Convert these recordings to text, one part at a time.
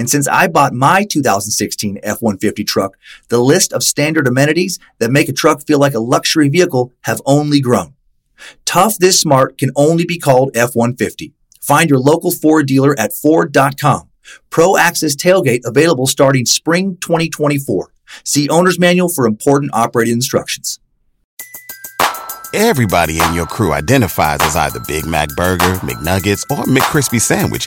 And since I bought my 2016 F-150 truck, the list of standard amenities that make a truck feel like a luxury vehicle have only grown. Tough this smart can only be called F-150. Find your local Ford dealer at Ford.com. Pro Access Tailgate available starting spring 2024. See owner's manual for important operating instructions. Everybody in your crew identifies as either Big Mac Burger, McNuggets, or McCrispy Sandwich.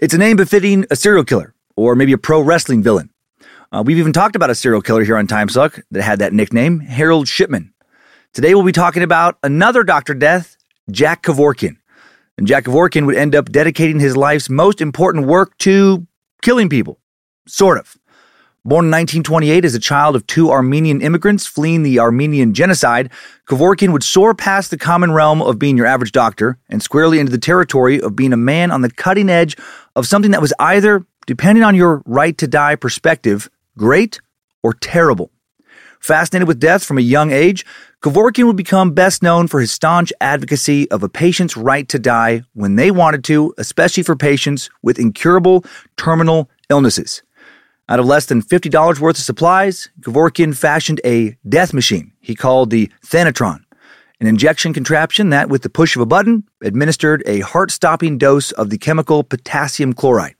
It's a name befitting a serial killer or maybe a pro wrestling villain. Uh, we've even talked about a serial killer here on Timesuck that had that nickname, Harold Shipman. Today we'll be talking about another Dr. Death, Jack Kevorkian. And Jack Kevorkian would end up dedicating his life's most important work to killing people. Sort of. Born in 1928 as a child of two Armenian immigrants fleeing the Armenian genocide, Kevorkian would soar past the common realm of being your average doctor and squarely into the territory of being a man on the cutting edge of something that was either, depending on your right to die perspective, great or terrible. Fascinated with death from a young age, Kevorkian would become best known for his staunch advocacy of a patient's right to die when they wanted to, especially for patients with incurable terminal illnesses. Out of less than $50 worth of supplies, Kevorkian fashioned a death machine he called the Thanatron, an injection contraption that, with the push of a button, administered a heart stopping dose of the chemical potassium chloride.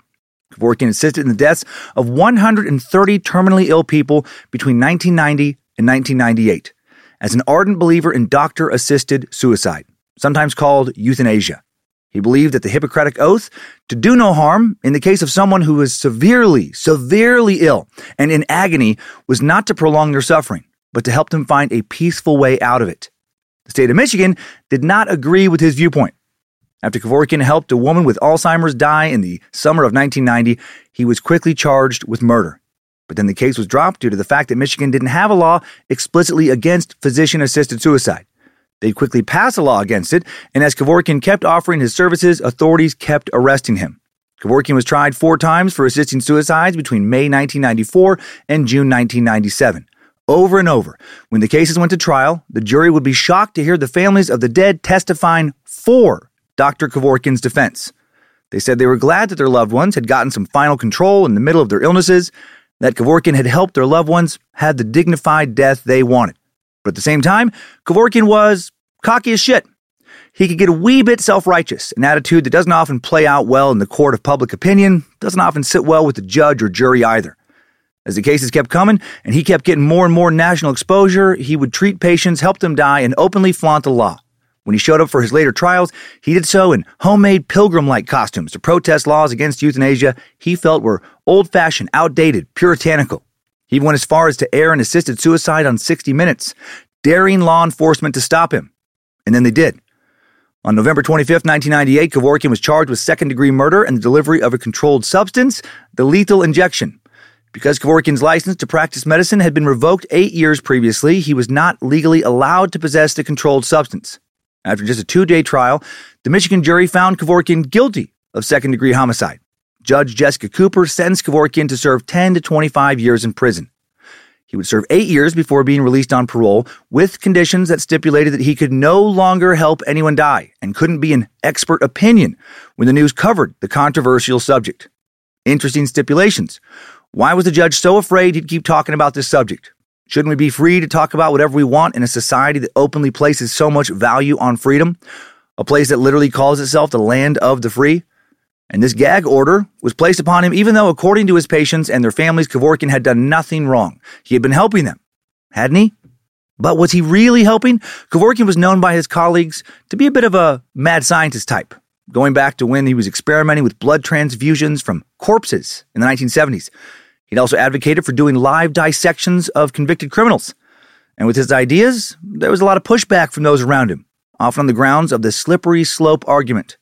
Kevorkian assisted in the deaths of 130 terminally ill people between 1990 and 1998 as an ardent believer in doctor assisted suicide, sometimes called euthanasia. He believed that the Hippocratic Oath to do no harm in the case of someone who was severely, severely ill and in agony was not to prolong their suffering, but to help them find a peaceful way out of it. The state of Michigan did not agree with his viewpoint. After Kevorkian helped a woman with Alzheimer's die in the summer of 1990, he was quickly charged with murder. But then the case was dropped due to the fact that Michigan didn't have a law explicitly against physician assisted suicide. They'd quickly pass a law against it, and as Kevorkian kept offering his services, authorities kept arresting him. Kevorkian was tried four times for assisting suicides between May 1994 and June 1997. Over and over, when the cases went to trial, the jury would be shocked to hear the families of the dead testifying for Dr. Kevorkian's defense. They said they were glad that their loved ones had gotten some final control in the middle of their illnesses, that Kevorkian had helped their loved ones have the dignified death they wanted. But at the same time, Kevorkian was cocky as shit. He could get a wee bit self righteous, an attitude that doesn't often play out well in the court of public opinion, doesn't often sit well with the judge or jury either. As the cases kept coming and he kept getting more and more national exposure, he would treat patients, help them die, and openly flaunt the law. When he showed up for his later trials, he did so in homemade pilgrim like costumes to protest laws against euthanasia he felt were old fashioned, outdated, puritanical. He went as far as to air an assisted suicide on 60 Minutes, daring law enforcement to stop him. And then they did. On November 25, 1998, Kevorkian was charged with second degree murder and the delivery of a controlled substance, the lethal injection. Because Kevorkian's license to practice medicine had been revoked eight years previously, he was not legally allowed to possess the controlled substance. After just a two day trial, the Michigan jury found Kevorkian guilty of second degree homicide. Judge Jessica Cooper sentenced Kevorkian to serve 10 to 25 years in prison. He would serve eight years before being released on parole with conditions that stipulated that he could no longer help anyone die and couldn't be an expert opinion when the news covered the controversial subject. Interesting stipulations. Why was the judge so afraid he'd keep talking about this subject? Shouldn't we be free to talk about whatever we want in a society that openly places so much value on freedom? A place that literally calls itself the land of the free? And this gag order was placed upon him even though, according to his patients and their families, Kevorkian had done nothing wrong. He had been helping them, hadn't he? But was he really helping? Kevorkian was known by his colleagues to be a bit of a mad scientist type, going back to when he was experimenting with blood transfusions from corpses in the 1970s. He'd also advocated for doing live dissections of convicted criminals. And with his ideas, there was a lot of pushback from those around him, often on the grounds of the slippery slope argument.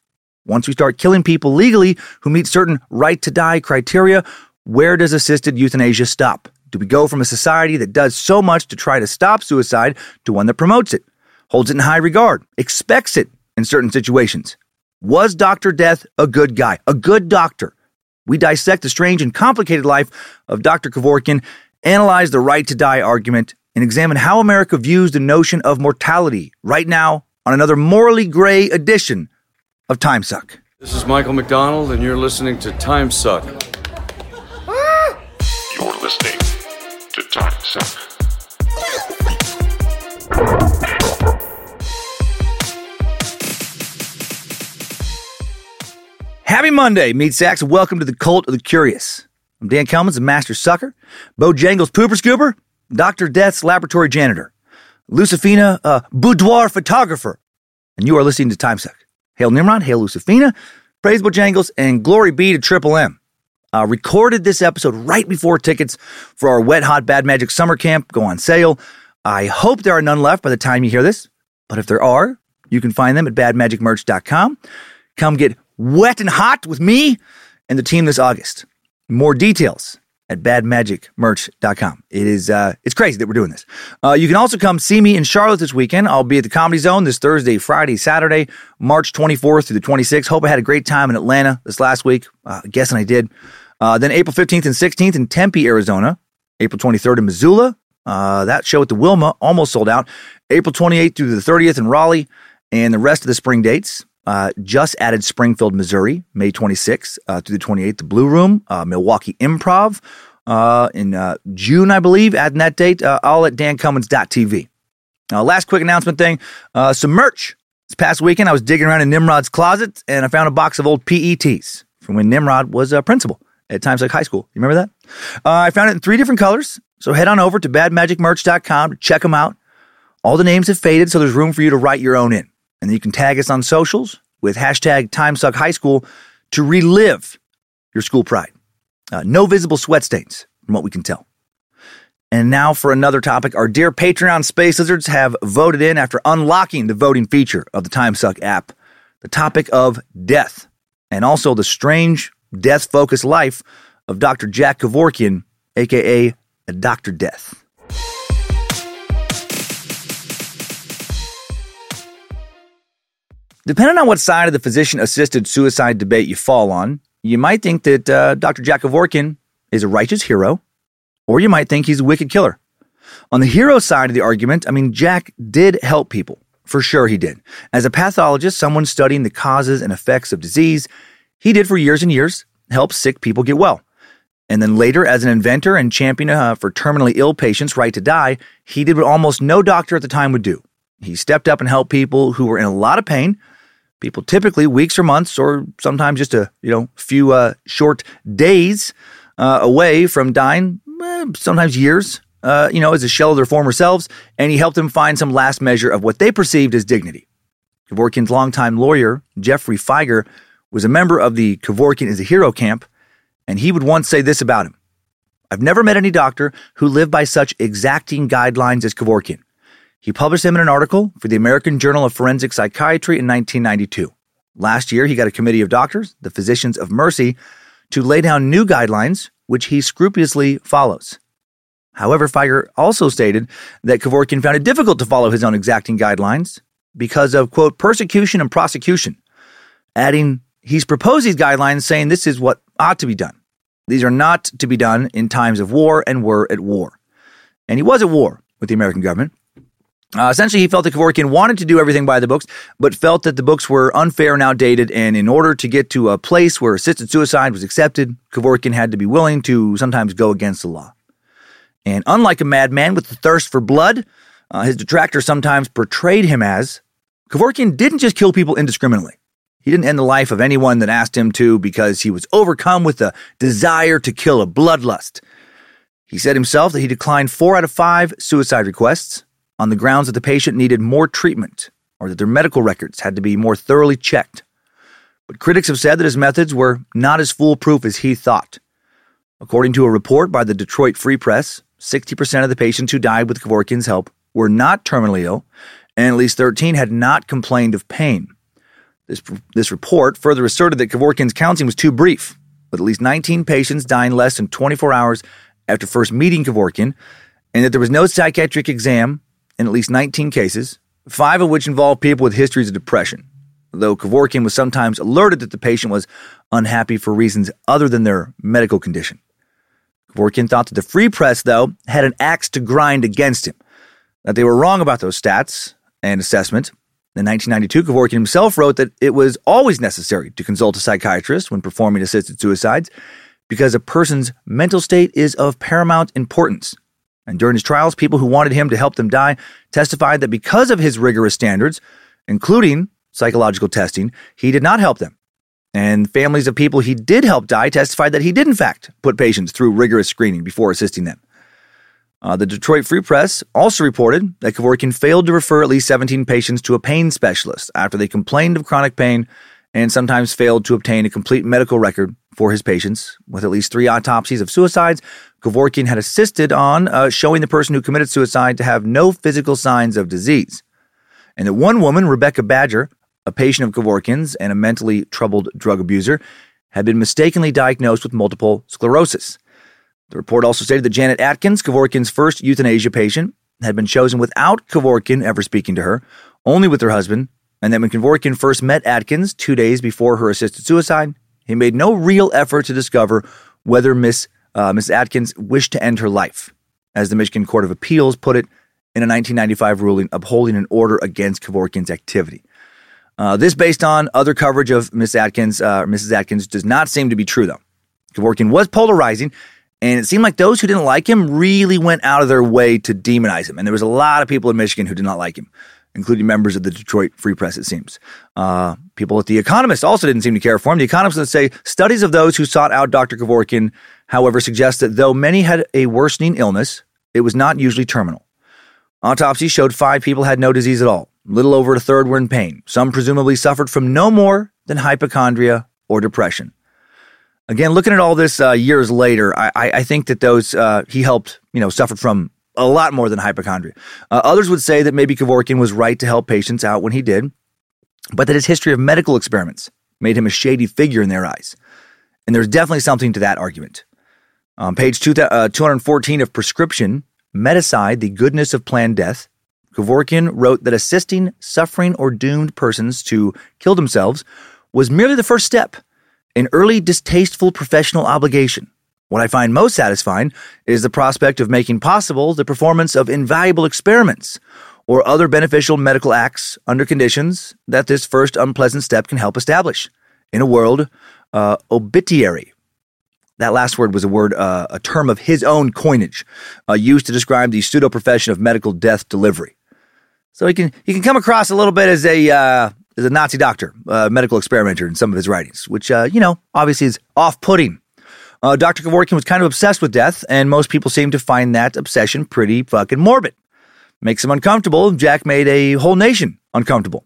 Once we start killing people legally who meet certain right to die criteria, where does assisted euthanasia stop? Do we go from a society that does so much to try to stop suicide to one that promotes it, holds it in high regard, expects it in certain situations? Was Dr. Death a good guy, a good doctor? We dissect the strange and complicated life of Dr. Kevorkian, analyze the right to die argument, and examine how America views the notion of mortality right now on another morally gray edition of Time Suck. This is Michael McDonald, and you're listening to Time Suck. You're listening to Time Suck. Happy Monday, Meat Sacks. Welcome to the Cult of the Curious. I'm Dan Cummins, a master sucker, Bojangles pooper scooper, Dr. Death's laboratory janitor, Lucifina, a boudoir photographer, and you are listening to Time Suck. Hail Nimrod, hail Lucifina, praise Bojangles, and glory be to Triple M. Uh, recorded this episode right before tickets for our Wet Hot Bad Magic Summer Camp go on sale. I hope there are none left by the time you hear this, but if there are, you can find them at badmagicmerch.com. Come get wet and hot with me and the team this August. More details at badmagicmerch.com. It is uh, it's crazy that we're doing this. Uh, you can also come see me in Charlotte this weekend. I'll be at the Comedy Zone this Thursday, Friday, Saturday, March 24th through the 26th. Hope I had a great time in Atlanta this last week. Uh, guessing I did. Uh, then April 15th and 16th in Tempe, Arizona. April 23rd in Missoula. Uh, that show at the Wilma almost sold out. April 28th through the 30th in Raleigh, and the rest of the spring dates. Uh, just added Springfield, Missouri, May 26th uh, through the 28th, the Blue Room, uh, Milwaukee Improv uh, in uh, June, I believe, adding that date, uh, all at dancummins.tv. Now, last quick announcement thing some merch. This past weekend, I was digging around in Nimrod's closet and I found a box of old PETs from when Nimrod was a principal at Time Suck High School. You remember that? I found it in three different colors. So head on over to badmagicmerch.com to check them out. All the names have faded, so there's room for you to write your own in. And you can tag us on socials with hashtag TimeSuckHighSchool to relive your school pride. Uh, no visible sweat stains, from what we can tell. And now for another topic. Our dear Patreon Space Lizards have voted in after unlocking the voting feature of the TimeSuck app. The topic of death and also the strange death focused life of Dr. Jack Kevorkian, aka Dr. Death. Depending on what side of the physician assisted suicide debate you fall on, you might think that uh, Dr. Jack Kevorkian is a righteous hero, or you might think he's a wicked killer. On the hero side of the argument, I mean, Jack did help people. For sure, he did. As a pathologist, someone studying the causes and effects of disease, he did for years and years help sick people get well. And then later, as an inventor and champion uh, for terminally ill patients' right to die, he did what almost no doctor at the time would do. He stepped up and helped people who were in a lot of pain, people typically weeks or months, or sometimes just a you know few uh, short days uh, away from dying, eh, sometimes years. Uh, you know, as a shell of their former selves, and he helped them find some last measure of what they perceived as dignity. Kevorkian's longtime lawyer, Geoffrey Fieger, was a member of the Kevorkian is a Hero camp, and he would once say this about him I've never met any doctor who lived by such exacting guidelines as Kevorkian. He published them in an article for the American Journal of Forensic Psychiatry in 1992. Last year, he got a committee of doctors, the Physicians of Mercy, to lay down new guidelines, which he scrupulously follows. However, Fieger also stated that Kevorkian found it difficult to follow his own exacting guidelines because of, quote, persecution and prosecution, adding, he's proposed these guidelines saying this is what ought to be done. These are not to be done in times of war and were at war. and he was at war with the American government. Uh, essentially, he felt that Kevorkian wanted to do everything by the books, but felt that the books were unfair and outdated. And in order to get to a place where assisted suicide was accepted, Kevorkian had to be willing to sometimes go against the law. And unlike a madman with the thirst for blood, uh, his detractors sometimes portrayed him as, Kevorkian didn't just kill people indiscriminately. He didn't end the life of anyone that asked him to because he was overcome with a desire to kill, a bloodlust. He said himself that he declined four out of five suicide requests on the grounds that the patient needed more treatment or that their medical records had to be more thoroughly checked. But critics have said that his methods were not as foolproof as he thought. According to a report by the Detroit Free Press, 60% of the patients who died with Kevorkian's help were not terminally ill, and at least 13 had not complained of pain. This, this report further asserted that Kevorkian's counseling was too brief, with at least 19 patients dying less than 24 hours after first meeting Kevorkian, and that there was no psychiatric exam in at least 19 cases, five of which involved people with histories of depression, though Kevorkian was sometimes alerted that the patient was unhappy for reasons other than their medical condition. Kevorkian thought that the Free Press, though, had an axe to grind against him, that they were wrong about those stats and assessment, in 1992, Kevorkian himself wrote that it was always necessary to consult a psychiatrist when performing assisted suicides because a person's mental state is of paramount importance. And during his trials, people who wanted him to help them die testified that because of his rigorous standards, including psychological testing, he did not help them. And families of people he did help die testified that he did, in fact, put patients through rigorous screening before assisting them. Uh, the Detroit Free Press also reported that Kevorkian failed to refer at least 17 patients to a pain specialist after they complained of chronic pain and sometimes failed to obtain a complete medical record for his patients. With at least three autopsies of suicides, Kevorkian had assisted on uh, showing the person who committed suicide to have no physical signs of disease. And that one woman, Rebecca Badger, a patient of Kevorkian's and a mentally troubled drug abuser, had been mistakenly diagnosed with multiple sclerosis. The report also stated that Janet Adkins, Kevorkian's first euthanasia patient, had been chosen without Kevorkian ever speaking to her, only with her husband, and that when Kevorkian first met Adkins two days before her assisted suicide, he made no real effort to discover whether Miss uh, Miss Adkins wished to end her life, as the Michigan Court of Appeals put it in a 1995 ruling upholding an order against Kevorkian's activity. Uh, this, based on other coverage of Miss Adkins, uh, Mrs. Adkins, does not seem to be true, though. Kevorkian was polarizing and it seemed like those who didn't like him really went out of their way to demonize him. And there was a lot of people in Michigan who did not like him, including members of the Detroit Free Press, it seems. Uh, people at The Economist also didn't seem to care for him. The Economist would say studies of those who sought out Dr. Kevorkian, however, suggest that though many had a worsening illness, it was not usually terminal. Autopsies showed five people had no disease at all. Little over a third were in pain. Some presumably suffered from no more than hypochondria or depression. Again, looking at all this uh, years later, I, I, think that those uh, he helped, you know, suffered from a lot more than hypochondria. Uh, others would say that maybe Kevorkian was right to help patients out when he did, but that his history of medical experiments made him a shady figure in their eyes. And there's definitely something to that argument. On page two, uh, 214 of Prescription, Medicide, The Goodness of Planned Death, Kevorkian wrote that assisting suffering or doomed persons to kill themselves was merely the first step – an early distasteful professional obligation. What I find most satisfying is the prospect of making possible the performance of invaluable experiments or other beneficial medical acts under conditions that this first unpleasant step can help establish. In a world, uh, obitiatry. That last word was a word, uh, a term of his own coinage, uh, used to describe the pseudo profession of medical death delivery. So he can he can come across a little bit as a uh, is a Nazi doctor, medical experimenter in some of his writings, which, uh, you know, obviously is off putting. Uh, Dr. Kevorkian was kind of obsessed with death, and most people seem to find that obsession pretty fucking morbid. Makes him uncomfortable. Jack made a whole nation uncomfortable.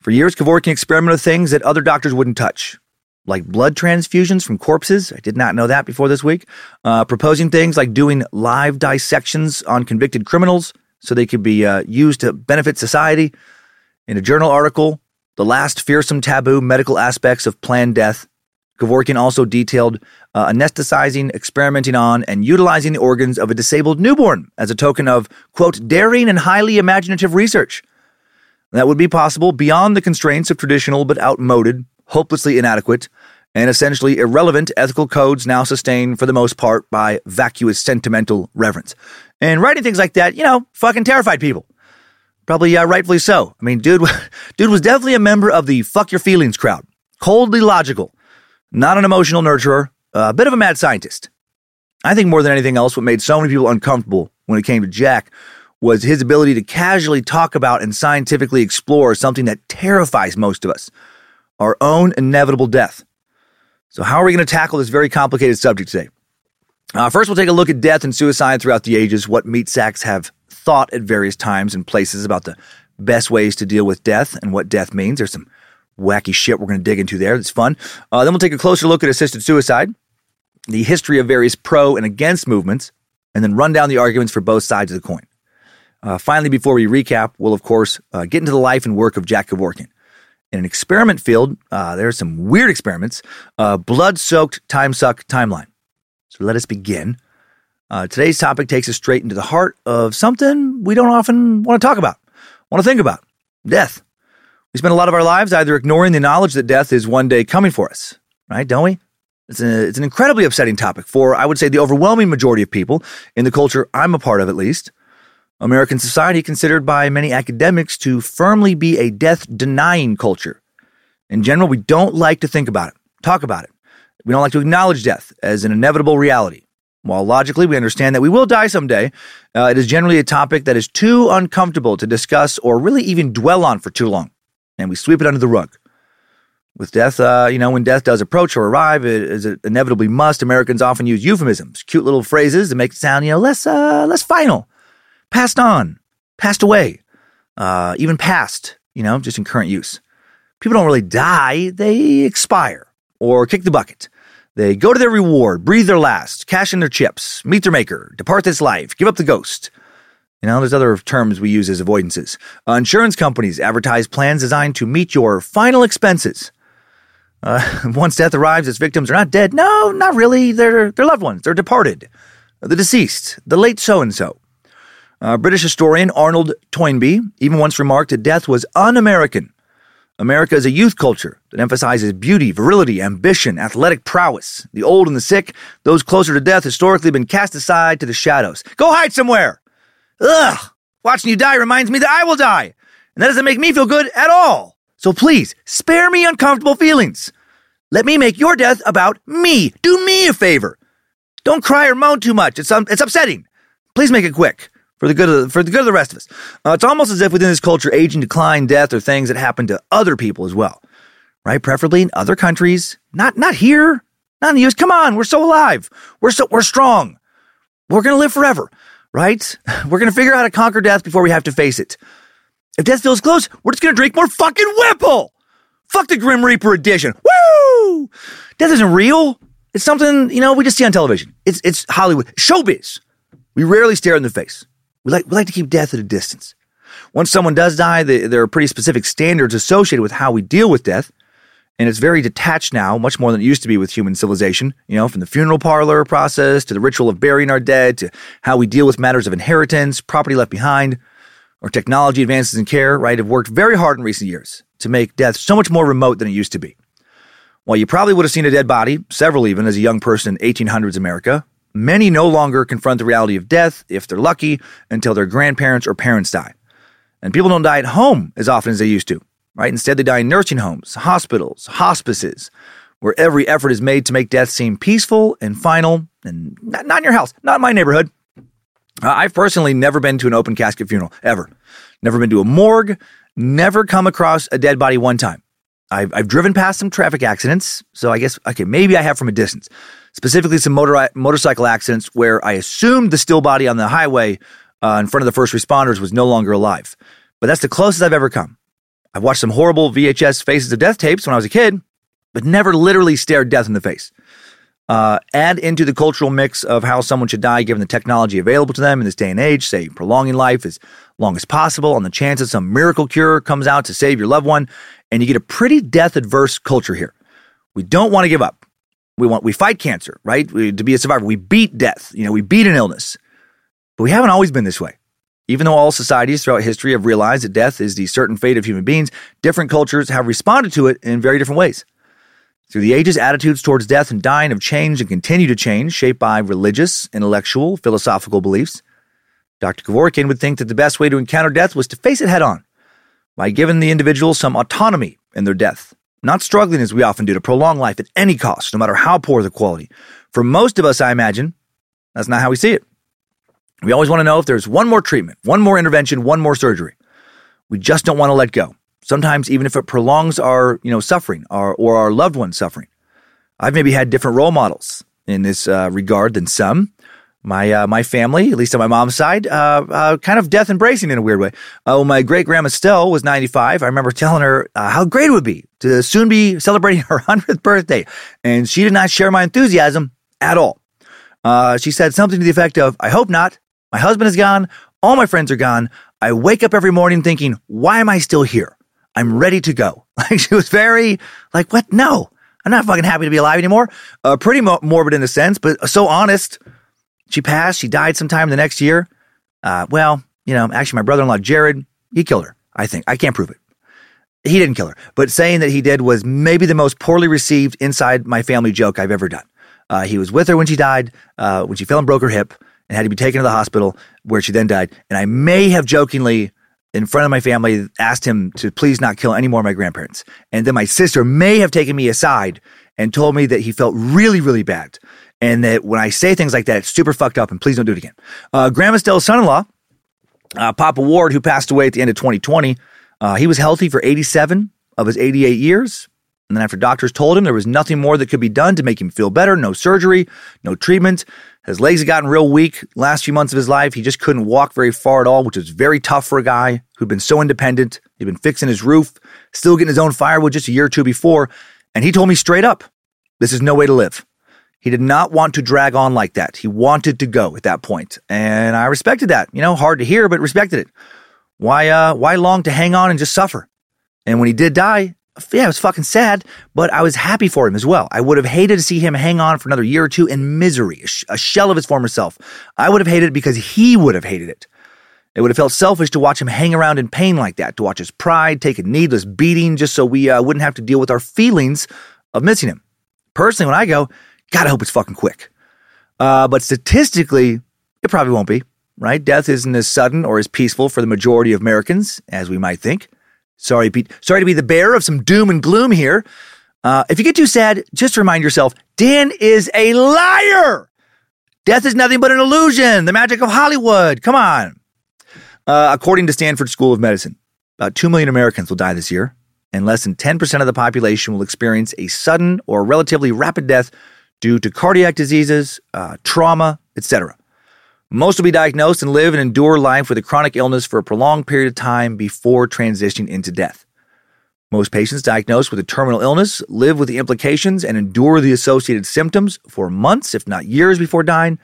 For years, Kevorkian experimented with things that other doctors wouldn't touch, like blood transfusions from corpses. I did not know that before this week. Uh, proposing things like doing live dissections on convicted criminals so they could be uh, used to benefit society. In a journal article, The Last Fearsome Taboo Medical Aspects of Planned Death, Kevorkian also detailed uh, anesthetizing, experimenting on, and utilizing the organs of a disabled newborn as a token of, quote, daring and highly imaginative research. That would be possible beyond the constraints of traditional but outmoded, hopelessly inadequate, and essentially irrelevant ethical codes now sustained for the most part by vacuous sentimental reverence. And writing things like that, you know, fucking terrified people. Probably uh, rightfully so. I mean, dude, dude was definitely a member of the fuck your feelings crowd. Coldly logical, not an emotional nurturer, a bit of a mad scientist. I think more than anything else, what made so many people uncomfortable when it came to Jack was his ability to casually talk about and scientifically explore something that terrifies most of us our own inevitable death. So, how are we going to tackle this very complicated subject today? Uh, first, we'll take a look at death and suicide throughout the ages, what meat sacks have thought at various times and places about the best ways to deal with death and what death means. There's some wacky shit we're going to dig into there. It's fun. Uh, then we'll take a closer look at assisted suicide, the history of various pro and against movements, and then run down the arguments for both sides of the coin. Uh, finally, before we recap, we'll of course uh, get into the life and work of Jack Kevorkian. In an experiment field, uh, there are some weird experiments. Uh, blood soaked time suck timeline. So let us begin. Uh, today's topic takes us straight into the heart of something we don't often want to talk about, want to think about death. We spend a lot of our lives either ignoring the knowledge that death is one day coming for us, right? Don't we? It's, a, it's an incredibly upsetting topic for, I would say, the overwhelming majority of people in the culture I'm a part of, at least. American society considered by many academics to firmly be a death denying culture. In general, we don't like to think about it, talk about it. We don't like to acknowledge death as an inevitable reality. While logically we understand that we will die someday, uh, it is generally a topic that is too uncomfortable to discuss or really even dwell on for too long, and we sweep it under the rug. With death, uh, you know, when death does approach or arrive, it, as it inevitably must, Americans often use euphemisms, cute little phrases to make it sound, you know, less, uh, less final, passed on, passed away, uh, even past, you know, just in current use. People don't really die, they expire or kick the bucket. They go to their reward, breathe their last, cash in their chips, meet their maker, depart this life, give up the ghost. You know, there's other terms we use as avoidances. Uh, insurance companies advertise plans designed to meet your final expenses. Uh, once death arrives, its victims are not dead. No, not really. They're, they're loved ones. They're departed. The deceased, the late so and so. British historian Arnold Toynbee even once remarked that death was un American. America is a youth culture that emphasizes beauty, virility, ambition, athletic prowess. The old and the sick, those closer to death, historically been cast aside to the shadows. Go hide somewhere! Ugh! Watching you die reminds me that I will die, and that doesn't make me feel good at all. So please, spare me uncomfortable feelings. Let me make your death about me. Do me a favor. Don't cry or moan too much. It's, um, it's upsetting. Please make it quick for the good of the, for the good of the rest of us. Uh, it's almost as if within this culture, aging, decline, death are things that happen to other people as well, right? Preferably in other countries, not not here, not in the U.S. Come on, we're so alive, we're so we're strong, we're gonna live forever, right? We're gonna figure out how to conquer death before we have to face it. If death feels close, we're just gonna drink more fucking Whipple. Fuck the Grim Reaper edition. Woo! Death isn't real. It's something you know we just see on television. It's it's Hollywood showbiz. We rarely stare in the face. We like, we like to keep death at a distance. Once someone does die, there are pretty specific standards associated with how we deal with death. And it's very detached now, much more than it used to be with human civilization, you know, from the funeral parlor process to the ritual of burying our dead to how we deal with matters of inheritance, property left behind, or technology advances in care, right, have worked very hard in recent years to make death so much more remote than it used to be. While you probably would have seen a dead body, several even, as a young person in 1800s America, Many no longer confront the reality of death, if they're lucky, until their grandparents or parents die. And people don't die at home as often as they used to, right? Instead, they die in nursing homes, hospitals, hospices, where every effort is made to make death seem peaceful and final, and not, not in your house, not in my neighborhood. Uh, I've personally never been to an open casket funeral, ever. Never been to a morgue, never come across a dead body one time. I've, I've driven past some traffic accidents, so I guess, okay, maybe I have from a distance. Specifically, some motor, motorcycle accidents where I assumed the still body on the highway uh, in front of the first responders was no longer alive. But that's the closest I've ever come. I've watched some horrible VHS Faces of Death tapes when I was a kid, but never literally stared death in the face. Uh, add into the cultural mix of how someone should die given the technology available to them in this day and age, say prolonging life as long as possible on the chance that some miracle cure comes out to save your loved one, and you get a pretty death adverse culture here. We don't want to give up. We want we fight cancer, right? We, to be a survivor, we beat death. You know, we beat an illness. But we haven't always been this way. Even though all societies throughout history have realized that death is the certain fate of human beings, different cultures have responded to it in very different ways. Through the ages, attitudes towards death and dying have changed and continue to change, shaped by religious, intellectual, philosophical beliefs. Dr. Kevorkian would think that the best way to encounter death was to face it head on, by giving the individual some autonomy in their death, not struggling as we often do to prolong life at any cost, no matter how poor the quality. For most of us, I imagine, that's not how we see it. We always want to know if there's one more treatment, one more intervention, one more surgery. We just don't want to let go. Sometimes even if it prolongs our, you know, suffering or, or our loved one's suffering. I've maybe had different role models in this uh, regard than some. My uh, my family, at least on my mom's side, uh, uh kind of death embracing in a weird way. When my great grandma Stell was 95, I remember telling her uh, how great it would be to soon be celebrating her 100th birthday. And she did not share my enthusiasm at all. she said something to the effect of, I hope not. My husband is gone. All my friends are gone. I wake up every morning thinking, why am I still here? I'm ready to go. Like she was very like, what? No, I'm not fucking happy to be alive anymore. Uh, pretty mo- morbid in a sense, but so honest. She passed. She died sometime the next year. Uh, well, you know, actually, my brother-in-law Jared, he killed her. I think I can't prove it. He didn't kill her, but saying that he did was maybe the most poorly received inside my family joke I've ever done. Uh, he was with her when she died, uh, when she fell and broke her hip and had to be taken to the hospital where she then died. And I may have jokingly, in front of my family, asked him to please not kill any more of my grandparents. And then my sister may have taken me aside and told me that he felt really, really bad. And that when I say things like that, it's super fucked up and please don't do it again. Uh, Grandma son in law, uh, Papa Ward, who passed away at the end of 2020, uh, he was healthy for 87 of his 88 years. And then after doctors told him there was nothing more that could be done to make him feel better, no surgery, no treatment, his legs had gotten real weak last few months of his life. He just couldn't walk very far at all, which was very tough for a guy who'd been so independent. He'd been fixing his roof, still getting his own firewood just a year or two before. And he told me straight up, this is no way to live. He did not want to drag on like that. He wanted to go at that point. And I respected that. You know, hard to hear, but respected it. Why, uh, why long to hang on and just suffer? And when he did die, yeah, it was fucking sad, but I was happy for him as well. I would have hated to see him hang on for another year or two in misery, a shell of his former self. I would have hated it because he would have hated it. It would have felt selfish to watch him hang around in pain like that, to watch his pride take a needless beating just so we uh, wouldn't have to deal with our feelings of missing him. Personally, when I go, gotta hope it's fucking quick. Uh, but statistically, it probably won't be, right? Death isn't as sudden or as peaceful for the majority of Americans as we might think. Sorry, Pete. Sorry to be the bearer of some doom and gloom here. Uh, if you get too sad, just remind yourself Dan is a liar. Death is nothing but an illusion, the magic of Hollywood. Come on. Uh, according to Stanford School of Medicine, about 2 million Americans will die this year, and less than 10% of the population will experience a sudden or relatively rapid death due to cardiac diseases, uh, trauma, etc. Most will be diagnosed and live and endure life with a chronic illness for a prolonged period of time before transitioning into death. Most patients diagnosed with a terminal illness live with the implications and endure the associated symptoms for months, if not years, before dying.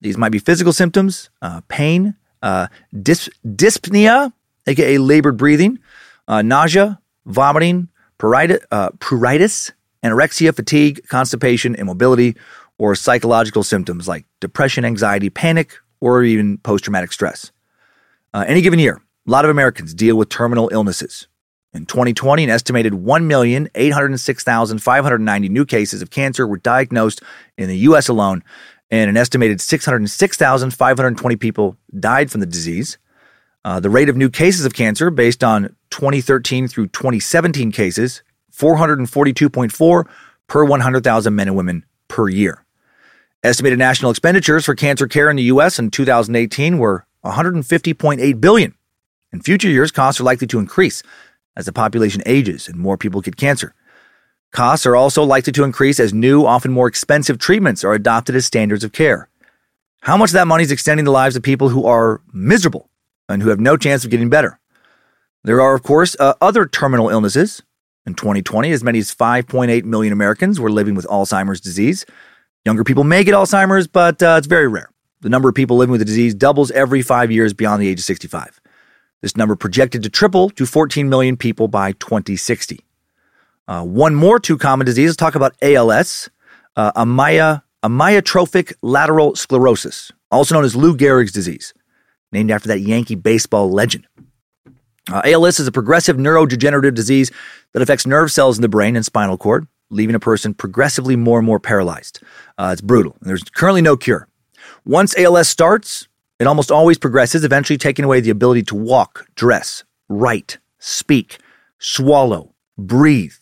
These might be physical symptoms, uh, pain, uh, dys- dyspnea, aka labored breathing, uh, nausea, vomiting, pruritus, uh, pruritus, anorexia, fatigue, constipation, immobility, or psychological symptoms like depression, anxiety, panic, or even post traumatic stress. Uh, any given year, a lot of Americans deal with terminal illnesses. In 2020, an estimated 1,806,590 new cases of cancer were diagnosed in the U.S. alone, and an estimated 606,520 people died from the disease. Uh, the rate of new cases of cancer, based on 2013 through 2017 cases, 442.4 per 100,000 men and women per year. Estimated national expenditures for cancer care in the US in 2018 were 150.8 billion. In future years, costs are likely to increase as the population ages and more people get cancer. Costs are also likely to increase as new, often more expensive treatments are adopted as standards of care. How much of that money is extending the lives of people who are miserable and who have no chance of getting better? There are, of course, uh, other terminal illnesses. In 2020, as many as 5.8 million Americans were living with Alzheimer's disease, Younger people may get Alzheimer's, but uh, it's very rare. The number of people living with the disease doubles every five years beyond the age of 65. This number projected to triple to 14 million people by 2060. Uh, one more two common diseases. Talk about ALS, uh, amya, amyotrophic lateral sclerosis, also known as Lou Gehrig's disease, named after that Yankee baseball legend. Uh, ALS is a progressive neurodegenerative disease that affects nerve cells in the brain and spinal cord. Leaving a person progressively more and more paralyzed. Uh, it's brutal. There's currently no cure. Once ALS starts, it almost always progresses, eventually taking away the ability to walk, dress, write, speak, swallow, breathe,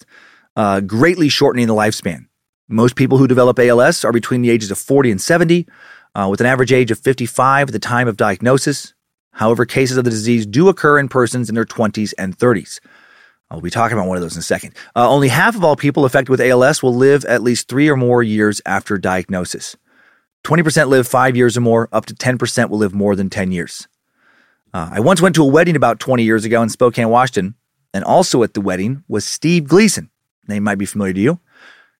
uh, greatly shortening the lifespan. Most people who develop ALS are between the ages of 40 and 70, uh, with an average age of 55 at the time of diagnosis. However, cases of the disease do occur in persons in their 20s and 30s. I'll be talking about one of those in a second. Uh, only half of all people affected with ALS will live at least three or more years after diagnosis. 20% live five years or more, up to 10% will live more than 10 years. Uh, I once went to a wedding about 20 years ago in Spokane, Washington, and also at the wedding was Steve Gleason. Name might be familiar to you.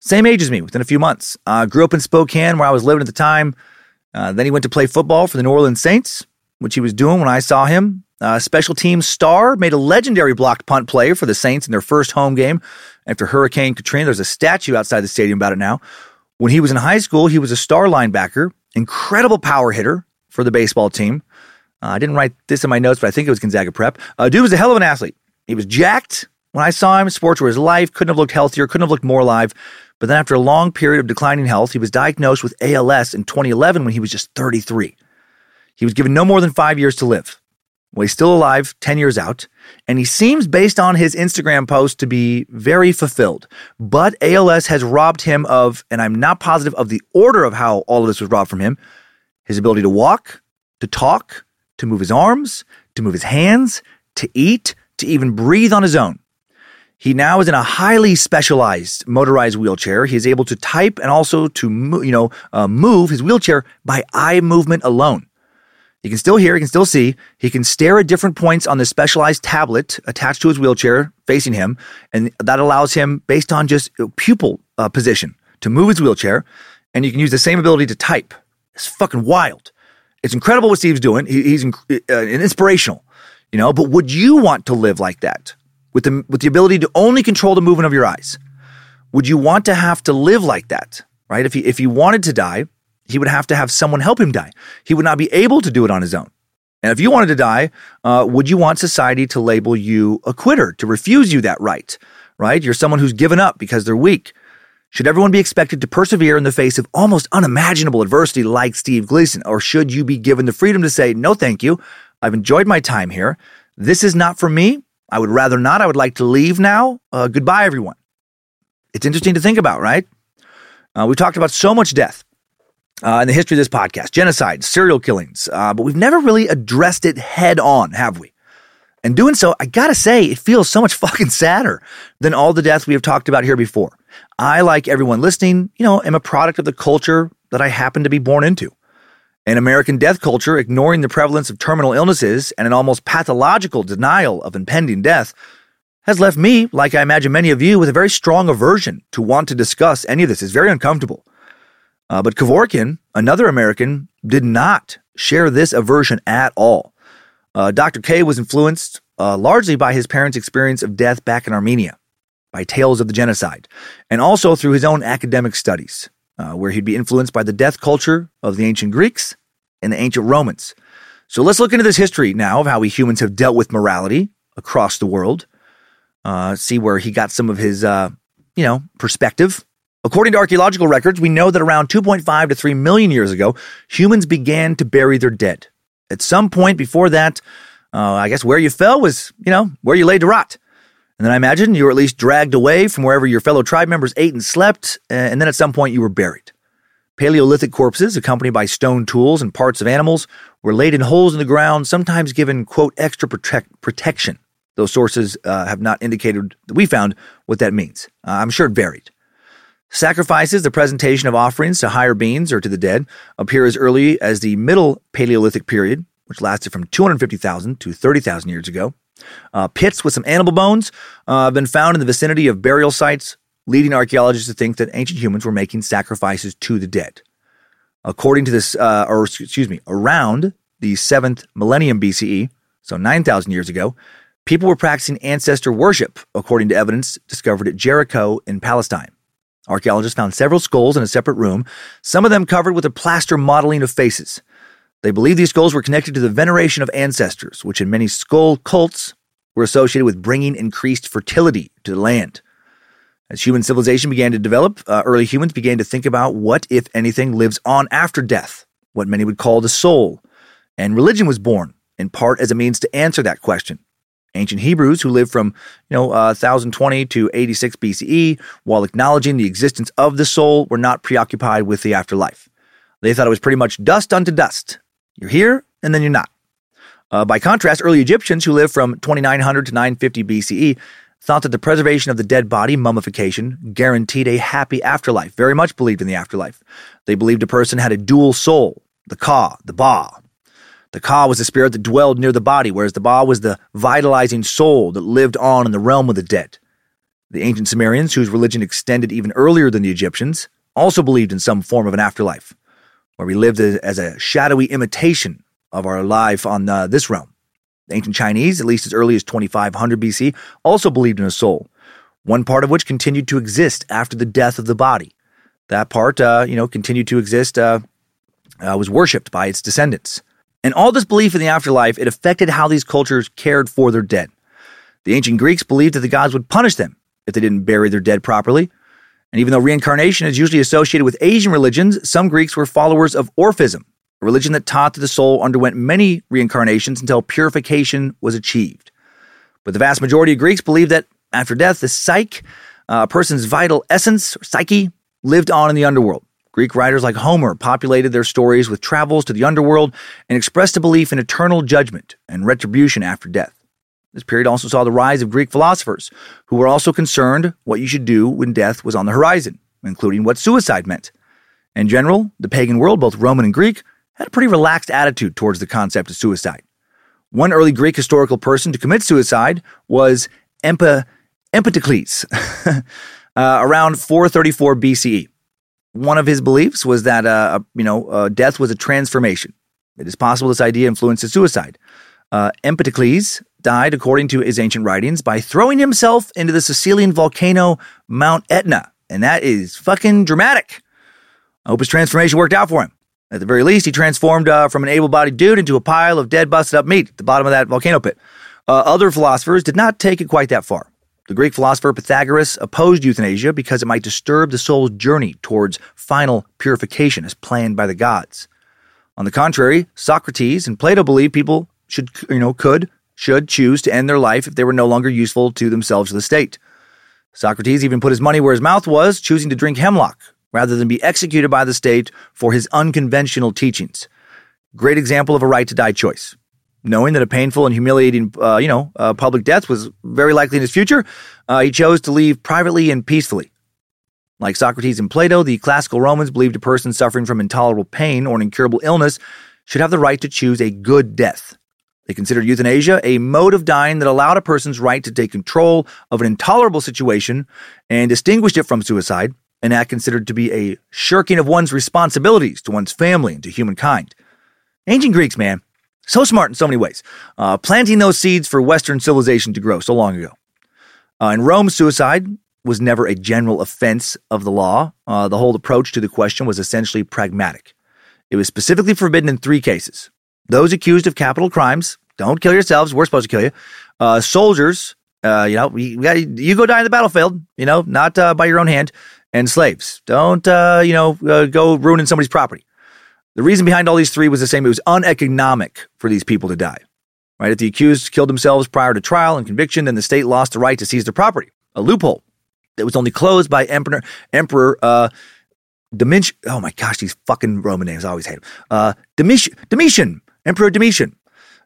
Same age as me, within a few months. Uh, grew up in Spokane, where I was living at the time. Uh, then he went to play football for the New Orleans Saints, which he was doing when I saw him. Uh, special teams star made a legendary blocked punt play for the Saints in their first home game after Hurricane Katrina. There's a statue outside the stadium about it now. When he was in high school, he was a star linebacker, incredible power hitter for the baseball team. Uh, I didn't write this in my notes, but I think it was Gonzaga Prep. Uh, dude was a hell of an athlete. He was jacked. When I saw him, sports were his life. Couldn't have looked healthier. Couldn't have looked more alive. But then, after a long period of declining health, he was diagnosed with ALS in 2011 when he was just 33. He was given no more than five years to live. Well, he's still alive 10 years out, and he seems, based on his Instagram post, to be very fulfilled. But ALS has robbed him of, and I'm not positive of the order of how all of this was robbed from him, his ability to walk, to talk, to move his arms, to move his hands, to eat, to even breathe on his own. He now is in a highly specialized motorized wheelchair. He is able to type and also to you know uh, move his wheelchair by eye movement alone. He can still hear, he can still see, he can stare at different points on the specialized tablet attached to his wheelchair facing him, and that allows him, based on just pupil uh, position, to move his wheelchair. And you can use the same ability to type. It's fucking wild. It's incredible what Steve's doing. He, he's inc- uh, inspirational, you know. But would you want to live like that? with the, with the ability to only control the movement of your eyes. Would you want to have to live like that? Right? If he, if he wanted to die, he would have to have someone help him die. He would not be able to do it on his own. And if you wanted to die, uh, would you want society to label you a quitter, to refuse you that right? Right? You're someone who's given up because they're weak. Should everyone be expected to persevere in the face of almost unimaginable adversity like Steve Gleason? Or should you be given the freedom to say, no, thank you. I've enjoyed my time here. This is not for me. I would rather not. I would like to leave now. Uh, goodbye, everyone. It's interesting to think about, right? Uh, we talked about so much death uh, in the history of this podcast genocide, serial killings, uh, but we've never really addressed it head on, have we? And doing so, I gotta say, it feels so much fucking sadder than all the deaths we have talked about here before. I, like everyone listening, you know, am a product of the culture that I happen to be born into. An American death culture, ignoring the prevalence of terminal illnesses and an almost pathological denial of impending death, has left me, like I imagine many of you, with a very strong aversion to want to discuss any of this. It's very uncomfortable. Uh, but Kevorkian, another American, did not share this aversion at all. Uh, Dr. K was influenced uh, largely by his parents' experience of death back in Armenia, by tales of the genocide, and also through his own academic studies uh, where he'd be influenced by the death culture of the ancient Greeks and the ancient Romans. So let's look into this history now of how we humans have dealt with morality across the world. Uh, see where he got some of his, uh, you know, perspective. According to archaeological records, we know that around 2.5 to 3 million years ago, humans began to bury their dead. At some point before that, uh, I guess where you fell was, you know, where you laid to rot. And then I imagine you were at least dragged away from wherever your fellow tribe members ate and slept, and then at some point you were buried. Paleolithic corpses, accompanied by stone tools and parts of animals, were laid in holes in the ground, sometimes given, quote, extra protect- protection. Those sources uh, have not indicated that we found what that means. Uh, I'm sure it varied. Sacrifices, the presentation of offerings to higher beings or to the dead, appear as early as the Middle Paleolithic period, which lasted from 250,000 to 30,000 years ago. Uh, pits with some animal bones uh, have been found in the vicinity of burial sites, leading archaeologists to think that ancient humans were making sacrifices to the dead. According to this, uh, or excuse me, around the seventh millennium BCE, so 9,000 years ago, people were practicing ancestor worship, according to evidence discovered at Jericho in Palestine. Archaeologists found several skulls in a separate room, some of them covered with a plaster modeling of faces. They believe these skulls were connected to the veneration of ancestors, which in many skull cults were associated with bringing increased fertility to the land. As human civilization began to develop, uh, early humans began to think about what, if anything, lives on after death, what many would call the soul. And religion was born, in part as a means to answer that question. Ancient Hebrews, who lived from you know uh, 1020 to 86 BCE, while acknowledging the existence of the soul, were not preoccupied with the afterlife. They thought it was pretty much dust unto dust. You're here, and then you're not. Uh, by contrast, early Egyptians, who lived from 2900 to 950 BCE, thought that the preservation of the dead body, mummification, guaranteed a happy afterlife, very much believed in the afterlife. They believed a person had a dual soul, the Ka, the Ba. The Ka was the spirit that dwelled near the body, whereas the Ba was the vitalizing soul that lived on in the realm of the dead. The ancient Sumerians, whose religion extended even earlier than the Egyptians, also believed in some form of an afterlife, where we lived as a shadowy imitation of our life on uh, this realm. The ancient Chinese, at least as early as 2500 BC, also believed in a soul, one part of which continued to exist after the death of the body. That part, uh, you know, continued to exist, uh, uh, was worshipped by its descendants. And all this belief in the afterlife, it affected how these cultures cared for their dead. The ancient Greeks believed that the gods would punish them if they didn't bury their dead properly. And even though reincarnation is usually associated with Asian religions, some Greeks were followers of Orphism, a religion that taught that the soul underwent many reincarnations until purification was achieved. But the vast majority of Greeks believed that after death, the psyche, uh, a person's vital essence or psyche, lived on in the underworld. Greek writers like Homer populated their stories with travels to the underworld and expressed a belief in eternal judgment and retribution after death. This period also saw the rise of Greek philosophers who were also concerned what you should do when death was on the horizon, including what suicide meant. In general, the pagan world, both Roman and Greek, had a pretty relaxed attitude towards the concept of suicide. One early Greek historical person to commit suicide was Empedocles, uh, around 434 BCE. One of his beliefs was that, uh, you know, uh, death was a transformation. It is possible this idea influenced his suicide. Uh, Empedocles died, according to his ancient writings, by throwing himself into the Sicilian volcano Mount Etna, and that is fucking dramatic. I hope his transformation worked out for him. At the very least, he transformed uh, from an able bodied dude into a pile of dead, busted up meat at the bottom of that volcano pit. Uh, other philosophers did not take it quite that far. The Greek philosopher Pythagoras opposed euthanasia because it might disturb the soul's journey towards final purification as planned by the gods. On the contrary, Socrates and Plato believed people should, you know, could, should choose to end their life if they were no longer useful to themselves or the state. Socrates even put his money where his mouth was, choosing to drink hemlock, rather than be executed by the state for his unconventional teachings. Great example of a right to die choice. Knowing that a painful and humiliating, uh, you know, uh, public death was very likely in his future, uh, he chose to leave privately and peacefully. Like Socrates and Plato, the classical Romans believed a person suffering from intolerable pain or an incurable illness should have the right to choose a good death. They considered euthanasia a mode of dying that allowed a person's right to take control of an intolerable situation and distinguished it from suicide, an act considered to be a shirking of one's responsibilities to one's family and to humankind. Ancient Greeks, man, so smart in so many ways, uh, planting those seeds for Western civilization to grow so long ago. Uh, in Rome, suicide was never a general offense of the law. Uh, the whole approach to the question was essentially pragmatic. It was specifically forbidden in three cases. Those accused of capital crimes, don't kill yourselves, we're supposed to kill you. Uh, soldiers, uh, you know, we, we got you go die in the battlefield, you know, not uh, by your own hand and slaves. Don't, uh, you know, uh, go ruining somebody's property. The reason behind all these three was the same. It was uneconomic for these people to die. Right? If the accused killed themselves prior to trial and conviction, then the state lost the right to seize their property. A loophole that was only closed by Emperor Emperor uh, Domitian. Oh my gosh, these fucking Roman names. I always hate them. Uh, Domitian, Domitian, Emperor Domitian,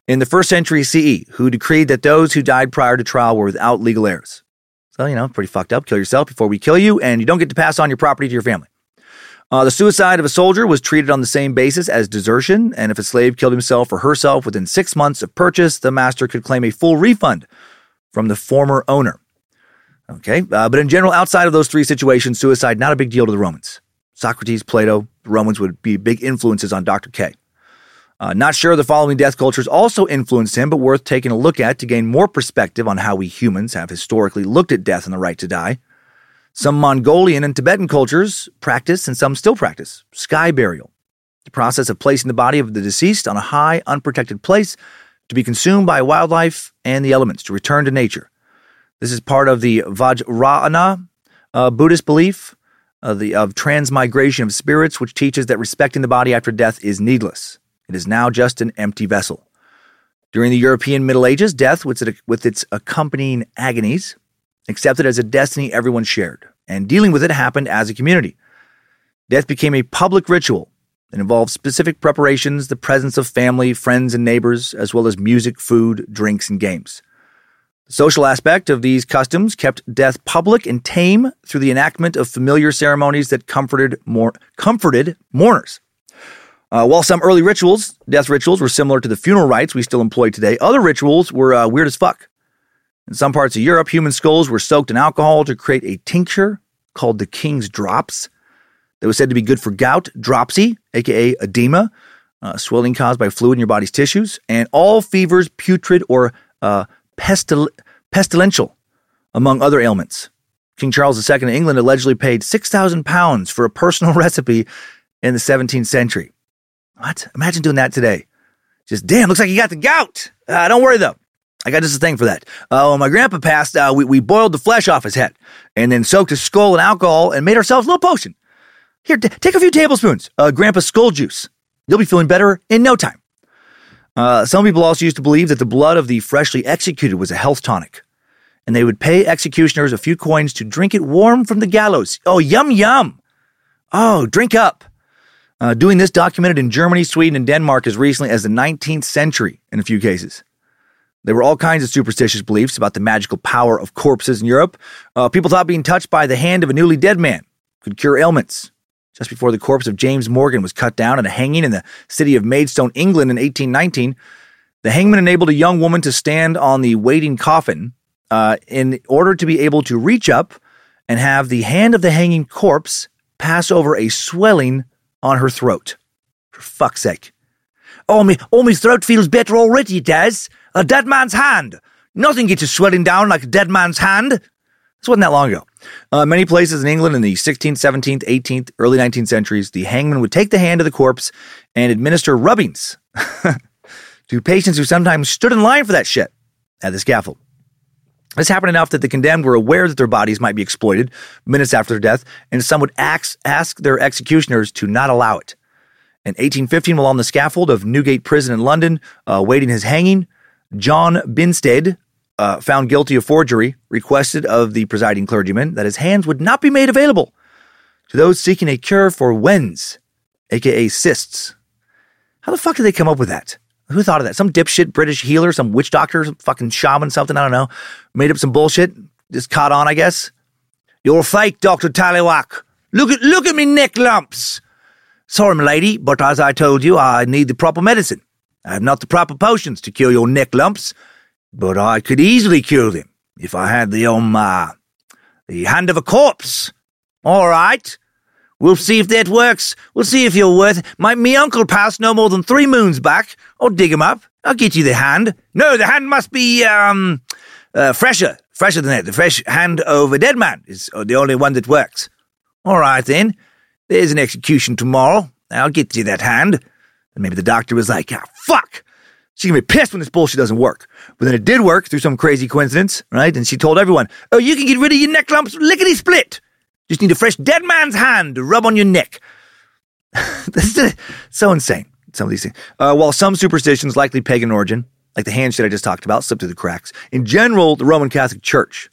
in the first century CE, who decreed that those who died prior to trial were without legal heirs. So, you know, pretty fucked up. Kill yourself before we kill you, and you don't get to pass on your property to your family. Uh, the suicide of a soldier was treated on the same basis as desertion, and if a slave killed himself or herself within six months of purchase, the master could claim a full refund from the former owner. Okay, uh, but in general, outside of those three situations, suicide not a big deal to the Romans. Socrates, Plato, the Romans would be big influences on Dr. K. Uh, not sure the following death cultures also influenced him, but worth taking a look at to gain more perspective on how we humans have historically looked at death and the right to die. Some Mongolian and Tibetan cultures practice, and some still practice, sky burial, the process of placing the body of the deceased on a high, unprotected place to be consumed by wildlife and the elements to return to nature. This is part of the Vajrayana, uh, Buddhist belief uh, the, of transmigration of spirits, which teaches that respecting the body after death is needless. It is now just an empty vessel. During the European Middle Ages, death, with its accompanying agonies, accepted as a destiny everyone shared, and dealing with it happened as a community. Death became a public ritual that involved specific preparations, the presence of family, friends, and neighbors, as well as music, food, drinks, and games. The social aspect of these customs kept death public and tame through the enactment of familiar ceremonies that comforted, comforted mourners. Uh, while some early rituals, death rituals, were similar to the funeral rites we still employ today, other rituals were uh, weird as fuck. In some parts of Europe, human skulls were soaked in alcohol to create a tincture called the King's Drops that was said to be good for gout, dropsy, aka edema, uh, swelling caused by fluid in your body's tissues, and all fevers, putrid or uh, pestil- pestilential, among other ailments. King Charles II of England allegedly paid 6,000 pounds for a personal recipe in the 17th century. What? Imagine doing that today. Just, damn, looks like you got the gout. Uh, don't worry though. I got just a thing for that. Uh, when my grandpa passed, uh, we, we boiled the flesh off his head and then soaked his skull in alcohol and made ourselves a little potion. Here, t- take a few tablespoons, uh, grandpa's skull juice. You'll be feeling better in no time. Uh, some people also used to believe that the blood of the freshly executed was a health tonic, and they would pay executioners a few coins to drink it warm from the gallows. Oh, yum, yum. Oh, drink up. Uh, doing this documented in Germany, Sweden, and Denmark as recently as the 19th century in a few cases. There were all kinds of superstitious beliefs about the magical power of corpses in Europe. Uh, people thought being touched by the hand of a newly dead man could cure ailments. Just before the corpse of James Morgan was cut down at a hanging in the city of Maidstone, England in 1819, the hangman enabled a young woman to stand on the waiting coffin uh, in order to be able to reach up and have the hand of the hanging corpse pass over a swelling on her throat. For fuck's sake. Oh, me, oh, my throat feels better already, it does. A dead man's hand. Nothing gets you swelling down like a dead man's hand. This wasn't that long ago. Uh, many places in England in the 16th, 17th, 18th, early 19th centuries, the hangman would take the hand of the corpse and administer rubbings to patients who sometimes stood in line for that shit at the scaffold. This happened enough that the condemned were aware that their bodies might be exploited minutes after their death, and some would ask, ask their executioners to not allow it. In 1815, while on the scaffold of Newgate Prison in London, uh, awaiting his hanging, John Binstead, uh, found guilty of forgery, requested of the presiding clergyman that his hands would not be made available to those seeking a cure for wens, aka cysts. How the fuck did they come up with that? Who thought of that? Some dipshit British healer, some witch doctor, some fucking shaman, something, I don't know. Made up some bullshit, just caught on, I guess. You're fake, Dr. Tallywhack. Look at look at me neck lumps. Sorry, my lady, but as I told you, I need the proper medicine. I have not the proper potions to cure your neck lumps, but I could easily cure them if I had the um uh, the hand of a corpse. All right. We'll see if that works. We'll see if you're worth. My me uncle passed no more than three moons back. I'll dig him up. I'll get you the hand. No, the hand must be um uh, fresher, fresher than that. The fresh hand of a dead man is the only one that works. All right then. There's an execution tomorrow. I'll get you that hand. And maybe the doctor was like, ah, fuck. She's gonna be pissed when this bullshit doesn't work. But then it did work through some crazy coincidence, right? And she told everyone, oh, you can get rid of your neck lumps lickety split. Just need a fresh dead man's hand to rub on your neck. this is so insane, some of these things. Uh, while some superstitions, likely pagan origin, like the hand shit I just talked about, slipped through the cracks. In general, the Roman Catholic Church,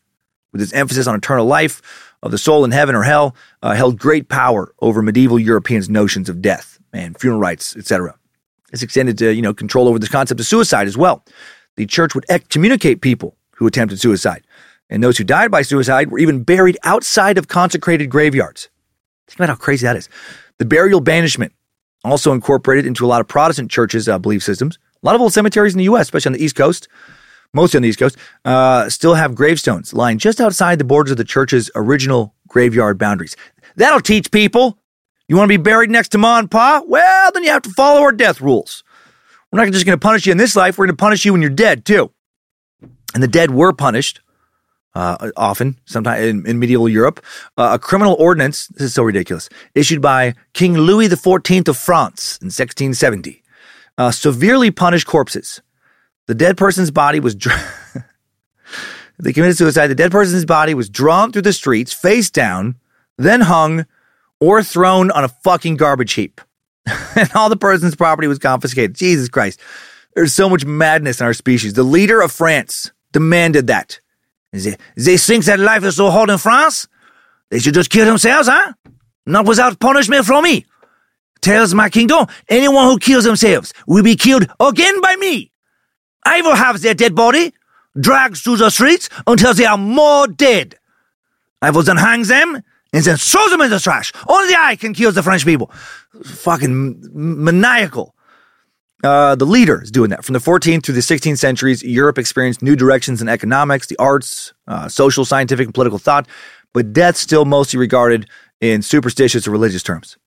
with its emphasis on eternal life, of the soul in heaven or hell, uh, held great power over medieval Europeans' notions of death and funeral rites, etc. This extended to, you know, control over the concept of suicide as well. The church would excommunicate people who attempted suicide, and those who died by suicide were even buried outside of consecrated graveyards. Think about how crazy that is. The burial banishment also incorporated into a lot of Protestant churches' uh, belief systems. A lot of old cemeteries in the U.S., especially on the East Coast, mostly on the East Coast, uh, still have gravestones lying just outside the borders of the church's original graveyard boundaries. That'll teach people. You want to be buried next to Ma and Pa? Well, then you have to follow our death rules. We're not just going to punish you in this life, we're going to punish you when you're dead, too. And the dead were punished uh, often, sometimes in, in medieval Europe. Uh, a criminal ordinance, this is so ridiculous, issued by King Louis XIV of France in 1670, uh, severely punished corpses. The dead person's body was dra- They committed suicide. The dead person's body was drawn through the streets, face down, then hung or thrown on a fucking garbage heap. and all the person's property was confiscated. Jesus Christ. There's so much madness in our species. The leader of France demanded that. They, they think that life is so hard in France? They should just kill themselves, huh? Not without punishment from me. Tells my kingdom, anyone who kills themselves will be killed again by me. I will have their dead body dragged through the streets until they are more dead. I will then hang them and then throw them in the trash. Only I can kill the French people. Fucking maniacal. Uh, the leader is doing that. From the 14th through the 16th centuries, Europe experienced new directions in economics, the arts, uh, social, scientific, and political thought, but death still mostly regarded in superstitious or religious terms.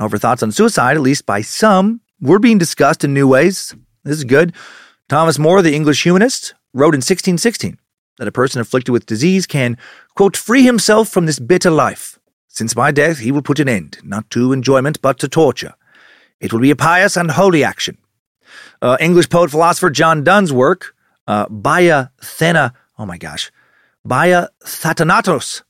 Over thoughts on suicide, at least by some, were being discussed in new ways. This is good. Thomas More, the English humanist, wrote in 1616 that a person afflicted with disease can, quote, free himself from this bitter life, since by death he will put an end, not to enjoyment, but to torture. It will be a pious and holy action. Uh, English poet philosopher John Donne's work, uh, Baya Thena, oh my gosh, Baya Thatanatos,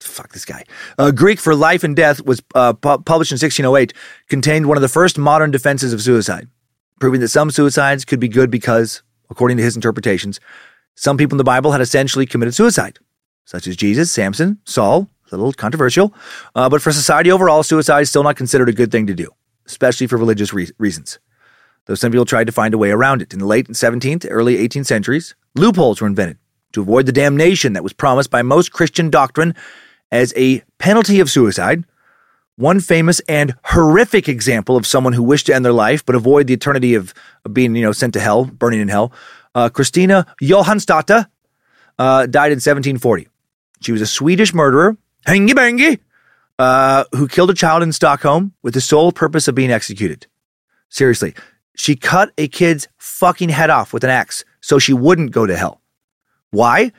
fuck this guy, uh, Greek for life and death, was uh, pu- published in 1608, contained one of the first modern defenses of suicide, proving that some suicides could be good because, according to his interpretations, some people in the Bible had essentially committed suicide, such as Jesus, Samson, Saul, a little controversial, uh, but for society overall, suicide is still not considered a good thing to do, especially for religious re- reasons. Though some people tried to find a way around it. In the late 17th, early 18th centuries, loopholes were invented to avoid the damnation that was promised by most Christian doctrine as a penalty of suicide. One famous and horrific example of someone who wished to end their life but avoid the eternity of, of being, you know, sent to hell, burning in hell. Uh, Christina Johansdotter uh, died in 1740. She was a Swedish murderer, hangy bangy, uh, who killed a child in Stockholm with the sole purpose of being executed. Seriously, she cut a kid's fucking head off with an axe so she wouldn't go to hell. Why?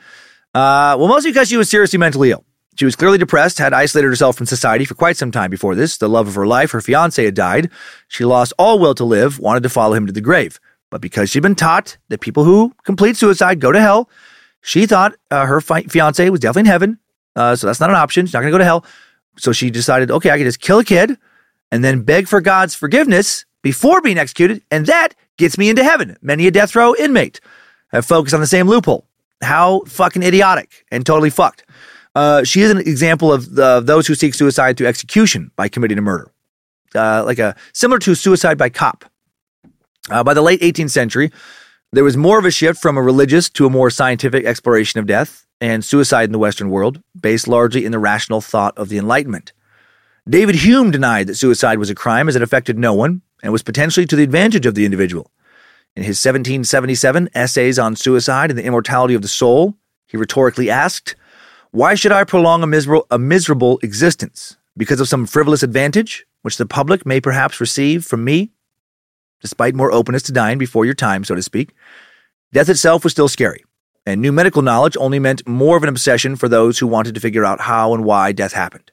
Uh, well, mostly because she was seriously mentally ill. She was clearly depressed, had isolated herself from society for quite some time before this. The love of her life, her fiance, had died. She lost all will to live, wanted to follow him to the grave. But because she'd been taught that people who complete suicide go to hell, she thought uh, her fi- fiance was definitely in heaven. Uh, so that's not an option. She's not going to go to hell. So she decided, okay, I can just kill a kid and then beg for God's forgiveness before being executed, and that gets me into heaven. Many a death row inmate have focused on the same loophole. How fucking idiotic and totally fucked. Uh, she is an example of the, those who seek suicide through execution by committing a murder, uh, like a similar to suicide by cop. Uh, by the late 18th century, there was more of a shift from a religious to a more scientific exploration of death and suicide in the Western world, based largely in the rational thought of the Enlightenment. David Hume denied that suicide was a crime as it affected no one and was potentially to the advantage of the individual. In his 1777 Essays on Suicide and the Immortality of the Soul, he rhetorically asked, Why should I prolong a miserable, a miserable existence? Because of some frivolous advantage, which the public may perhaps receive from me? Despite more openness to dying before your time, so to speak, death itself was still scary, and new medical knowledge only meant more of an obsession for those who wanted to figure out how and why death happened.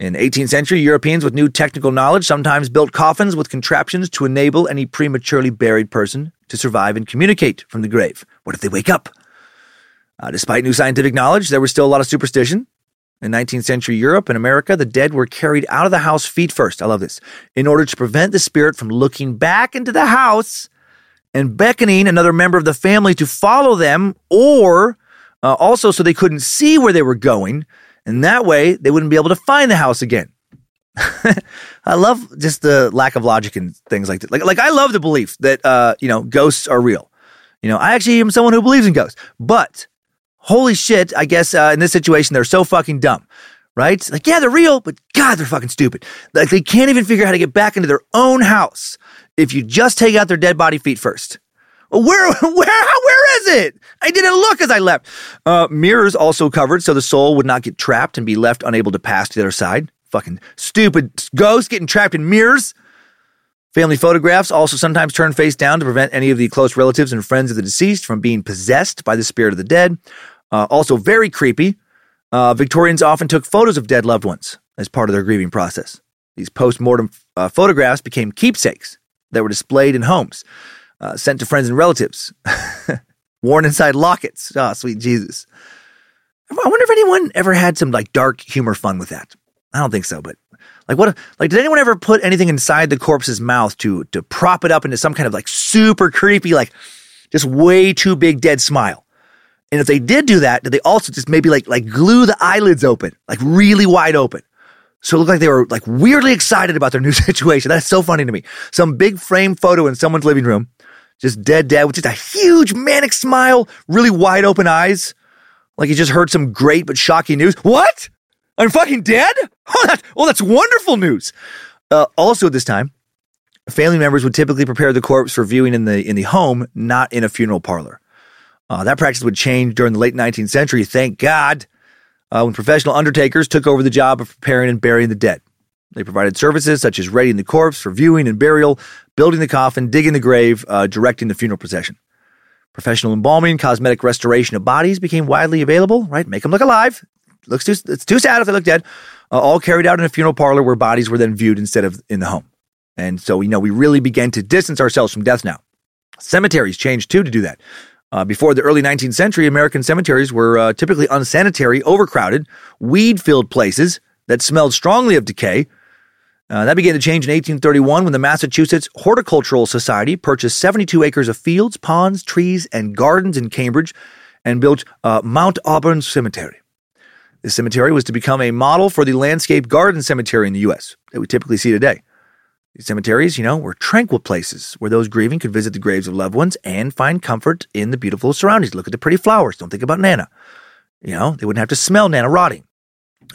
In 18th century, Europeans with new technical knowledge sometimes built coffins with contraptions to enable any prematurely buried person to survive and communicate from the grave. What if they wake up? Uh, despite new scientific knowledge, there was still a lot of superstition. In 19th century Europe and America, the dead were carried out of the house feet first. I love this. In order to prevent the spirit from looking back into the house and beckoning another member of the family to follow them, or uh, also so they couldn't see where they were going and that way they wouldn't be able to find the house again. I love just the lack of logic and things like that. Like, like I love the belief that uh, you know ghosts are real. You know, I actually am someone who believes in ghosts, but holy shit, I guess uh, in this situation they're so fucking dumb, right? Like, yeah, they're real, but God, they're fucking stupid. Like, they can't even figure out how to get back into their own house if you just take out their dead body feet first. Where, where, where is it? I didn't look as I left. Uh, mirrors also covered so the soul would not get trapped and be left unable to pass to the other side. Fucking stupid ghosts getting trapped in mirrors. Family photographs also sometimes turn face down to prevent any of the close relatives and friends of the deceased from being possessed by the spirit of the dead. Uh, also, very creepy. Uh, Victorians often took photos of dead loved ones as part of their grieving process. These post mortem uh, photographs became keepsakes that were displayed in homes uh, sent to friends and relatives. worn inside lockets. Oh, sweet Jesus. I wonder if anyone ever had some like dark humor fun with that. I don't think so, but like what like did anyone ever put anything inside the corpse's mouth to to prop it up into some kind of like super creepy, like just way too big dead smile? And if they did do that, did they also just maybe like like glue the eyelids open, like really wide open? So it looked like they were like weirdly excited about their new situation. That's so funny to me. Some big frame photo in someone's living room, just dead, dead, with just a huge manic smile, really wide open eyes, like he just heard some great but shocking news. What? I'm fucking dead? Oh, that, oh that's wonderful news. Uh, also, at this time, family members would typically prepare the corpse for viewing in the in the home, not in a funeral parlor. Uh, that practice would change during the late 19th century. Thank God uh, when professional undertakers took over the job of preparing and burying the dead. They provided services such as readying the corpse for viewing and burial, building the coffin, digging the grave, uh, directing the funeral procession. Professional embalming, cosmetic restoration of bodies became widely available, right? Make them look alive. Looks too, it's too sad if they look dead. Uh, all carried out in a funeral parlor where bodies were then viewed instead of in the home. And so, you know, we really began to distance ourselves from death now. Cemeteries changed too to do that. Uh, before the early 19th century, American cemeteries were uh, typically unsanitary, overcrowded, weed filled places that smelled strongly of decay. Uh, that began to change in 1831 when the Massachusetts Horticultural Society purchased 72 acres of fields, ponds, trees, and gardens in Cambridge and built uh, Mount Auburn Cemetery. This cemetery was to become a model for the landscape garden cemetery in the U.S. that we typically see today. These cemeteries, you know, were tranquil places where those grieving could visit the graves of loved ones and find comfort in the beautiful surroundings. Look at the pretty flowers. Don't think about Nana. You know, they wouldn't have to smell Nana rotting.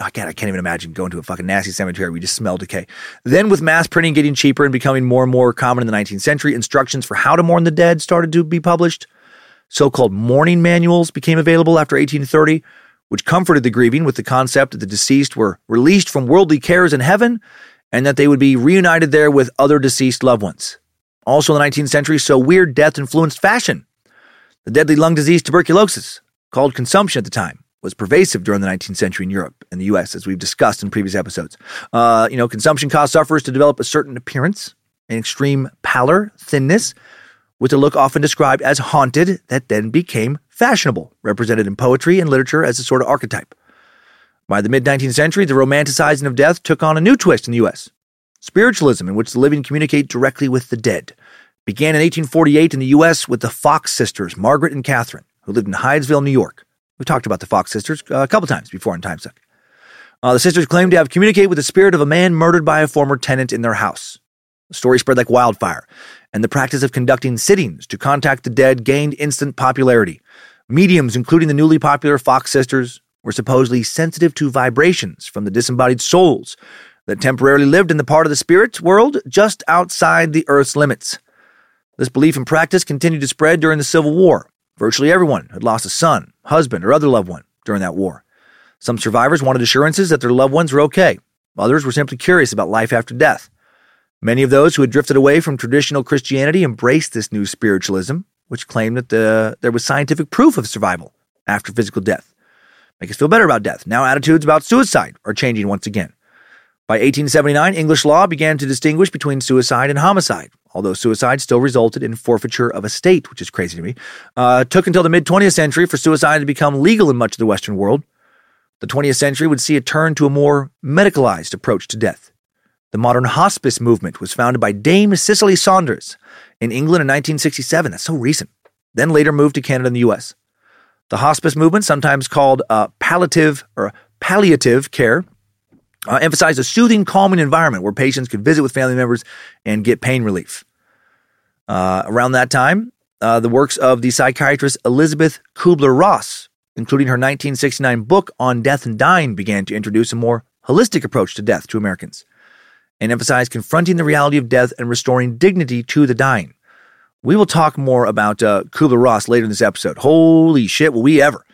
Oh, God, I can't even imagine going to a fucking nasty cemetery where you just smell decay. Then, with mass printing getting cheaper and becoming more and more common in the 19th century, instructions for how to mourn the dead started to be published. So called mourning manuals became available after 1830, which comforted the grieving with the concept that the deceased were released from worldly cares in heaven and that they would be reunited there with other deceased loved ones. Also in the 19th century, so weird death influenced fashion. The deadly lung disease tuberculosis, called consumption at the time, was pervasive during the 19th century in Europe and the US, as we've discussed in previous episodes. Uh, you know, consumption caused sufferers to develop a certain appearance, an extreme pallor, thinness, with a look often described as haunted that then became fashionable, represented in poetry and literature as a sort of archetype. By the mid 19th century, the romanticizing of death took on a new twist in the U.S. Spiritualism, in which the living communicate directly with the dead, began in 1848 in the U.S. with the Fox sisters, Margaret and Catherine, who lived in Hydesville, New York. We've talked about the Fox sisters uh, a couple times before in Time Suck. Uh, the sisters claimed to have communicated with the spirit of a man murdered by a former tenant in their house. The story spread like wildfire, and the practice of conducting sittings to contact the dead gained instant popularity. Mediums, including the newly popular Fox sisters, were supposedly sensitive to vibrations from the disembodied souls that temporarily lived in the part of the spirit world just outside the Earth's limits. This belief and practice continued to spread during the Civil War. Virtually everyone had lost a son, husband, or other loved one during that war. Some survivors wanted assurances that their loved ones were okay. Others were simply curious about life after death. Many of those who had drifted away from traditional Christianity embraced this new spiritualism, which claimed that the, there was scientific proof of survival after physical death make us feel better about death. Now attitudes about suicide are changing once again. By 1879, English law began to distinguish between suicide and homicide, although suicide still resulted in forfeiture of estate, which is crazy to me. Uh, took until the mid 20th century for suicide to become legal in much of the Western world. The 20th century would see a turn to a more medicalized approach to death. The modern hospice movement was founded by Dame Cicely Saunders in England in 1967. That's so recent. Then later moved to Canada and the US. The hospice movement, sometimes called uh, palliative or palliative care, uh, emphasized a soothing, calming environment where patients could visit with family members and get pain relief. Uh, around that time, uh, the works of the psychiatrist Elisabeth Kubler Ross, including her 1969 book on death and dying, began to introduce a more holistic approach to death to Americans and emphasize confronting the reality of death and restoring dignity to the dying. We will talk more about uh, Kubler Ross later in this episode. Holy shit, will we ever?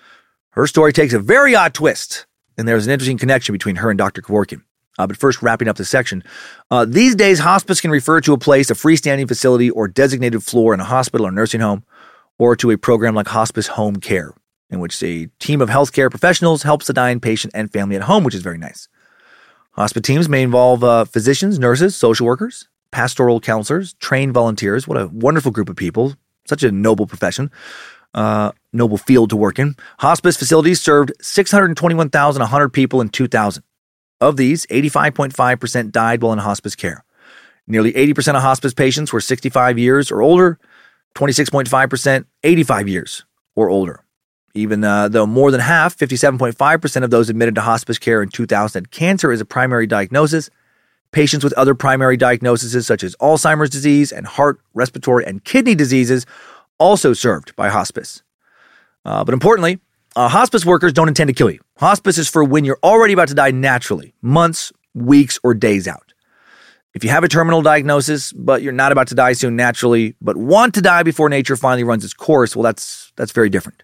Her story takes a very odd twist, and there's an interesting connection between her and Dr. Kevorkian. Uh, but first, wrapping up this section. Uh, these days, hospice can refer to a place, a freestanding facility, or designated floor in a hospital or nursing home, or to a program like hospice home care, in which a team of healthcare professionals helps the dying patient and family at home, which is very nice. Hospice teams may involve uh, physicians, nurses, social workers, pastoral counselors, trained volunteers. What a wonderful group of people. Such a noble profession. uh, noble field to work in. Hospice facilities served 621,100 people in 2000. Of these, 85.5% died while in hospice care. Nearly 80% of hospice patients were 65 years or older, 26.5%, 85 years or older. Even uh, though more than half, 57.5% of those admitted to hospice care in 2000 had cancer as a primary diagnosis, patients with other primary diagnoses such as Alzheimer's disease and heart, respiratory, and kidney diseases also served by hospice. Uh, but importantly, uh, hospice workers don't intend to kill you. Hospice is for when you're already about to die naturally, months, weeks, or days out. If you have a terminal diagnosis, but you're not about to die soon naturally, but want to die before nature finally runs its course, well, that's that's very different.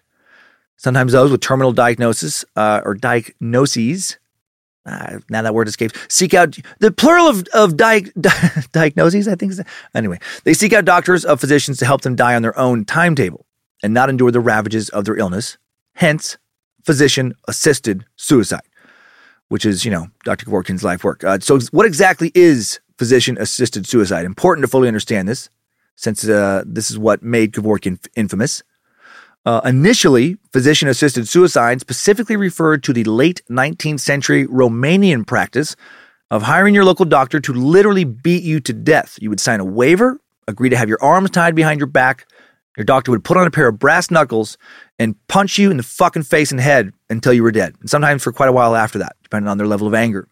Sometimes those with terminal diagnosis uh, or diagnoses, uh, now that word escapes, seek out the plural of, of di- di- diagnoses, I think. Anyway, they seek out doctors of physicians to help them die on their own timetable and not endure the ravages of their illness. Hence, physician assisted suicide, which is, you know, Dr. Kevorkian's life work. Uh, so, what exactly is physician assisted suicide? Important to fully understand this, since uh, this is what made Kevorkian infamous. Uh, initially, physician assisted suicide specifically referred to the late 19th century Romanian practice of hiring your local doctor to literally beat you to death. You would sign a waiver, agree to have your arms tied behind your back. Your doctor would put on a pair of brass knuckles and punch you in the fucking face and head until you were dead. And sometimes for quite a while after that, depending on their level of anger.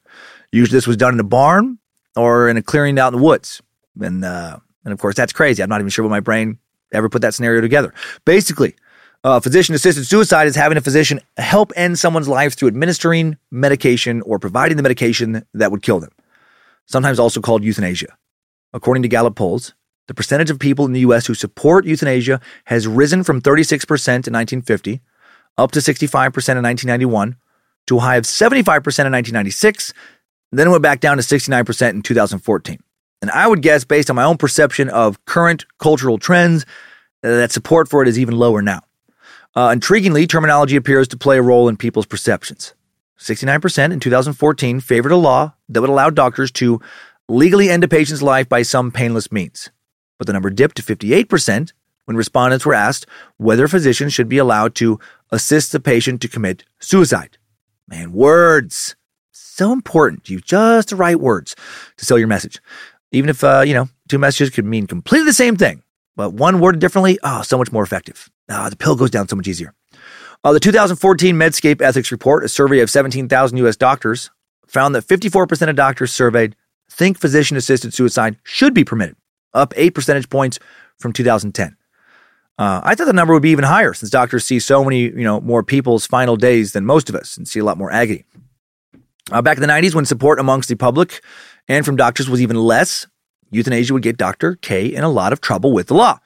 Usually this was done in a barn or in a clearing out in the woods. And, uh, and of course, that's crazy. I'm not even sure what my brain ever put that scenario together. Basically, uh, physician assisted suicide is having a physician help end someone's life through administering medication or providing the medication that would kill them, sometimes also called euthanasia. According to Gallup polls, the percentage of people in the U.S. who support euthanasia has risen from 36% in 1950 up to 65% in 1991 to a high of 75% in 1996. Then it went back down to 69% in 2014. And I would guess, based on my own perception of current cultural trends, that support for it is even lower now. Uh, intriguingly, terminology appears to play a role in people's perceptions. 69% in 2014 favored a law that would allow doctors to legally end a patient's life by some painless means. But the number dipped to 58% when respondents were asked whether physicians should be allowed to assist the patient to commit suicide. Man, words. So important. You just the right words to sell your message. Even if, uh, you know, two messages could mean completely the same thing, but one worded differently, oh, so much more effective. Ah, the pill goes down so much easier. Uh, the 2014 Medscape Ethics Report, a survey of 17,000 U.S. doctors, found that 54% of doctors surveyed think physician assisted suicide should be permitted, up 8 percentage points from 2010. Uh, I thought the number would be even higher since doctors see so many, you know, more people's final days than most of us and see a lot more agony. Uh, back in the 90s, when support amongst the public and from doctors was even less, euthanasia would get Dr. K in a lot of trouble with the law.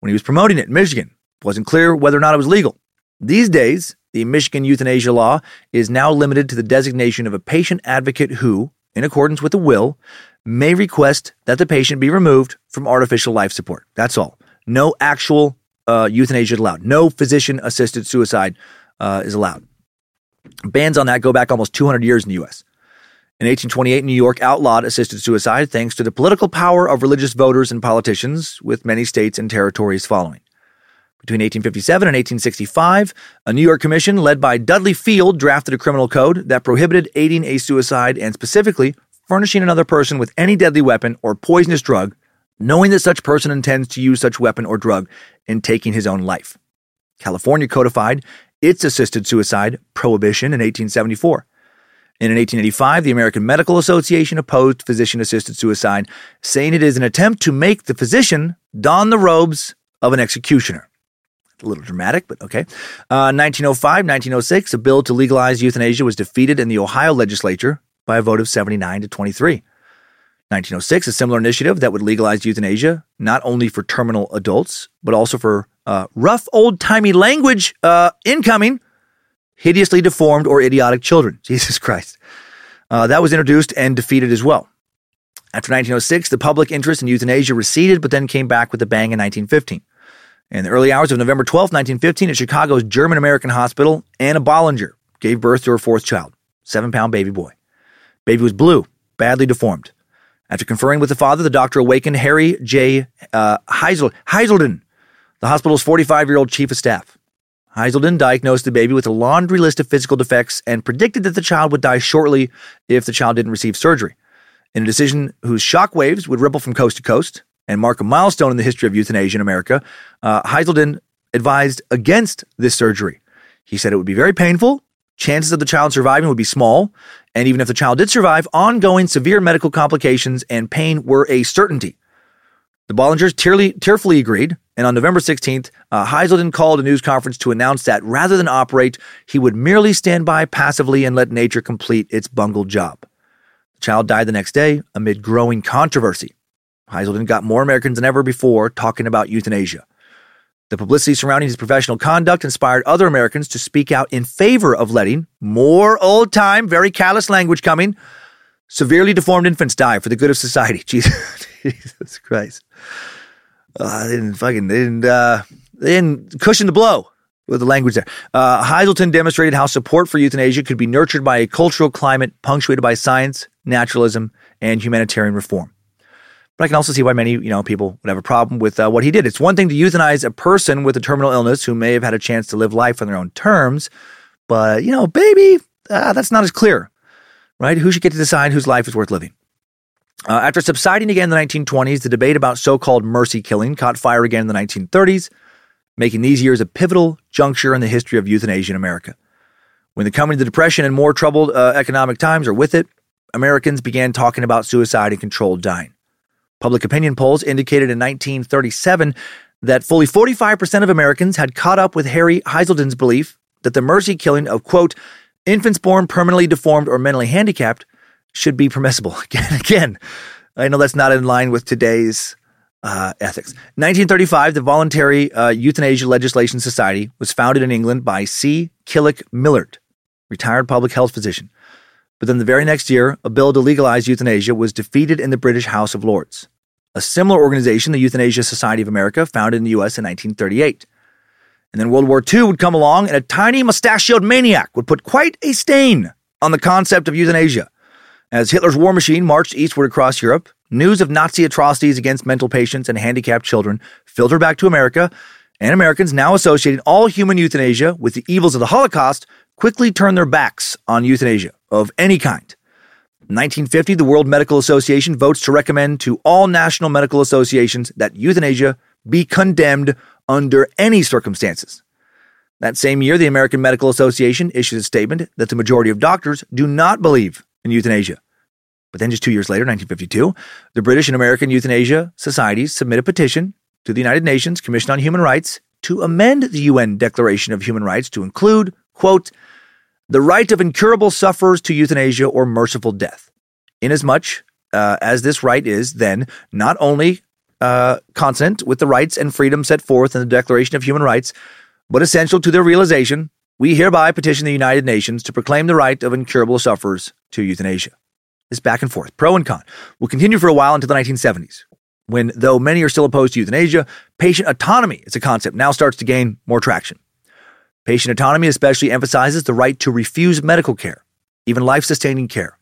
When he was promoting it in Michigan, wasn't clear whether or not it was legal. These days, the Michigan euthanasia law is now limited to the designation of a patient advocate who, in accordance with the will, may request that the patient be removed from artificial life support. That's all. No actual uh, euthanasia allowed. No physician assisted suicide uh, is allowed. Bans on that go back almost 200 years in the U.S. In 1828, New York outlawed assisted suicide thanks to the political power of religious voters and politicians, with many states and territories following. Between 1857 and 1865, a New York commission led by Dudley Field drafted a criminal code that prohibited aiding a suicide and specifically furnishing another person with any deadly weapon or poisonous drug, knowing that such person intends to use such weapon or drug in taking his own life. California codified its assisted suicide prohibition in 1874. And in 1885, the American Medical Association opposed physician assisted suicide, saying it is an attempt to make the physician don the robes of an executioner a little dramatic, but okay. Uh, 1905, 1906, a bill to legalize euthanasia was defeated in the Ohio legislature by a vote of 79 to 23. 1906, a similar initiative that would legalize euthanasia, not only for terminal adults, but also for uh, rough, old timey language uh, incoming, hideously deformed or idiotic children. Jesus Christ. Uh, that was introduced and defeated as well. After 1906, the public interest in euthanasia receded, but then came back with a bang in 1915. In the early hours of November 12, 1915, at Chicago's German American Hospital, Anna Bollinger gave birth to her fourth child, seven pound baby boy. Baby was blue, badly deformed. After conferring with the father, the doctor awakened Harry J. Uh, Heisel, Haiselden the hospital's 45 year old chief of staff. Haiselden diagnosed the baby with a laundry list of physical defects and predicted that the child would die shortly if the child didn't receive surgery. In a decision whose shockwaves would ripple from coast to coast and mark a milestone in the history of euthanasia in America, uh, Haiselden advised against this surgery. He said it would be very painful, chances of the child surviving would be small, and even if the child did survive, ongoing severe medical complications and pain were a certainty. The Bollingers tearly, tearfully agreed, and on November 16th, uh, Haiselden called a news conference to announce that rather than operate, he would merely stand by passively and let nature complete its bungled job. The child died the next day amid growing controversy. Haiselden got more Americans than ever before talking about euthanasia. The publicity surrounding his professional conduct inspired other Americans to speak out in favor of letting more old time, very callous language coming, severely deformed infants die for the good of society. Jesus, Jesus Christ. Uh, they didn't fucking, they didn't, uh, they didn't cushion the blow with the language there. Uh, Haiselden demonstrated how support for euthanasia could be nurtured by a cultural climate punctuated by science, naturalism, and humanitarian reform. But I can also see why many, you know, people would have a problem with uh, what he did. It's one thing to euthanize a person with a terminal illness who may have had a chance to live life on their own terms, but you know, baby, uh, that's not as clear, right? Who should get to decide whose life is worth living? Uh, after subsiding again in the 1920s, the debate about so-called mercy killing caught fire again in the 1930s, making these years a pivotal juncture in the history of euthanasia in America. When the coming of the Depression and more troubled uh, economic times are with it, Americans began talking about suicide and controlled dying. Public opinion polls indicated in 1937 that fully 45% of Americans had caught up with Harry Haiselden's belief that the mercy killing of, quote, infants born permanently deformed or mentally handicapped should be permissible. Again, again, I know that's not in line with today's uh, ethics. 1935, the Voluntary uh, Euthanasia Legislation Society was founded in England by C. Killick Millard, retired public health physician. But then the very next year, a bill to legalize euthanasia was defeated in the British House of Lords. A similar organization, the Euthanasia Society of America, founded in the U.S. in 1938. And then World War II would come along, and a tiny mustachioed maniac would put quite a stain on the concept of euthanasia. As Hitler's war machine marched eastward across Europe, news of Nazi atrocities against mental patients and handicapped children filtered back to America, and Americans now associating all human euthanasia with the evils of the Holocaust quickly turned their backs on euthanasia of any kind. In 1950, the World Medical Association votes to recommend to all national medical associations that euthanasia be condemned under any circumstances. That same year, the American Medical Association issues a statement that the majority of doctors do not believe in euthanasia. But then, just two years later, 1952, the British and American Euthanasia Societies submit a petition to the United Nations Commission on Human Rights to amend the UN Declaration of Human Rights to include, quote, the right of incurable sufferers to euthanasia or merciful death, inasmuch uh, as this right is then not only uh, consonant with the rights and freedoms set forth in the Declaration of Human Rights, but essential to their realization, we hereby petition the United Nations to proclaim the right of incurable sufferers to euthanasia. This back and forth, pro and con, will continue for a while until the 1970s, when, though many are still opposed to euthanasia, patient autonomy as a concept now starts to gain more traction. Patient autonomy especially emphasizes the right to refuse medical care, even life sustaining care.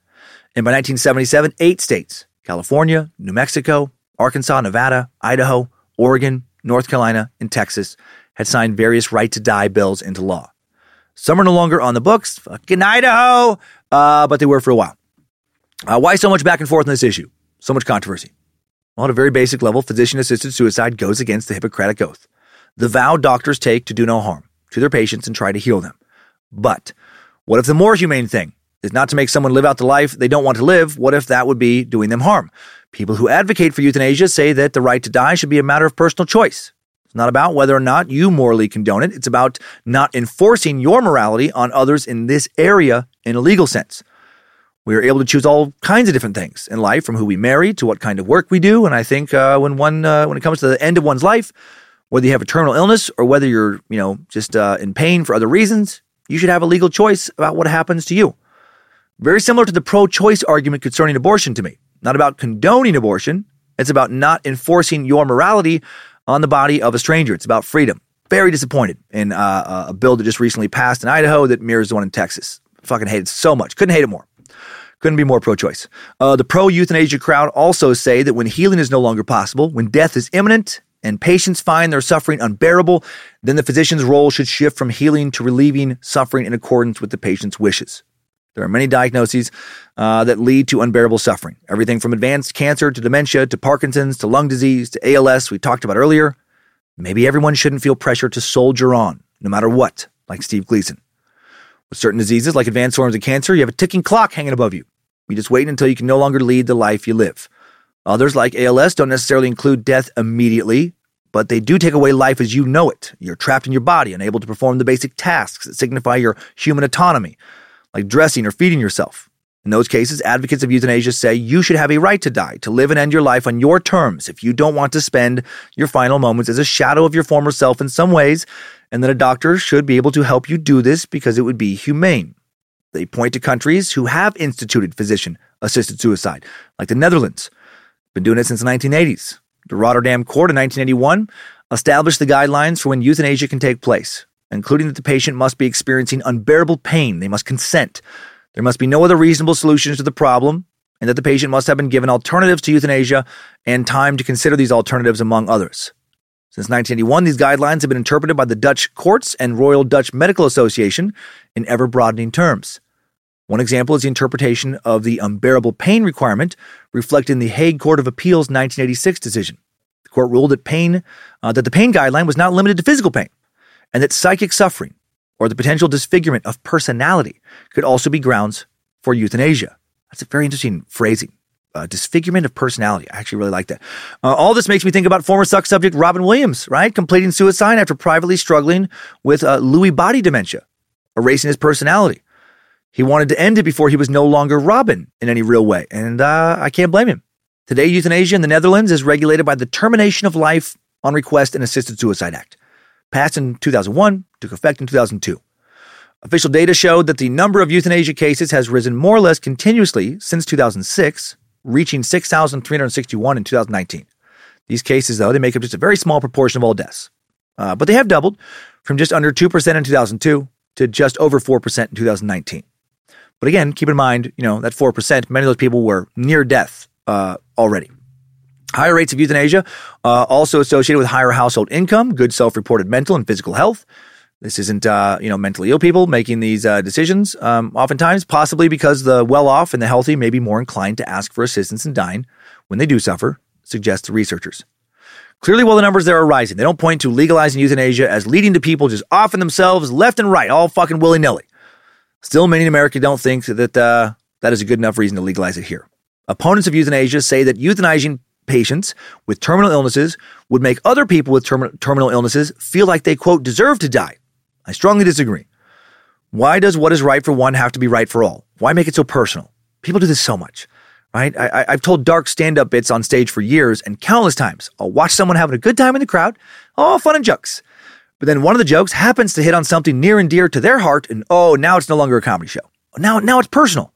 And by 1977, eight states California, New Mexico, Arkansas, Nevada, Idaho, Oregon, North Carolina, and Texas had signed various right to die bills into law. Some are no longer on the books, fucking Idaho, uh, but they were for a while. Uh, why so much back and forth on this issue? So much controversy. Well, at a very basic level, physician assisted suicide goes against the Hippocratic Oath, the vow doctors take to do no harm to their patients and try to heal them. But what if the more humane thing is not to make someone live out the life they don't want to live? What if that would be doing them harm? People who advocate for euthanasia say that the right to die should be a matter of personal choice. It's not about whether or not you morally condone it. It's about not enforcing your morality on others in this area in a legal sense. We are able to choose all kinds of different things in life, from who we marry to what kind of work we do. And I think uh, when one uh, when it comes to the end of one's life, whether you have a terminal illness or whether you're, you know, just uh, in pain for other reasons, you should have a legal choice about what happens to you. Very similar to the pro choice argument concerning abortion to me. Not about condoning abortion, it's about not enforcing your morality on the body of a stranger. It's about freedom. Very disappointed in uh, a bill that just recently passed in Idaho that mirrors the one in Texas. Fucking hate it so much. Couldn't hate it more. Couldn't be more pro choice. Uh, the pro euthanasia crowd also say that when healing is no longer possible, when death is imminent, and patients find their suffering unbearable, then the physician's role should shift from healing to relieving suffering in accordance with the patient's wishes. There are many diagnoses uh, that lead to unbearable suffering. Everything from advanced cancer to dementia to Parkinson's to lung disease to ALS, we talked about earlier. Maybe everyone shouldn't feel pressure to soldier on, no matter what, like Steve Gleason. With certain diseases, like advanced forms of cancer, you have a ticking clock hanging above you. You just wait until you can no longer lead the life you live. Others, like ALS, don't necessarily include death immediately, but they do take away life as you know it. You're trapped in your body, unable to perform the basic tasks that signify your human autonomy, like dressing or feeding yourself. In those cases, advocates of euthanasia say you should have a right to die, to live and end your life on your terms if you don't want to spend your final moments as a shadow of your former self in some ways, and that a doctor should be able to help you do this because it would be humane. They point to countries who have instituted physician assisted suicide, like the Netherlands. Been doing it since the 1980s. The Rotterdam Court in 1981 established the guidelines for when euthanasia can take place, including that the patient must be experiencing unbearable pain. They must consent. There must be no other reasonable solutions to the problem, and that the patient must have been given alternatives to euthanasia and time to consider these alternatives, among others. Since 1981, these guidelines have been interpreted by the Dutch courts and Royal Dutch Medical Association in ever broadening terms. One example is the interpretation of the unbearable pain requirement reflected in the Hague Court of Appeal's 1986 decision. The court ruled that pain, uh, that the pain guideline was not limited to physical pain, and that psychic suffering or the potential disfigurement of personality could also be grounds for euthanasia. That's a very interesting phrasing. Uh, disfigurement of personality. I actually really like that. Uh, all this makes me think about former suck subject Robin Williams, right? Completing suicide after privately struggling with uh, body dementia, erasing his personality. He wanted to end it before he was no longer Robin in any real way, and uh, I can't blame him. Today, euthanasia in the Netherlands is regulated by the Termination of Life on Request and Assisted Suicide Act, passed in 2001, took effect in 2002. Official data showed that the number of euthanasia cases has risen more or less continuously since 2006, reaching 6,361 in 2019. These cases, though, they make up just a very small proportion of all deaths. Uh, but they have doubled from just under 2% in 2002 to just over 4% in 2019. But again, keep in mind, you know, that 4%, many of those people were near death uh, already. Higher rates of euthanasia uh, also associated with higher household income, good self-reported mental and physical health. This isn't, uh, you know, mentally ill people making these uh, decisions. Um, oftentimes, possibly because the well-off and the healthy may be more inclined to ask for assistance in dying when they do suffer, suggests the researchers. Clearly, while the numbers there are rising, they don't point to legalizing euthanasia as leading to people just offing themselves left and right, all fucking willy-nilly. Still, many in America don't think that uh, that is a good enough reason to legalize it here. Opponents of euthanasia say that euthanizing patients with terminal illnesses would make other people with term- terminal illnesses feel like they, quote, deserve to die. I strongly disagree. Why does what is right for one have to be right for all? Why make it so personal? People do this so much, right? I, have told dark stand up bits on stage for years and countless times. I'll watch someone having a good time in the crowd, all fun and jokes. But then one of the jokes happens to hit on something near and dear to their heart, and oh, now it's no longer a comedy show. Now, now it's personal.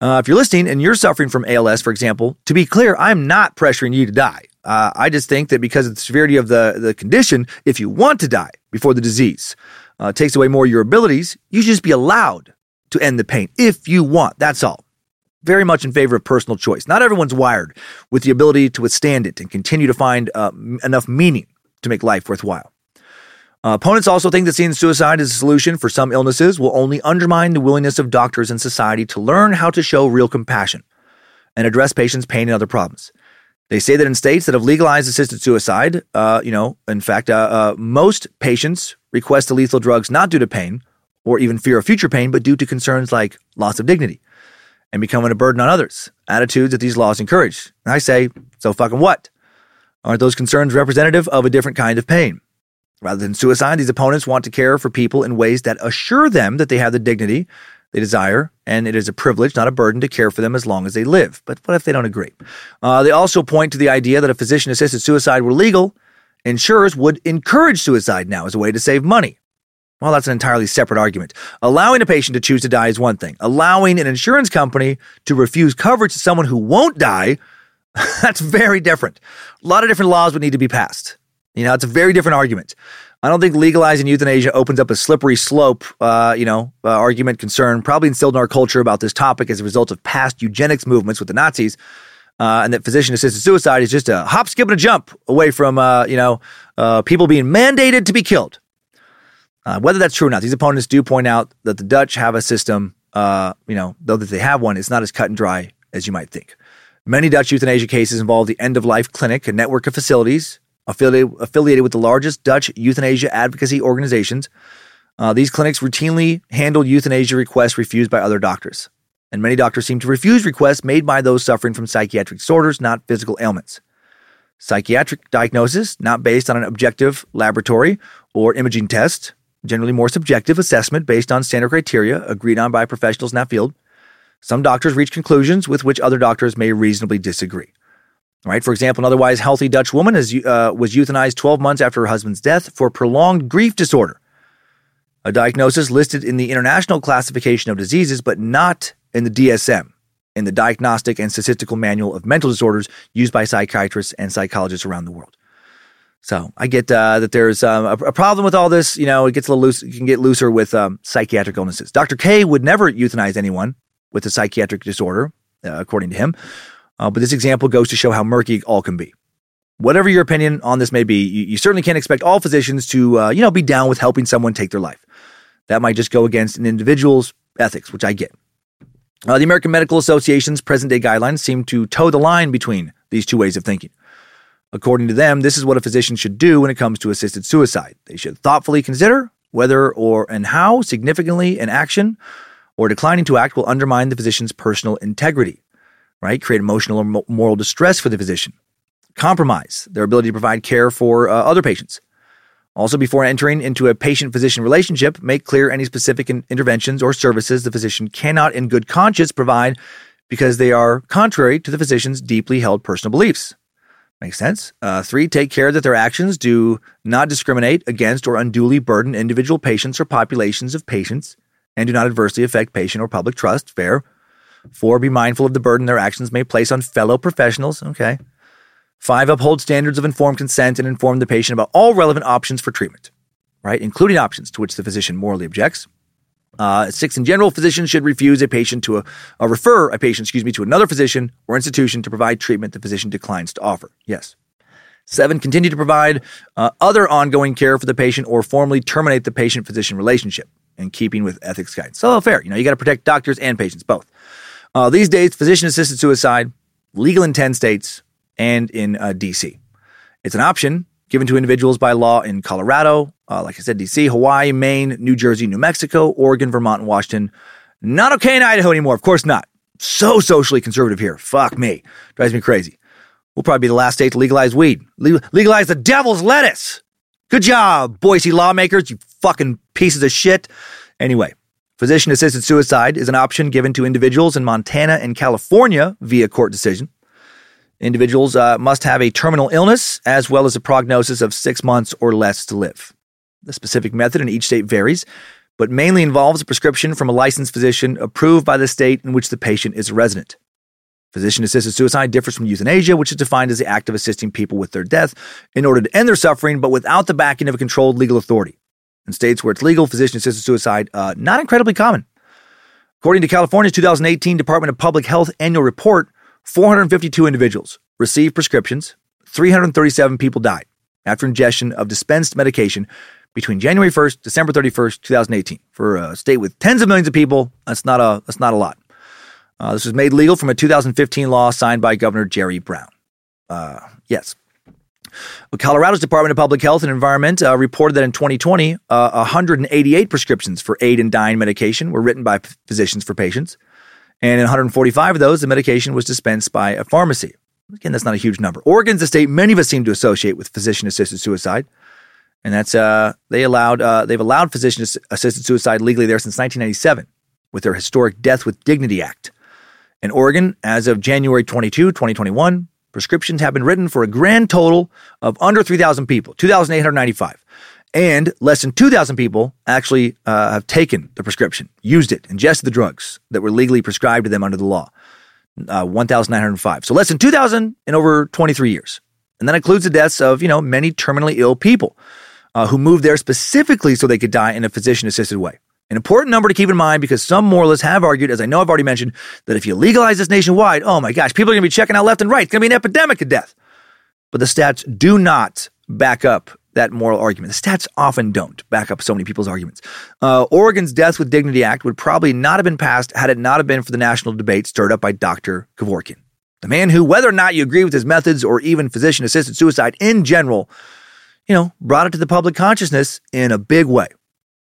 Uh, if you're listening and you're suffering from ALS, for example, to be clear, I'm not pressuring you to die. Uh, I just think that because of the severity of the, the condition, if you want to die before the disease uh, takes away more of your abilities, you should just be allowed to end the pain if you want. That's all. Very much in favor of personal choice. Not everyone's wired with the ability to withstand it and continue to find uh, enough meaning to make life worthwhile. Uh, opponents also think that seeing suicide as a solution for some illnesses will only undermine the willingness of doctors and society to learn how to show real compassion and address patients' pain and other problems. They say that in states that have legalized assisted suicide, uh, you know, in fact, uh, uh most patients request the lethal drugs not due to pain or even fear of future pain, but due to concerns like loss of dignity and becoming a burden on others, attitudes that these laws encourage. And I say, so fucking what? Aren't those concerns representative of a different kind of pain? Rather than suicide, these opponents want to care for people in ways that assure them that they have the dignity they desire, and it is a privilege, not a burden, to care for them as long as they live. But what if they don't agree? Uh, they also point to the idea that if physician assisted suicide were legal, insurers would encourage suicide now as a way to save money. Well, that's an entirely separate argument. Allowing a patient to choose to die is one thing. Allowing an insurance company to refuse coverage to someone who won't die, that's very different. A lot of different laws would need to be passed. You know, it's a very different argument. I don't think legalizing euthanasia opens up a slippery slope, uh, you know, uh, argument concern, probably instilled in our culture about this topic as a result of past eugenics movements with the Nazis. uh, and that physician assisted suicide is just a hop, skip, and a jump away from uh, you know uh, people being mandated to be killed. Uh, whether that's true or not, these opponents do point out that the Dutch have a system. You know, though that they have one, it's not as cut and dry as you might think. Many Dutch euthanasia cases involve the end of life clinic, a network of facilities affiliated, affiliated with the largest Dutch euthanasia advocacy organizations. Uh, these clinics routinely handle euthanasia requests refused by other doctors and many doctors seem to refuse requests made by those suffering from psychiatric disorders, not physical ailments. Psychiatric diagnosis, not based on an objective laboratory or imaging test, generally more subjective assessment based on standard criteria agreed on by professionals in that field. Some doctors reach conclusions with which other doctors may reasonably disagree. Right? For example, an otherwise healthy Dutch woman is, uh, was euthanized 12 months after her husband's death for prolonged grief disorder, a diagnosis listed in the International Classification of Diseases, but not in the DSM, in the Diagnostic and Statistical Manual of Mental Disorders used by psychiatrists and psychologists around the world. So I get uh, that there's um, a, a, problem with all this. You know, it gets a little loose. It can get looser with um, psychiatric illnesses. Dr. K would never euthanize anyone with a psychiatric disorder, uh, according to him. Uh, but this example goes to show how murky all can be. Whatever your opinion on this may be, you, you certainly can't expect all physicians to, uh, you know, be down with helping someone take their life. That might just go against an individual's ethics, which I get. Uh, the American Medical Association's present day guidelines seem to toe the line between these two ways of thinking. According to them, this is what a physician should do when it comes to assisted suicide. They should thoughtfully consider whether or and how significantly an action or declining to act will undermine the physician's personal integrity, right? Create emotional or moral distress for the physician, compromise their ability to provide care for uh, other patients, also, before entering into a patient physician relationship, make clear any specific interventions or services the physician cannot, in good conscience, provide because they are contrary to the physician's deeply held personal beliefs. Makes sense. Uh, three, take care that their actions do not discriminate against or unduly burden individual patients or populations of patients and do not adversely affect patient or public trust. Fair. Four, be mindful of the burden their actions may place on fellow professionals. Okay. Five, uphold standards of informed consent and inform the patient about all relevant options for treatment, right? Including options to which the physician morally objects. Uh, six, in general, physicians should refuse a patient to a, a refer a patient, excuse me, to another physician or institution to provide treatment the physician declines to offer. Yes. Seven, continue to provide uh, other ongoing care for the patient or formally terminate the patient physician relationship in keeping with ethics guidance. So fair. You know, you got to protect doctors and patients both. Uh, these days, physician assisted suicide, legal in 10 states, and in uh, DC. It's an option given to individuals by law in Colorado, uh, like I said, DC, Hawaii, Maine, New Jersey, New Mexico, Oregon, Vermont, and Washington. Not okay in Idaho anymore. Of course not. So socially conservative here. Fuck me. Drives me crazy. We'll probably be the last state to legalize weed. Le- legalize the devil's lettuce. Good job, Boise lawmakers, you fucking pieces of shit. Anyway, physician assisted suicide is an option given to individuals in Montana and California via court decision. Individuals uh, must have a terminal illness as well as a prognosis of six months or less to live. The specific method in each state varies, but mainly involves a prescription from a licensed physician approved by the state in which the patient is a resident. Physician assisted suicide differs from euthanasia, which is defined as the act of assisting people with their death in order to end their suffering, but without the backing of a controlled legal authority. In states where it's legal, physician assisted suicide, uh, not incredibly common. According to California's 2018 Department of Public Health annual report, 452 individuals received prescriptions, 337 people died after ingestion of dispensed medication between January 1st, December 31st, 2018. For a state with tens of millions of people, that's not a, that's not a lot. Uh, this was made legal from a 2015 law signed by Governor Jerry Brown. Uh, yes. Colorado's Department of Public Health and Environment uh, reported that in 2020, uh, 188 prescriptions for aid and dying medication were written by physicians for patients. And in 145 of those, the medication was dispensed by a pharmacy. Again, that's not a huge number. Oregon's a state many of us seem to associate with physician-assisted suicide, and that's uh, they allowed uh, they've allowed physician-assisted suicide legally there since 1997 with their historic Death with Dignity Act. In Oregon, as of January 22, 2021, prescriptions have been written for a grand total of under 3,000 people, 2,895 and less than 2,000 people actually uh, have taken the prescription, used it, ingested the drugs that were legally prescribed to them under the law. Uh, 1,905. So less than 2,000 in over 23 years. And that includes the deaths of, you know, many terminally ill people uh, who moved there specifically so they could die in a physician assisted way. An important number to keep in mind because some moralists have argued, as I know I've already mentioned, that if you legalize this nationwide, oh my gosh, people are going to be checking out left and right. It's going to be an epidemic of death. But the stats do not back up that moral argument. The stats often don't back up so many people's arguments. Uh, Oregon's Death with Dignity Act would probably not have been passed had it not have been for the national debate stirred up by Dr. Kevorkian, the man who, whether or not you agree with his methods or even physician-assisted suicide in general, you know, brought it to the public consciousness in a big way.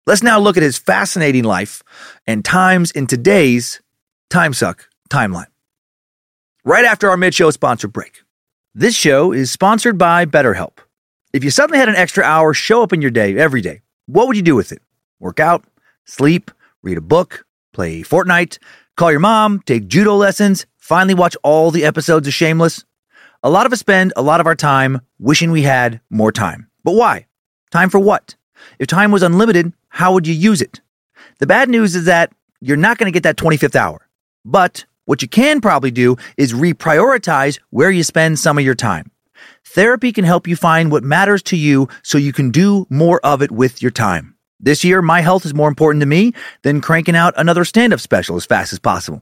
Let's now look at his fascinating life and times in today's Time Suck timeline. Right after our mid-show sponsor break. This show is sponsored by BetterHelp. If you suddenly had an extra hour show up in your day every day, what would you do with it? Work out, sleep, read a book, play Fortnite, call your mom, take judo lessons, finally watch all the episodes of Shameless? A lot of us spend a lot of our time wishing we had more time. But why? Time for what? If time was unlimited, how would you use it? The bad news is that you're not going to get that 25th hour. But what you can probably do is reprioritize where you spend some of your time. Therapy can help you find what matters to you so you can do more of it with your time. This year, my health is more important to me than cranking out another stand up special as fast as possible.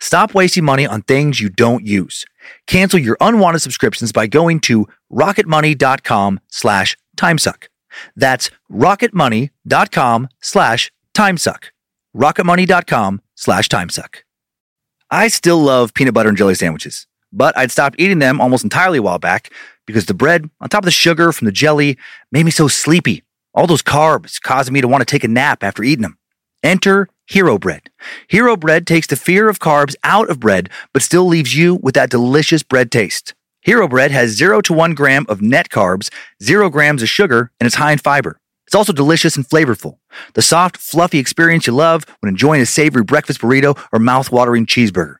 Stop wasting money on things you don't use. Cancel your unwanted subscriptions by going to rocketmoney.com slash timesuck. That's rocketmoney.com slash timesuck. rocketmoney.com slash timesuck. I still love peanut butter and jelly sandwiches but I'd stopped eating them almost entirely a while back because the bread, on top of the sugar from the jelly, made me so sleepy. All those carbs causing me to want to take a nap after eating them. Enter Hero Bread. Hero Bread takes the fear of carbs out of bread, but still leaves you with that delicious bread taste. Hero Bread has 0 to 1 gram of net carbs, 0 grams of sugar, and it's high in fiber. It's also delicious and flavorful. The soft, fluffy experience you love when enjoying a savory breakfast burrito or mouth-watering cheeseburger.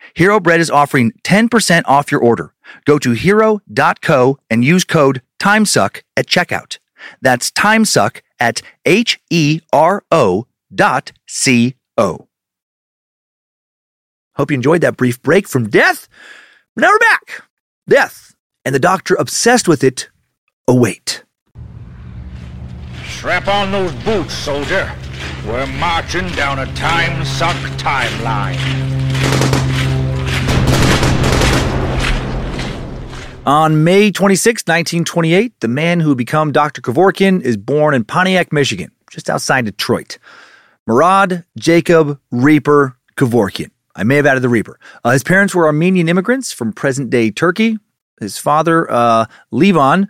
Hero Bread is offering 10% off your order. Go to hero.co and use code TIMESUCK at checkout. That's TIMESUCK at H E R O dot C O. Hope you enjoyed that brief break from death. But now we're back. Death and the doctor obsessed with it await. Strap on those boots, soldier. We're marching down a time suck timeline. On May 26, 1928, the man who would become Dr. Kevorkian is born in Pontiac, Michigan, just outside Detroit. Murad Jacob Reaper Kevorkian. I may have added the Reaper. Uh, his parents were Armenian immigrants from present day Turkey. His father, uh, Levon,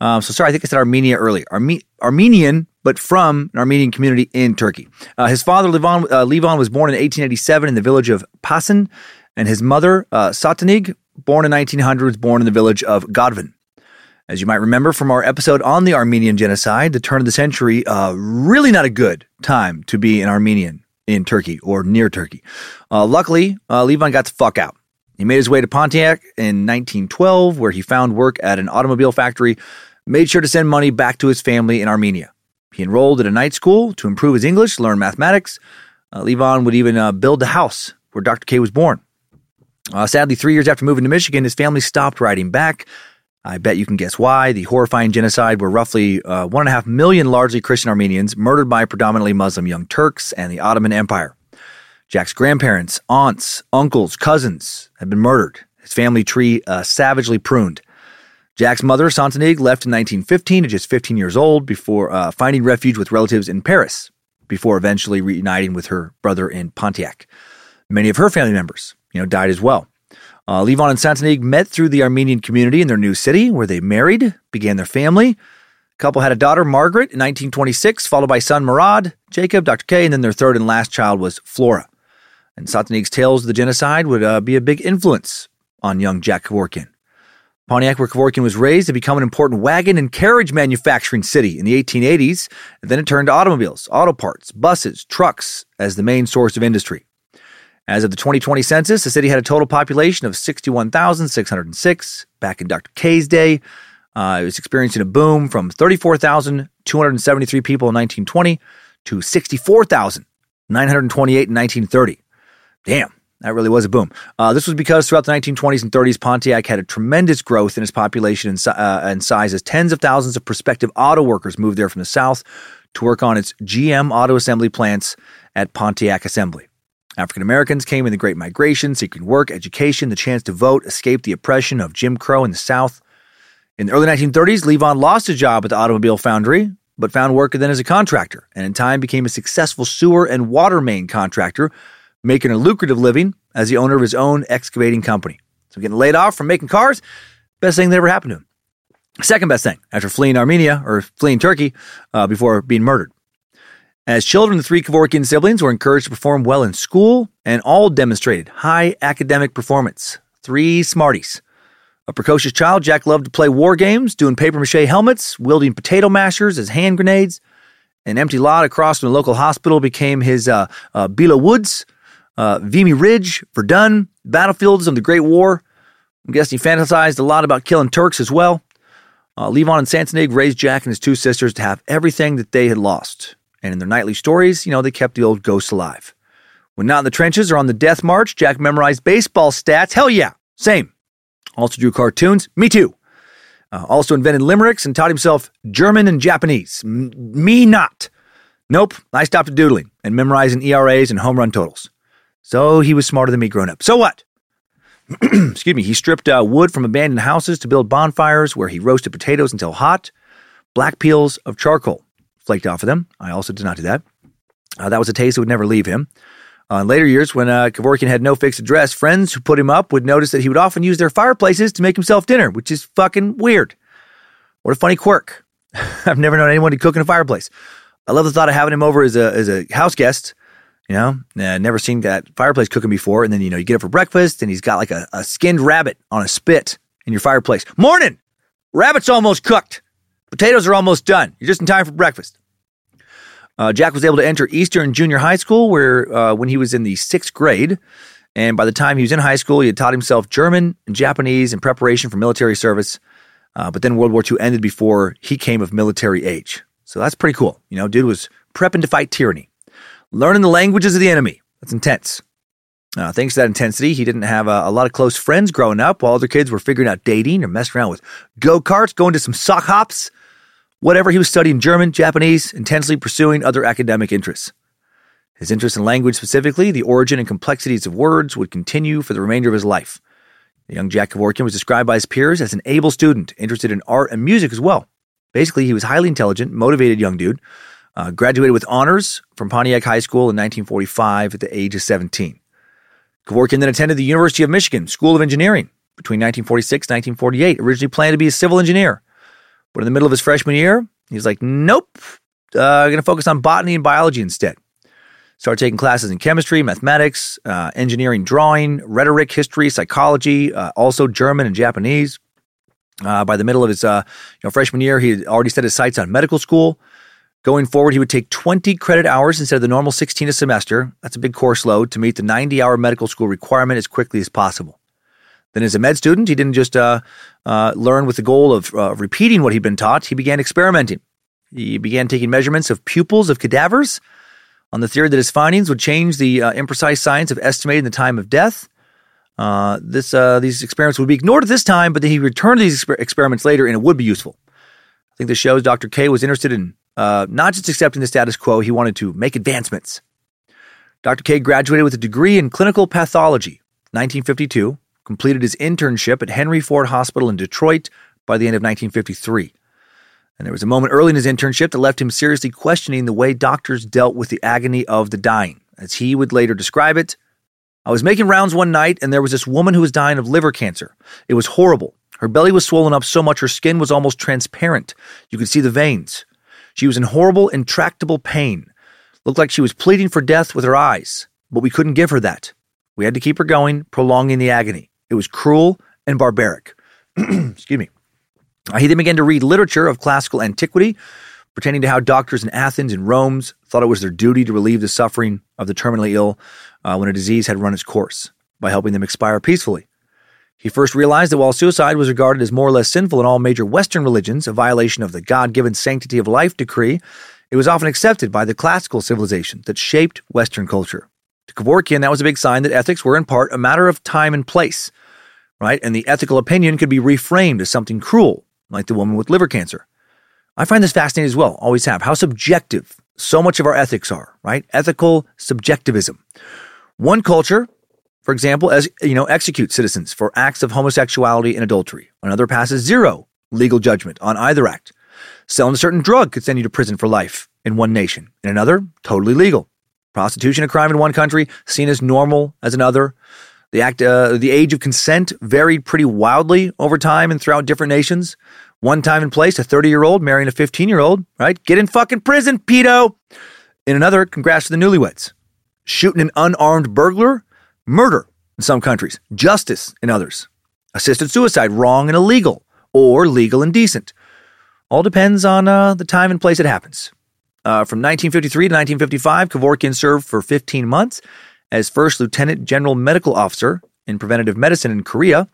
uh, so sorry, I think I said Armenia earlier. Arme- Armenian, but from an Armenian community in Turkey. Uh, his father, Levon, uh, Levon, was born in 1887 in the village of Pasan, and his mother, uh, Satanig, born in 1900, was born in the village of Godvin. As you might remember from our episode on the Armenian genocide, the turn of the century, uh, really not a good time to be an Armenian in Turkey or near Turkey. Uh, luckily, uh, Levon got the fuck out. He made his way to Pontiac in 1912, where he found work at an automobile factory, made sure to send money back to his family in Armenia. He enrolled at a night school to improve his English, learn mathematics. Uh, Levon would even uh, build the house where Dr. K was born. Uh, sadly, three years after moving to Michigan, his family stopped writing back. I bet you can guess why. The horrifying genocide where roughly uh, one and a half million largely Christian Armenians murdered by predominantly Muslim Young Turks and the Ottoman Empire. Jack's grandparents, aunts, uncles, cousins had been murdered. His family tree uh, savagely pruned. Jack's mother, Santanig, left in 1915 at just 15 years old before uh, finding refuge with relatives in Paris, before eventually reuniting with her brother in Pontiac. Many of her family members, you know, died as well. Uh, Levon and Santanig met through the Armenian community in their new city, where they married, began their family. The couple had a daughter, Margaret, in 1926, followed by son Murad, Jacob, Dr. K, and then their third and last child was Flora. And Santanig's tales of the genocide would uh, be a big influence on young Jack Kevorkian. Pontiac, where Kevorkian was raised, had become an important wagon and carriage manufacturing city in the 1880s, and then it turned to automobiles, auto parts, buses, trucks as the main source of industry. As of the 2020 census, the city had a total population of 61,606. Back in Dr. K's day, uh, it was experiencing a boom from 34,273 people in 1920 to 64,928 in 1930. Damn, that really was a boom. Uh, this was because throughout the 1920s and 30s, Pontiac had a tremendous growth in its population and, uh, and size as tens of thousands of prospective auto workers moved there from the South to work on its GM auto assembly plants at Pontiac Assembly. African Americans came in the Great Migration, seeking work, education, the chance to vote, escape the oppression of Jim Crow in the South. In the early 1930s, Levon lost his job at the automobile foundry, but found work then as a contractor, and in time became a successful sewer and water main contractor making a lucrative living as the owner of his own excavating company. So getting laid off from making cars, best thing that ever happened to him. Second best thing after fleeing Armenia or fleeing Turkey uh, before being murdered. As children, the three Kevorkian siblings were encouraged to perform well in school and all demonstrated high academic performance. Three smarties. A precocious child, Jack loved to play war games, doing paper mache helmets, wielding potato mashers as hand grenades. An empty lot across from the local hospital became his uh, uh, Belleau Woods, uh, Vimy Ridge, Verdun, battlefields of the Great War. I'm guessing he fantasized a lot about killing Turks as well. Uh, Levon and Santanig raised Jack and his two sisters to have everything that they had lost. And in their nightly stories, you know, they kept the old ghosts alive. When not in the trenches or on the death march, Jack memorized baseball stats. Hell yeah, same. Also drew cartoons. Me too. Uh, also invented limericks and taught himself German and Japanese. M- me not. Nope, I stopped doodling and memorizing ERAs and home run totals. So he was smarter than me growing up. So what? Excuse me. He stripped uh, wood from abandoned houses to build bonfires where he roasted potatoes until hot. Black peels of charcoal flaked off of them. I also did not do that. Uh, that was a taste that would never leave him. Uh, in later years, when uh, Kevorkian had no fixed address, friends who put him up would notice that he would often use their fireplaces to make himself dinner, which is fucking weird. What a funny quirk. I've never known anyone to cook in a fireplace. I love the thought of having him over as a, as a house guest. You know, uh, never seen that fireplace cooking before. And then, you know, you get up for breakfast and he's got like a, a skinned rabbit on a spit in your fireplace. Morning! Rabbit's almost cooked. Potatoes are almost done. You're just in time for breakfast. Uh, Jack was able to enter Eastern Junior High School where uh, when he was in the sixth grade. And by the time he was in high school, he had taught himself German and Japanese in preparation for military service. Uh, but then World War II ended before he came of military age. So that's pretty cool. You know, dude was prepping to fight tyranny, learning the languages of the enemy. That's intense. Uh, thanks to that intensity, he didn't have a, a, lot of close friends growing up while other kids were figuring out dating or messing around with go karts, going to some sock hops, Whatever, he was studying German, Japanese, intensely pursuing other academic interests. His interest in language, specifically the origin and complexities of words, would continue for the remainder of his life. The young Jack Kevorkian was described by his peers as an able student, interested in art and music as well. Basically, he was highly intelligent, motivated young dude. Uh, graduated with honors from Pontiac High School in 1945 at the age of 17. Kevorkian then attended the University of Michigan School of Engineering between 1946 and 1948, originally planned to be a civil engineer. But in the middle of his freshman year, he's like, nope, uh, going to focus on botany and biology instead. Started taking classes in chemistry, mathematics, uh, engineering, drawing, rhetoric, history, psychology, uh, also German and Japanese. Uh, by the middle of his uh, you know, freshman year, he had already set his sights on medical school. Going forward, he would take 20 credit hours instead of the normal 16 a semester. That's a big course load to meet the 90 hour medical school requirement as quickly as possible. Then, as a med student, he didn't just uh, uh, learn with the goal of uh, repeating what he'd been taught, he began experimenting. He began taking measurements of pupils of cadavers on the theory that his findings would change the uh, imprecise science of estimating the time of death. Uh, this, uh, these experiments would be ignored at this time, but then he returned to these exper- experiments later and it would be useful. I think this shows Dr. K was interested in not just accepting the status quo, he wanted to make advancements. Dr. K graduated with a degree in clinical pathology, 1952, completed his internship at Henry Ford Hospital in Detroit by the end of 1953. And there was a moment early in his internship that left him seriously questioning the way doctors dealt with the agony of the dying. As he would later describe it, I was making rounds one night and there was this woman who was dying of liver cancer. It was horrible. Her belly was swollen up so much her skin was almost transparent. You could see the veins. She was in horrible, intractable pain. Looked like she was pleading for death with her eyes, but we couldn't give her that. We had to keep her going, prolonging the agony. It was cruel and barbaric. Excuse me. He then began to read literature of classical antiquity, pertaining to how doctors in Athens and Rome thought it was their duty to relieve the suffering of the terminally ill uh, when a disease had run its course by helping them expire peacefully. He first realized that while suicide was regarded as more or less sinful in all major Western religions, a violation of the God given sanctity of life decree, it was often accepted by the classical civilization that shaped Western culture. To Kevorkian, that was a big sign that ethics were in part a matter of time and place right? And the ethical opinion could be reframed as something cruel, like the woman with liver cancer. I find this fascinating as well, always have, how subjective so much of our ethics are, right? Ethical subjectivism. One culture, for example, as you know, executes citizens for acts of homosexuality and adultery. Another passes zero legal judgment on either act. Selling a certain drug could send you to prison for life in one nation. In another, totally legal. Prostitution a crime in one country, seen as normal as another. The act, uh, the age of consent varied pretty wildly over time and throughout different nations. One time in place, a 30 year old marrying a 15 year old, right? Get in fucking prison, pedo. In another, congrats to the newlyweds. Shooting an unarmed burglar, murder in some countries, justice in others. Assisted suicide, wrong and illegal, or legal and decent. All depends on uh, the time and place it happens. Uh, from 1953 to 1955, Kevorkian served for 15 months as First Lieutenant General Medical Officer in Preventative Medicine in Korea.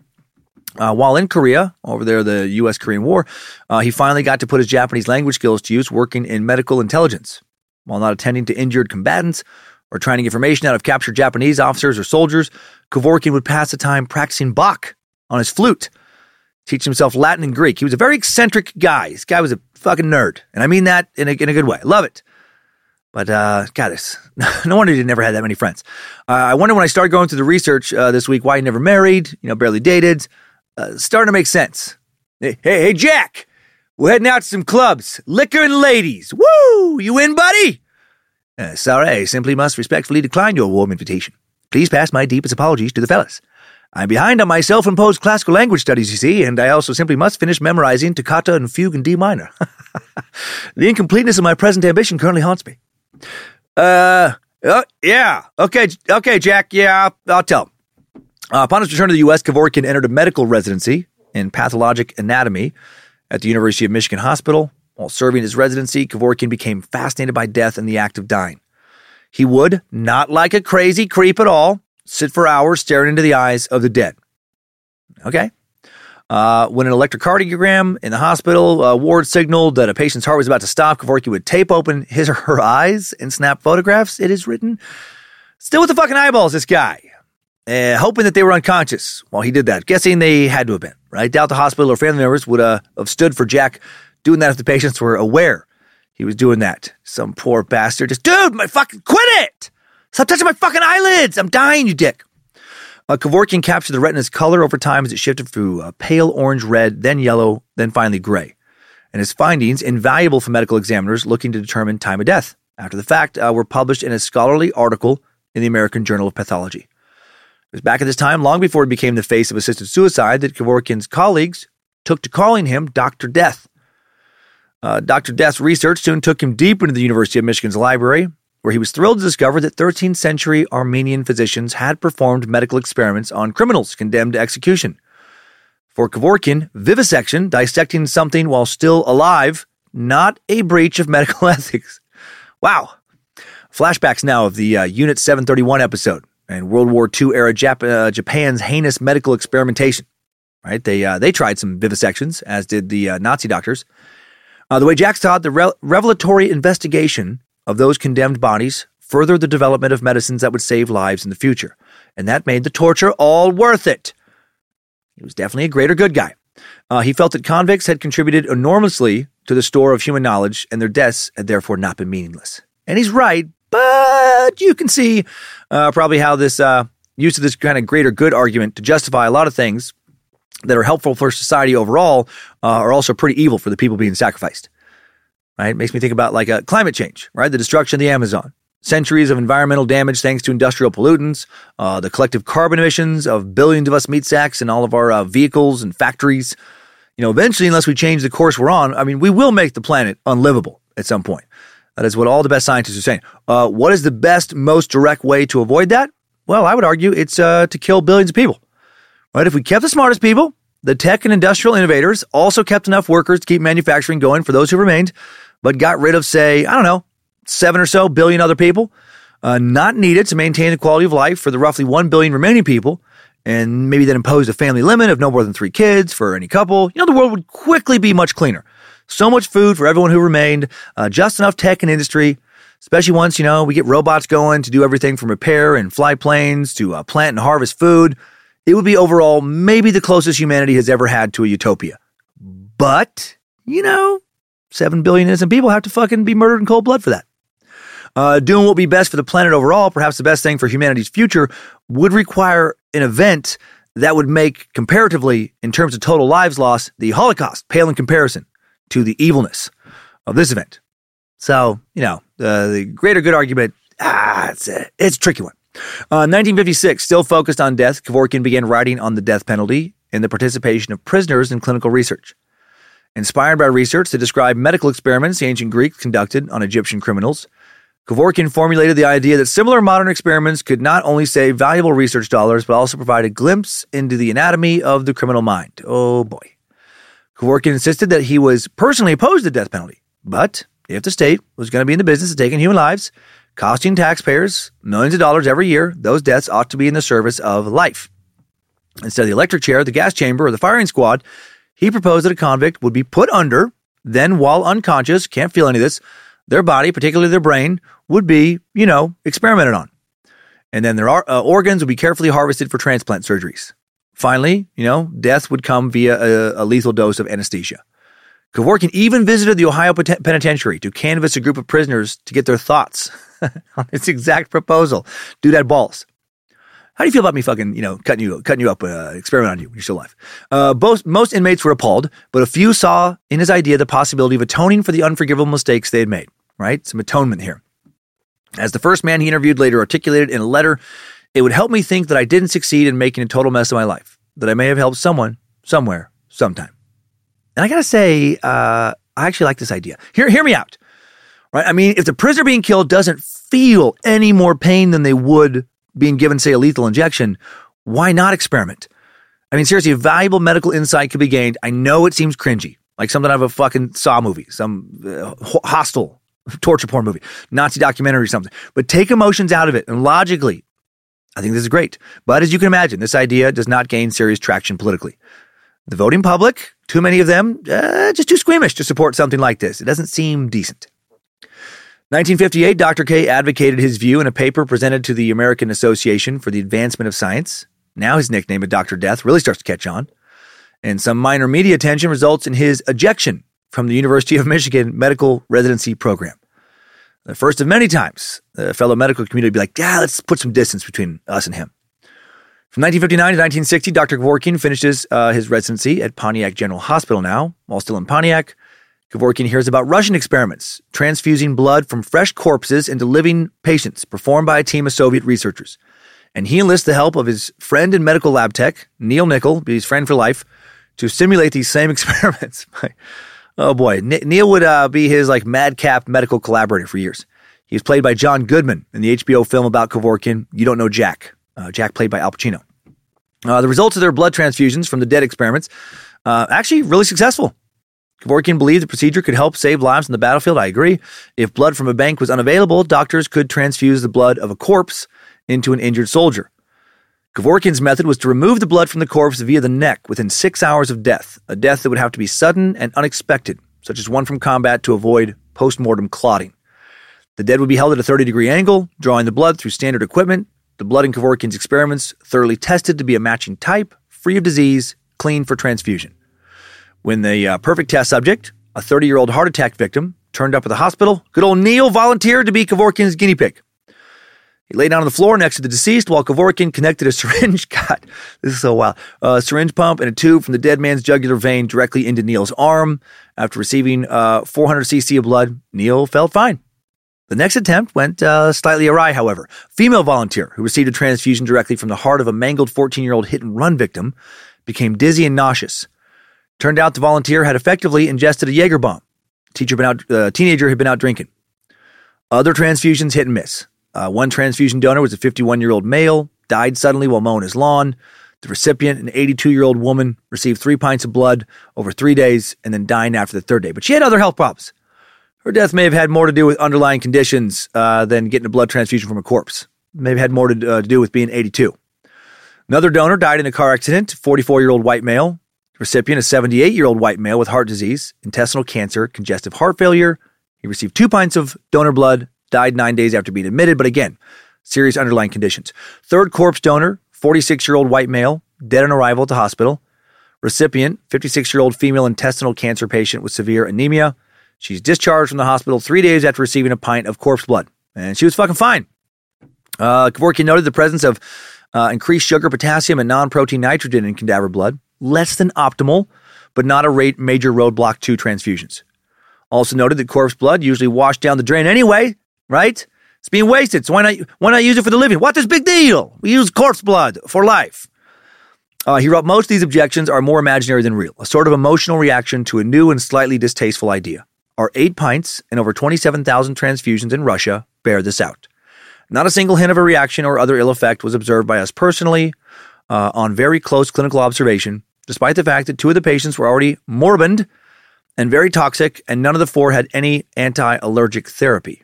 Uh, while in Korea, over there, the U.S. Korean War, uh, he finally got to put his Japanese language skills to use working in medical intelligence. While not attending to injured combatants or trying to get information out of captured Japanese officers or soldiers, Kevorkian would pass the time practicing Bach on his flute, teach himself Latin and Greek. He was a very eccentric guy. This guy was a fucking nerd. And I mean that in a, in a good way. Love it. But uh, God, this, no wonder he never had that many friends. Uh, I wonder when I started going through the research uh, this week why he never married, you know, barely dated. Uh, starting to make sense. Hey, hey, hey, Jack, we're heading out to some clubs, liquor and ladies. Woo! You in, buddy? Uh, sorry, I simply must respectfully decline your warm invitation. Please pass my deepest apologies to the fellas. I'm behind on my self imposed classical language studies, you see, and I also simply must finish memorizing toccata and fugue in D minor. the incompleteness of my present ambition currently haunts me. Uh, uh yeah, okay, okay, Jack, yeah, I'll, I'll tell. Uh, upon his return to the U.S., Kevorkian entered a medical residency in pathologic anatomy at the University of Michigan Hospital. While serving his residency, Kevorkian became fascinated by death and the act of dying. He would, not like a crazy creep at all, sit for hours staring into the eyes of the dead. Okay. Uh, when an electrocardiogram in the hospital uh, ward signaled that a patient's heart was about to stop, Kevorkian would tape open his or her eyes and snap photographs. It is written. Still with the fucking eyeballs, this guy. Uh, hoping that they were unconscious while he did that. Guessing they had to have been, right? Doubt the hospital or family members would uh, have stood for Jack doing that if the patients were aware he was doing that. Some poor bastard just, dude, my fucking, quit it! Stop touching my fucking eyelids! I'm dying, you dick! Uh, Kevorkian captured the retina's color over time as it shifted through pale orange red, then yellow, then finally gray. And his findings, invaluable for medical examiners looking to determine time of death, after the fact, uh, were published in a scholarly article in the American Journal of Pathology. It was back at this time, long before he became the face of assisted suicide, that Kevorkian's colleagues took to calling him Dr. Death. Uh, Dr. Death's research soon took him deep into the University of Michigan's library, where he was thrilled to discover that 13th century Armenian physicians had performed medical experiments on criminals condemned to execution. For Kevorkian, vivisection, dissecting something while still alive, not a breach of medical ethics. Wow. Flashbacks now of the uh, Unit 731 episode and World War II era Jap- uh, Japan's heinous medical experimentation. Right? They uh, they tried some vivisections, as did the uh, Nazi doctors. Uh, the way Jack thought the re- revelatory investigation of those condemned bodies furthered the development of medicines that would save lives in the future. And that made the torture all worth it. He was definitely a greater good guy. Uh, he felt that convicts had contributed enormously to the store of human knowledge, and their deaths had therefore not been meaningless. And he's right, but you can see uh, probably how this uh, use of this kind of greater good argument to justify a lot of things that are helpful for society overall uh, are also pretty evil for the people being sacrificed. Right? It makes me think about like a uh, climate change, right? The destruction of the Amazon, centuries of environmental damage thanks to industrial pollutants, uh, the collective carbon emissions of billions of us meat sacks and all of our uh, vehicles and factories. You know, eventually, unless we change the course we're on, I mean, we will make the planet unlivable at some point. That is what all the best scientists are saying. Uh, what is the best, most direct way to avoid that? Well, I would argue it's uh, to kill billions of people. Right? If we kept the smartest people, the tech and industrial innovators also kept enough workers to keep manufacturing going for those who remained, but got rid of, say, I don't know, seven or so billion other people, uh, not needed to maintain the quality of life for the roughly one billion remaining people, and maybe then imposed a family limit of no more than three kids for any couple, you know, the world would quickly be much cleaner. So much food for everyone who remained, uh, just enough tech and industry, especially once, you know, we get robots going to do everything from repair and fly planes to uh, plant and harvest food. It would be overall maybe the closest humanity has ever had to a utopia. But, you know, 7 billion innocent people have to fucking be murdered in cold blood for that. Uh, doing what would be best for the planet overall, perhaps the best thing for humanity's future, would require an event that would make, comparatively, in terms of total lives lost, the Holocaust pale in comparison to the evilness of this event. So, you know, uh, the greater good argument, ah, it's a, it's a tricky one. Uh, 1956, still focused on death, Kevorkian began writing on the death penalty and the participation of prisoners in clinical research. Inspired by research to describe medical experiments the ancient Greeks conducted on Egyptian criminals, Kevorkian formulated the idea that similar modern experiments could not only save valuable research dollars, but also provide a glimpse into the anatomy of the criminal mind. Oh boy. Kevorkian insisted that he was personally opposed to the death penalty, but if the state was going to be in the business of taking human lives, costing taxpayers millions of dollars every year, those deaths ought to be in the service of life. Instead of the electric chair, the gas chamber, or the firing squad, he proposed that a convict would be put under, then, while unconscious, can't feel any of this, their body, particularly their brain, would be, you know, experimented on. And then their uh, organs would be carefully harvested for transplant surgeries. Finally, you know, death would come via a, a lethal dose of anesthesia. Kevorkian even visited the Ohio Penitentiary to canvass a group of prisoners to get their thoughts on this exact proposal. Dude had balls. How do you feel about me fucking, you know, cutting you, cutting you up, uh, experiment on you when you're still alive? Uh, both, most inmates were appalled, but a few saw in his idea the possibility of atoning for the unforgivable mistakes they had made, right? Some atonement here. As the first man he interviewed later articulated in a letter, it would help me think that I didn't succeed in making a total mess of my life, that I may have helped someone, somewhere, sometime. And I gotta say, uh, I actually like this idea. Hear, hear me out. Right? I mean, if the prisoner being killed doesn't feel any more pain than they would being given, say, a lethal injection, why not experiment? I mean, seriously, a valuable medical insight could be gained. I know it seems cringy, like something out of a fucking Saw movie, some uh, hostile torture porn movie, Nazi documentary or something. But take emotions out of it and logically, I think this is great. But as you can imagine, this idea does not gain serious traction politically. The voting public, too many of them, uh, just too squeamish to support something like this. It doesn't seem decent. 1958, Dr. K advocated his view in a paper presented to the American Association for the Advancement of Science. Now his nickname of Dr. Death really starts to catch on. And some minor media attention results in his ejection from the University of Michigan medical residency program. The first of many times, the fellow medical community would be like, yeah, let's put some distance between us and him. From 1959 to 1960, Dr. Kevorkian finishes uh, his residency at Pontiac General Hospital now. While still in Pontiac, Kevorkian hears about Russian experiments transfusing blood from fresh corpses into living patients performed by a team of Soviet researchers. And he enlists the help of his friend and medical lab tech, Neil Nicol, his friend for life, to simulate these same experiments. Oh boy, Neil would uh, be his like madcap medical collaborator for years. He was played by John Goodman in the HBO film about Kevorkian. You don't know Jack. Uh, Jack played by Al Pacino. Uh, the results of their blood transfusions from the dead experiments uh, actually really successful. Kevorkian believed the procedure could help save lives on the battlefield. I agree. If blood from a bank was unavailable, doctors could transfuse the blood of a corpse into an injured soldier. Kevorkian's method was to remove the blood from the corpse via the neck within six hours of death, a death that would have to be sudden and unexpected, such as one from combat to avoid post mortem clotting. The dead would be held at a 30 degree angle, drawing the blood through standard equipment. The blood in Kevorkian's experiments thoroughly tested to be a matching type, free of disease, clean for transfusion. When the uh, perfect test subject, a 30 year old heart attack victim, turned up at the hospital, good old Neil volunteered to be Kevorkian's guinea pig. He lay down on the floor next to the deceased while Kevorkian connected a syringe. God, this is so wild. A syringe pump and a tube from the dead man's jugular vein directly into Neil's arm. After receiving uh, 400 cc of blood, Neil felt fine. The next attempt went uh, slightly awry, however. Female volunteer who received a transfusion directly from the heart of a mangled 14 year old hit and run victim became dizzy and nauseous. Turned out the volunteer had effectively ingested a Jaeger bomb. Teacher been out, uh, teenager had been out drinking. Other transfusions hit and miss. Uh, one transfusion donor was a 51 year old male, died suddenly while mowing his lawn. The recipient, an 82 year old woman, received three pints of blood over three days and then died after the third day. But she had other health problems. Her death may have had more to do with underlying conditions uh, than getting a blood transfusion from a corpse. Maybe had more to, uh, to do with being 82. Another donor died in a car accident, 44 year old white male. The recipient, a 78 year old white male with heart disease, intestinal cancer, congestive heart failure. He received two pints of donor blood died nine days after being admitted, but again, serious underlying conditions. Third corpse donor, 46 year old white male, dead on arrival at the hospital. Recipient, 56 year old female intestinal cancer patient with severe anemia. She's discharged from the hospital three days after receiving a pint of corpse blood, and she was fucking fine. Uh, Kevorkian noted the presence of uh, increased sugar, potassium, and non protein nitrogen in cadaver blood, less than optimal, but not a rate major roadblock to transfusions. Also noted that corpse blood usually washed down the drain anyway, right? It's being wasted, so why not, why not use it for the living? What is this big deal? We use corpse blood for life. Uh, he wrote, most of these objections are more imaginary than real, a sort of emotional reaction to a new and slightly distasteful idea. Our eight pints and over 27,000 transfusions in Russia bear this out. Not a single hint of a reaction or other ill effect was observed by us personally uh, on very close clinical observation, despite the fact that two of the patients were already moribund and very toxic, and none of the four had any anti allergic therapy.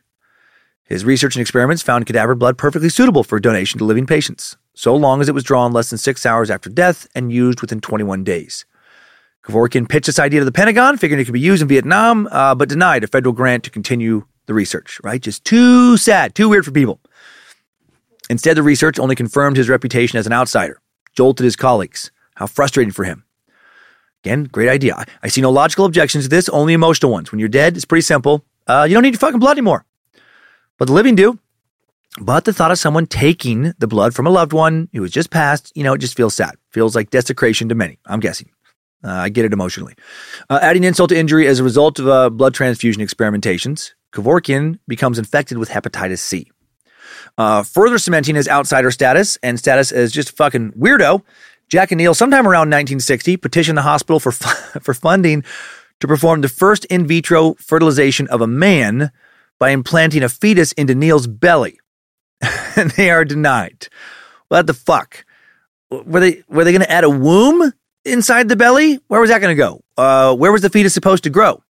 His research and experiments found cadaver blood perfectly suitable for donation to living patients, so long as it was drawn less than six hours after death and used within 21 days. Kevorkian pitched this idea to the Pentagon, figuring it could be used in Vietnam, uh, but denied a federal grant to continue the research, right? Just too sad, too weird for people. Instead, the research only confirmed his reputation as an outsider, jolted his colleagues. How frustrating for him. Again, great idea. I see no logical objections to this, only emotional ones. When you're dead, it's pretty simple. Uh, you don't need your fucking blood anymore but the living do. But the thought of someone taking the blood from a loved one who has just passed, you know, it just feels sad. Feels like desecration to many, I'm guessing. Uh, I get it emotionally. Uh, adding insult to injury as a result of uh, blood transfusion experimentations, Kevorkian becomes infected with hepatitis C. Uh, further cementing his outsider status and status as just fucking weirdo, Jack and Neil, sometime around 1960, petitioned the hospital for, for funding to perform the first in vitro fertilization of a man by implanting a fetus into Neil's belly. and they are denied. What the fuck? Were they were they going to add a womb inside the belly? Where was that going to go? Uh, where was the fetus supposed to grow?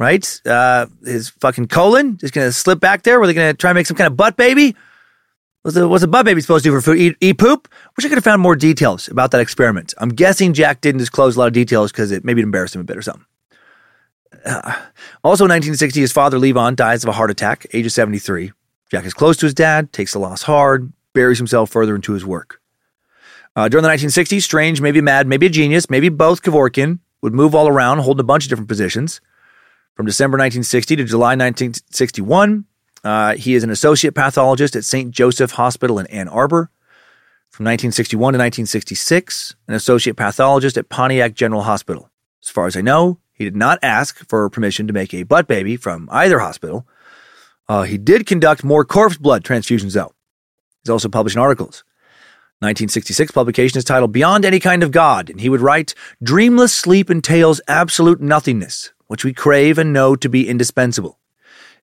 Right? Uh, his fucking colon just going to slip back there? Were they going to try and make some kind of butt baby? What's a, what's a butt baby supposed to do for food? Eat, eat poop? Wish I could have found more details about that experiment. I'm guessing Jack didn't disclose a lot of details because it maybe embarrassed him a bit or something. Uh, also in 1960, his father, Levon, dies of a heart attack, age of 73. Jack is close to his dad, takes the loss hard, buries himself further into his work. Uh, during the 1960s, Strange, maybe mad, maybe a genius, maybe both Kevorkian, would move all around, holding a bunch of different positions. From December 1960 to July 1961, uh, he is an associate pathologist at St. Joseph Hospital in Ann Arbor. From 1961 to 1966, an associate pathologist at Pontiac General Hospital. As far as I know, he did not ask for permission to make a butt baby from either hospital. Uh, he did conduct more corpse blood transfusions, though. He's also published articles. 1966 publication is titled Beyond Any Kind of God, and he would write Dreamless sleep entails absolute nothingness, which we crave and know to be indispensable.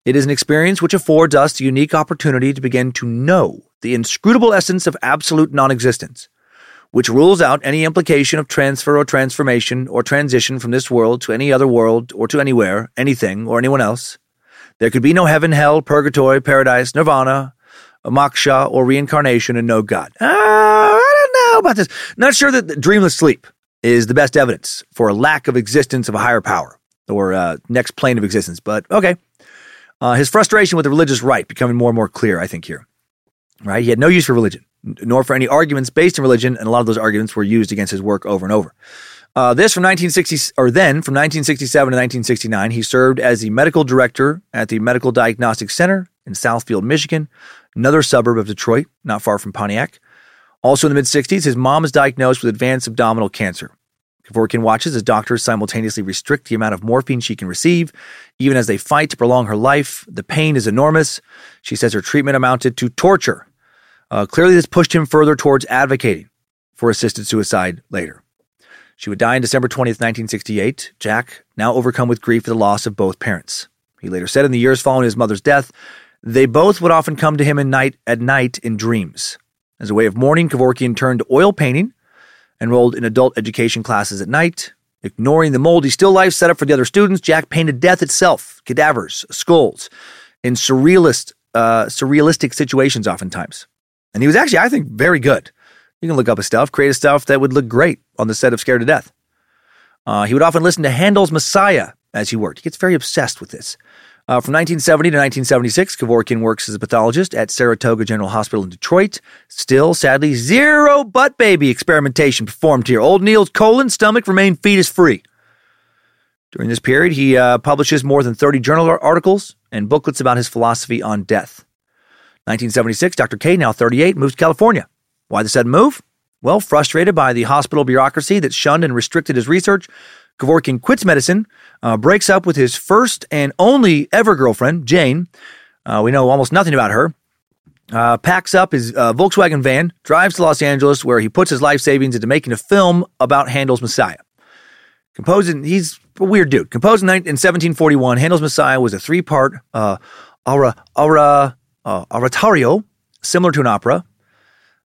It is an experience which affords us the unique opportunity to begin to know the inscrutable essence of absolute non existence, which rules out any implication of transfer or transformation or transition from this world to any other world or to anywhere, anything, or anyone else. There could be no heaven, hell, purgatory, paradise, nirvana, moksha, or reincarnation, and no God. Uh, I don't know about this. Not sure that dreamless sleep is the best evidence for a lack of existence of a higher power or uh, next plane of existence, but okay. Uh, his frustration with the religious right becoming more and more clear, I think, here. Right? He had no use for religion, nor for any arguments based in religion, and a lot of those arguments were used against his work over and over. Uh, this from 1960, or then from 1967 to 1969, he served as the medical director at the Medical Diagnostic Center in Southfield, Michigan, another suburb of Detroit, not far from Pontiac. Also in the mid 60s, his mom is diagnosed with advanced abdominal cancer. Kevorkian watches as doctors simultaneously restrict the amount of morphine she can receive, even as they fight to prolong her life. The pain is enormous. She says her treatment amounted to torture. Uh, clearly, this pushed him further towards advocating for assisted suicide later. She would die on December 20th, 1968. Jack, now overcome with grief for the loss of both parents. He later said in the years following his mother's death, they both would often come to him in night, at night in dreams. As a way of mourning, Kevorkian turned to oil painting, enrolled in adult education classes at night. Ignoring the moldy still life set up for the other students, Jack painted death itself, cadavers, skulls, in surrealist, uh, surrealistic situations oftentimes. And he was actually, I think, very good. You can look up his stuff, create stuff that would look great on the set of Scared to Death. Uh, he would often listen to Handel's Messiah as he worked. He gets very obsessed with this. Uh, from 1970 to 1976, Kevorkian works as a pathologist at Saratoga General Hospital in Detroit. Still, sadly, zero butt baby experimentation performed here. Old Neil's colon, stomach remain fetus free. During this period, he uh, publishes more than 30 journal articles and booklets about his philosophy on death. 1976, Dr. K, now 38, moves to California. Why the sudden move? Well, frustrated by the hospital bureaucracy that shunned and restricted his research, Kevorkian quits medicine, uh, breaks up with his first and only ever girlfriend, Jane. Uh, we know almost nothing about her. Uh, packs up his uh, Volkswagen van, drives to Los Angeles, where he puts his life savings into making a film about Handel's Messiah. Composing, he's a weird dude. Composed in, 1741, Handel's Messiah was a three part uh, aura, uh, similar to an opera,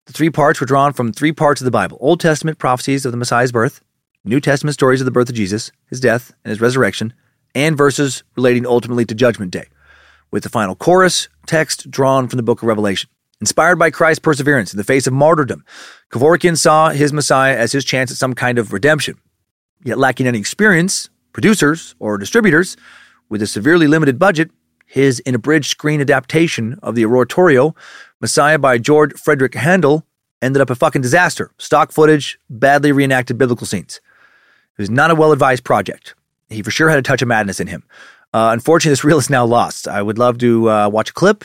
the three parts were drawn from three parts of the Bible Old Testament prophecies of the Messiah's birth, New Testament stories of the birth of Jesus, his death, and his resurrection, and verses relating ultimately to Judgment Day, with the final chorus text drawn from the book of Revelation. Inspired by Christ's perseverance in the face of martyrdom, Kevorkian saw his Messiah as his chance at some kind of redemption. Yet lacking any experience, producers, or distributors, with a severely limited budget, his abridged screen adaptation of the oratorio Messiah by George Frederick Handel ended up a fucking disaster. Stock footage, badly reenacted biblical scenes. It was not a well advised project. He for sure had a touch of madness in him. Uh, unfortunately, this reel is now lost. I would love to uh, watch a clip.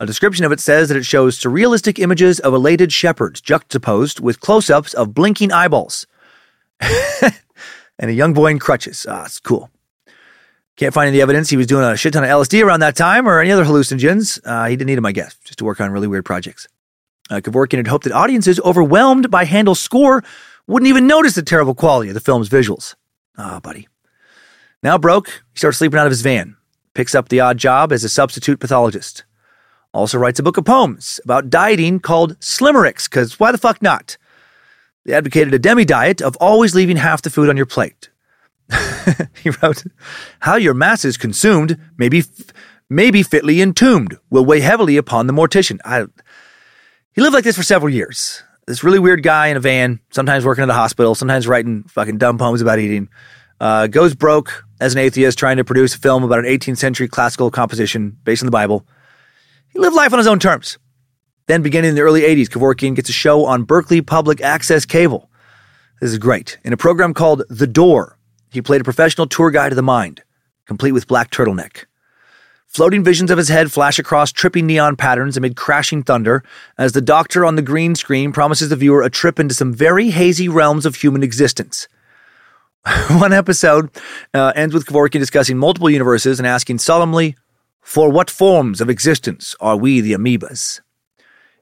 A description of it says that it shows surrealistic images of elated shepherds juxtaposed with close ups of blinking eyeballs and a young boy in crutches. Ah, it's cool. Can't find any evidence he was doing a shit ton of LSD around that time or any other hallucinogens. Uh, he didn't need them, I guess, just to work on really weird projects. Uh, Kevorkian had hoped that audiences overwhelmed by Handel's score wouldn't even notice the terrible quality of the film's visuals. Ah, oh, buddy. Now broke, he starts sleeping out of his van, picks up the odd job as a substitute pathologist. Also writes a book of poems about dieting called Slimmeriks, because why the fuck not? They advocated a demi diet of always leaving half the food on your plate. he wrote, How your mass is consumed may be, may be fitly entombed, will weigh heavily upon the mortician. I, he lived like this for several years. This really weird guy in a van, sometimes working at a hospital, sometimes writing fucking dumb poems about eating. Uh, goes broke as an atheist trying to produce a film about an 18th century classical composition based on the Bible. He lived life on his own terms. Then, beginning in the early 80s, Kevorkian gets a show on Berkeley Public Access Cable. This is great. In a program called The Door, he played a professional tour guide of the mind, complete with black turtleneck. Floating visions of his head flash across tripping neon patterns amid crashing thunder as the doctor on the green screen promises the viewer a trip into some very hazy realms of human existence. One episode uh, ends with Kevorkian discussing multiple universes and asking solemnly, For what forms of existence are we the amoebas?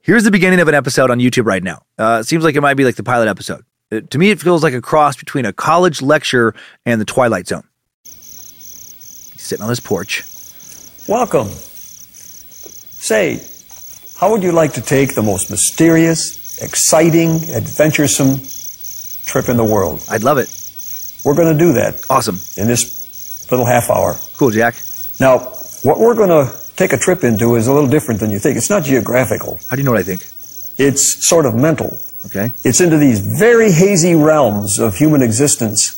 Here's the beginning of an episode on YouTube right now. Uh, it seems like it might be like the pilot episode. It, to me, it feels like a cross between a college lecture and the Twilight Zone. He's sitting on his porch. Welcome. Say, how would you like to take the most mysterious, exciting, adventuresome trip in the world? I'd love it. We're going to do that. Awesome. In this little half hour. Cool, Jack. Now, what we're going to take a trip into is a little different than you think. It's not geographical. How do you know what I think? It's sort of mental. Okay. It's into these very hazy realms of human existence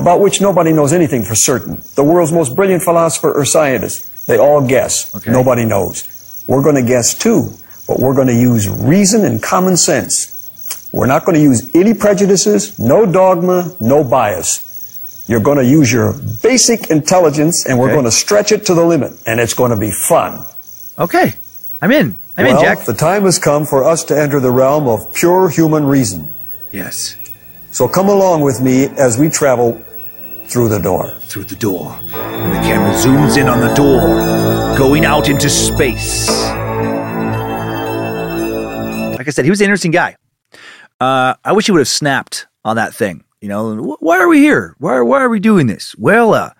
about which nobody knows anything for certain. The world's most brilliant philosopher or scientist, they all guess. Okay. Nobody knows. We're going to guess too, but we're going to use reason and common sense. We're not going to use any prejudices, no dogma, no bias. You're going to use your basic intelligence and we're going to stretch it to the limit and it's going to be fun. Okay. I'm in. I'm well, in, Jack. the time has come for us to enter the realm of pure human reason. yes. So come along with me as we travel through the door. Through the door. And the camera zooms in on the door, going out into space. Like I said, he was an interesting guy. Uh, I wish he would have snapped on that thing. You know, why are we here? Why, why are we doing this? Well, uh,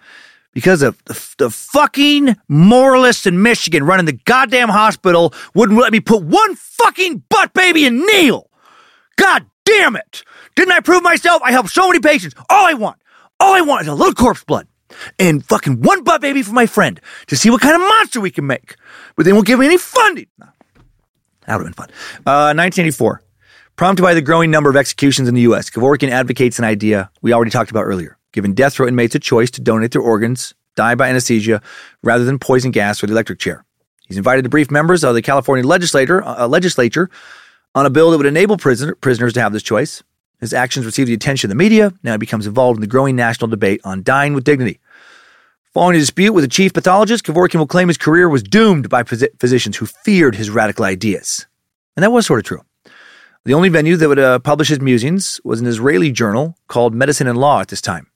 because of the, the fucking moralists in Michigan running the goddamn hospital wouldn't let me put one fucking butt baby in Neil. God damn it. Didn't I prove myself? I helped so many patients. All I want, all I want is a little corpse blood and fucking one butt baby for my friend to see what kind of monster we can make. But they won't give me any funding. That would have been fun. Uh, 1984. Prompted by the growing number of executions in the U.S., Kevorkian advocates an idea we already talked about earlier, giving death row inmates a choice to donate their organs, die by anesthesia, rather than poison gas or the electric chair. He's invited to brief members of the California legislator, uh, legislature on a bill that would enable prisoner, prisoners to have this choice. His actions receive the attention of the media. Now he becomes involved in the growing national debate on dying with dignity. Following a dispute with a chief pathologist, Kevorkian will claim his career was doomed by phys- physicians who feared his radical ideas. And that was sort of true. The only venue that would uh, publish his musings was an Israeli journal called Medicine and Law at this time.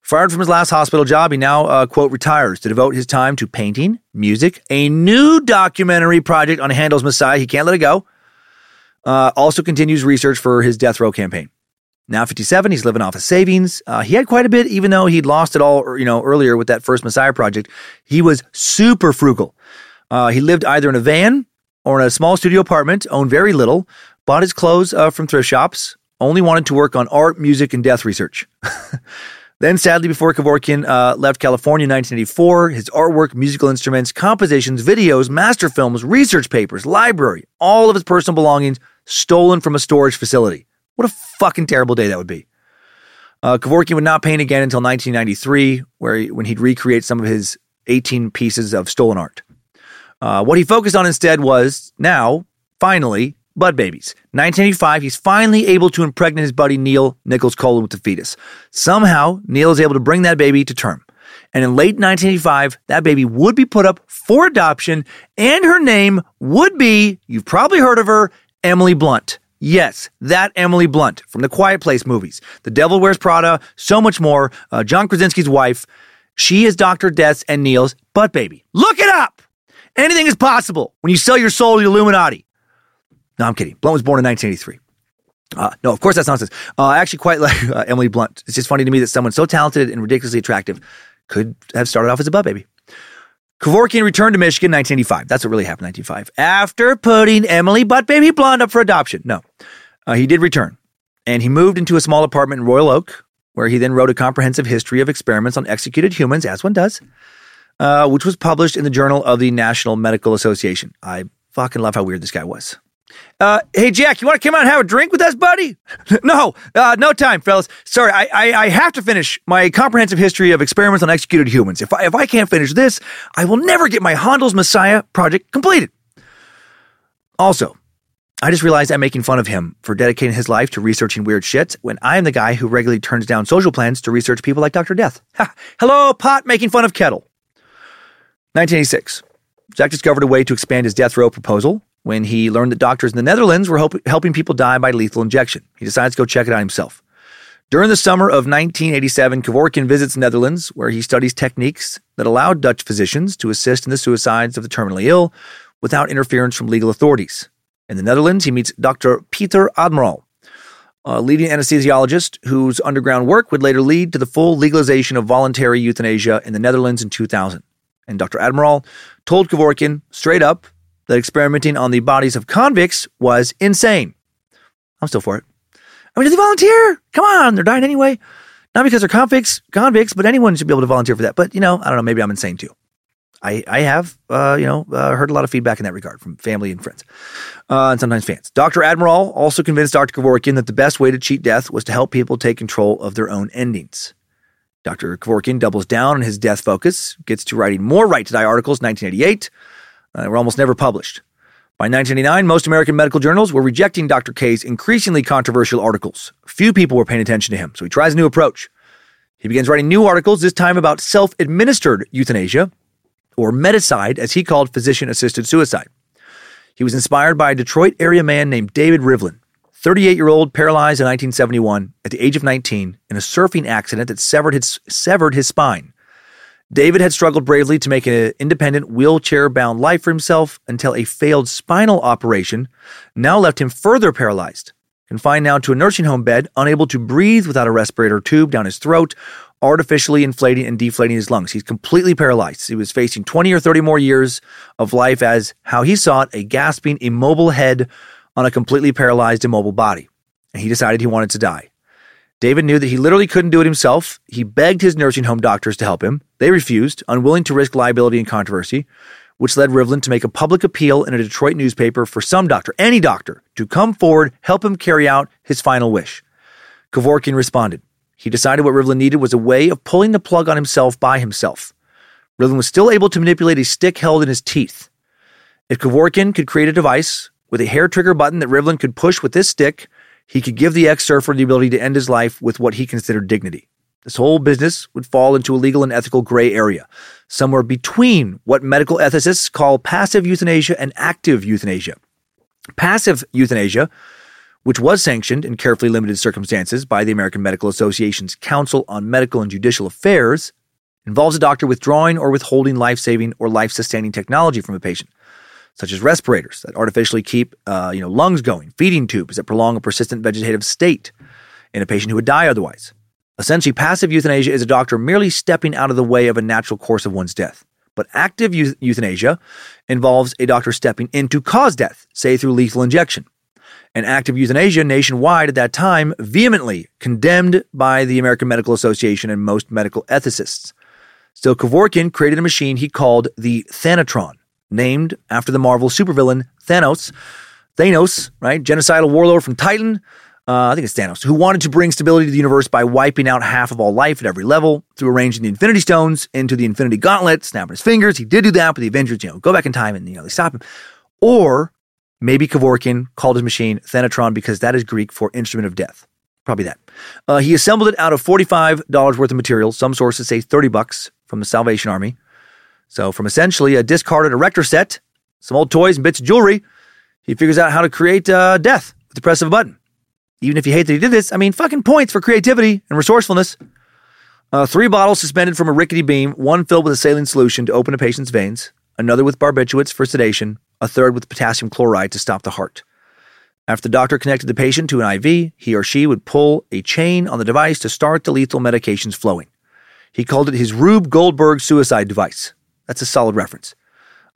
Fired from his last hospital job, he now, uh, quote, retires to devote his time to painting, music, a new documentary project on Handel's Messiah. He can't let it go. Uh, also continues research for his death row campaign. Now 57, he's living off his savings. Uh, he had quite a bit, even though he'd lost it all, you know, earlier with that first Messiah project. He was super frugal. Uh, he lived either in a van or in a small studio apartment, owned very little, bought his clothes uh, from thrift shops, only wanted to work on art, music, and death research. then, sadly, before Kevorkian uh, left California in 1984, his artwork, musical instruments, compositions, videos, master films, research papers, library, all of his personal belongings stolen from a storage facility. What a fucking terrible day that would be. Uh, Kevorkian would not paint again until 1993, where he, when he'd recreate some of his 18 pieces of stolen art. Uh, what he focused on instead was now, finally, bud babies. 1985, he's finally able to impregnate his buddy Neil Nicol's Colon with the fetus. Somehow, Neil is able to bring that baby to term. And in late 1985, that baby would be put up for adoption, and her name would be, you've probably heard of her, Emily Blunt. Yes, that Emily Blunt from the Quiet Place movies, The Devil Wears Prada, so much more. Uh, John Krasinski's wife. She is Dr. Death's and Neil's butt baby. Look it up! Anything is possible when you sell your soul to the Illuminati. No, I'm kidding. Blunt was born in 1983. Uh, no, of course that's nonsense. Uh, I actually quite like uh, Emily Blunt. It's just funny to me that someone so talented and ridiculously attractive could have started off as a butt baby. Kevorkian returned to Michigan in 1985. That's what really happened in 1985. After putting Emily Butt Baby Blonde up for adoption. No, uh, he did return. And he moved into a small apartment in Royal Oak, where he then wrote a comprehensive history of experiments on executed humans, as one does, uh, which was published in the Journal of the National Medical Association. I fucking love how weird this guy was. Uh, hey, Jack, you want to come out and have a drink with us, buddy? no, uh, no time, fellas. Sorry, I, I, I, have to finish my comprehensive history of experiments on executed humans. If I, if I can't finish this, I will never get my Handel's Messiah project completed. Also, I just realized I'm making fun of him for dedicating his life to researching weird shit when I am the guy who regularly turns down social plans to research people like Dr. Death. Hello, pot making fun of kettle. 1986. Jack discovered a way to expand his death row proposal when he learned that doctors in the Netherlands were help- helping people die by lethal injection. He decides to go check it out himself. During the summer of 1987, Kevorkian visits Netherlands, where he studies techniques that allowed Dutch physicians to assist in the suicides of the terminally ill without interference from legal authorities. In the Netherlands, he meets Dr. Pieter Admiraal, a leading anesthesiologist whose underground work would later lead to the full legalization of voluntary euthanasia in the Netherlands in 2000. And Dr. Admiraal told Kevorkian straight up that experimenting on the bodies of convicts was insane. I'm still for it. I mean, do they volunteer? Come on, they're dying anyway. Not because they're convicts, convicts, but anyone should be able to volunteer for that. But you know, I don't know. Maybe I'm insane too. I I have uh, you know uh, heard a lot of feedback in that regard from family and friends, uh, and sometimes fans. Dr. Admiraal also convinced Dr. Kevorkian that the best way to cheat death was to help people take control of their own endings. Dr. Kevorkian doubles down on his death focus, gets to writing more right to die articles in 1988 uh, were almost never published. By 1999, most American medical journals were rejecting Dr. K's increasingly controversial articles. Few people were paying attention to him, so he tries a new approach. He begins writing new articles, this time about self administered euthanasia, or medicide, as he called physician assisted suicide. He was inspired by a Detroit area man named David Rivlin, 38 year old, paralyzed in 1971 at the age of 19 in a surfing accident that severed his, severed his spine. David had struggled bravely to make an independent, wheelchair bound life for himself until a failed spinal operation now left him further paralyzed. Confined now to a nursing home bed, unable to breathe without a respirator tube down his throat, artificially inflating and deflating his lungs. He's completely paralyzed. He was facing 20 or 30 more years of life as, how he saw it, a gasping, immobile head on a completely paralyzed, immobile body. And he decided he wanted to die. David knew that he literally couldn't do it himself. He begged his nursing home doctors to help him. They refused, unwilling to risk liability and controversy, which led Rivlin to make a public appeal in a Detroit newspaper for some doctor, any doctor, to come forward, help him carry out his final wish. Kevorkian responded. He decided what Rivlin needed was a way of pulling the plug on himself by himself. Rivlin was still able to manipulate a stick held in his teeth. If Kevorkian could create a device with a hair trigger button that Rivlin could push with this stick, he could give the ex surfer the ability to end his life with what he considered dignity. This whole business would fall into a legal and ethical gray area, somewhere between what medical ethicists call passive euthanasia and active euthanasia. Passive euthanasia, which was sanctioned in carefully limited circumstances by the American Medical Association's Council on Medical and Judicial Affairs, involves a doctor withdrawing or withholding life saving or life sustaining technology from a patient such as respirators that artificially keep uh, you know, lungs going, feeding tubes that prolong a persistent vegetative state in a patient who would die otherwise. Essentially, passive euthanasia is a doctor merely stepping out of the way of a natural course of one's death. But active euthanasia involves a doctor stepping in to cause death, say through lethal injection. And active euthanasia nationwide at that time vehemently condemned by the American Medical Association and most medical ethicists. Still, Kevorkian created a machine he called the Thanatron, named after the Marvel supervillain Thanos. Thanos, right? Genocidal warlord from Titan. Uh, I think it's Thanos, who wanted to bring stability to the universe by wiping out half of all life at every level through arranging the Infinity Stones into the Infinity Gauntlet, snapping his fingers. He did do that, but the Avengers, you know, go back in time and you know they stop him. Or maybe Kevorkian called his machine Thanatron because that is Greek for instrument of death. Probably that. Uh, he assembled it out of forty-five dollars worth of material. Some sources say thirty bucks from the Salvation Army. So, from essentially a discarded erector set, some old toys and bits of jewelry, he figures out how to create uh, death with the press of a button. Even if you hate that he did this, I mean, fucking points for creativity and resourcefulness. Uh, three bottles suspended from a rickety beam, one filled with a saline solution to open a patient's veins, another with barbiturates for sedation, a third with potassium chloride to stop the heart. After the doctor connected the patient to an IV, he or she would pull a chain on the device to start the lethal medications flowing. He called it his Rube Goldberg suicide device. That's a solid reference.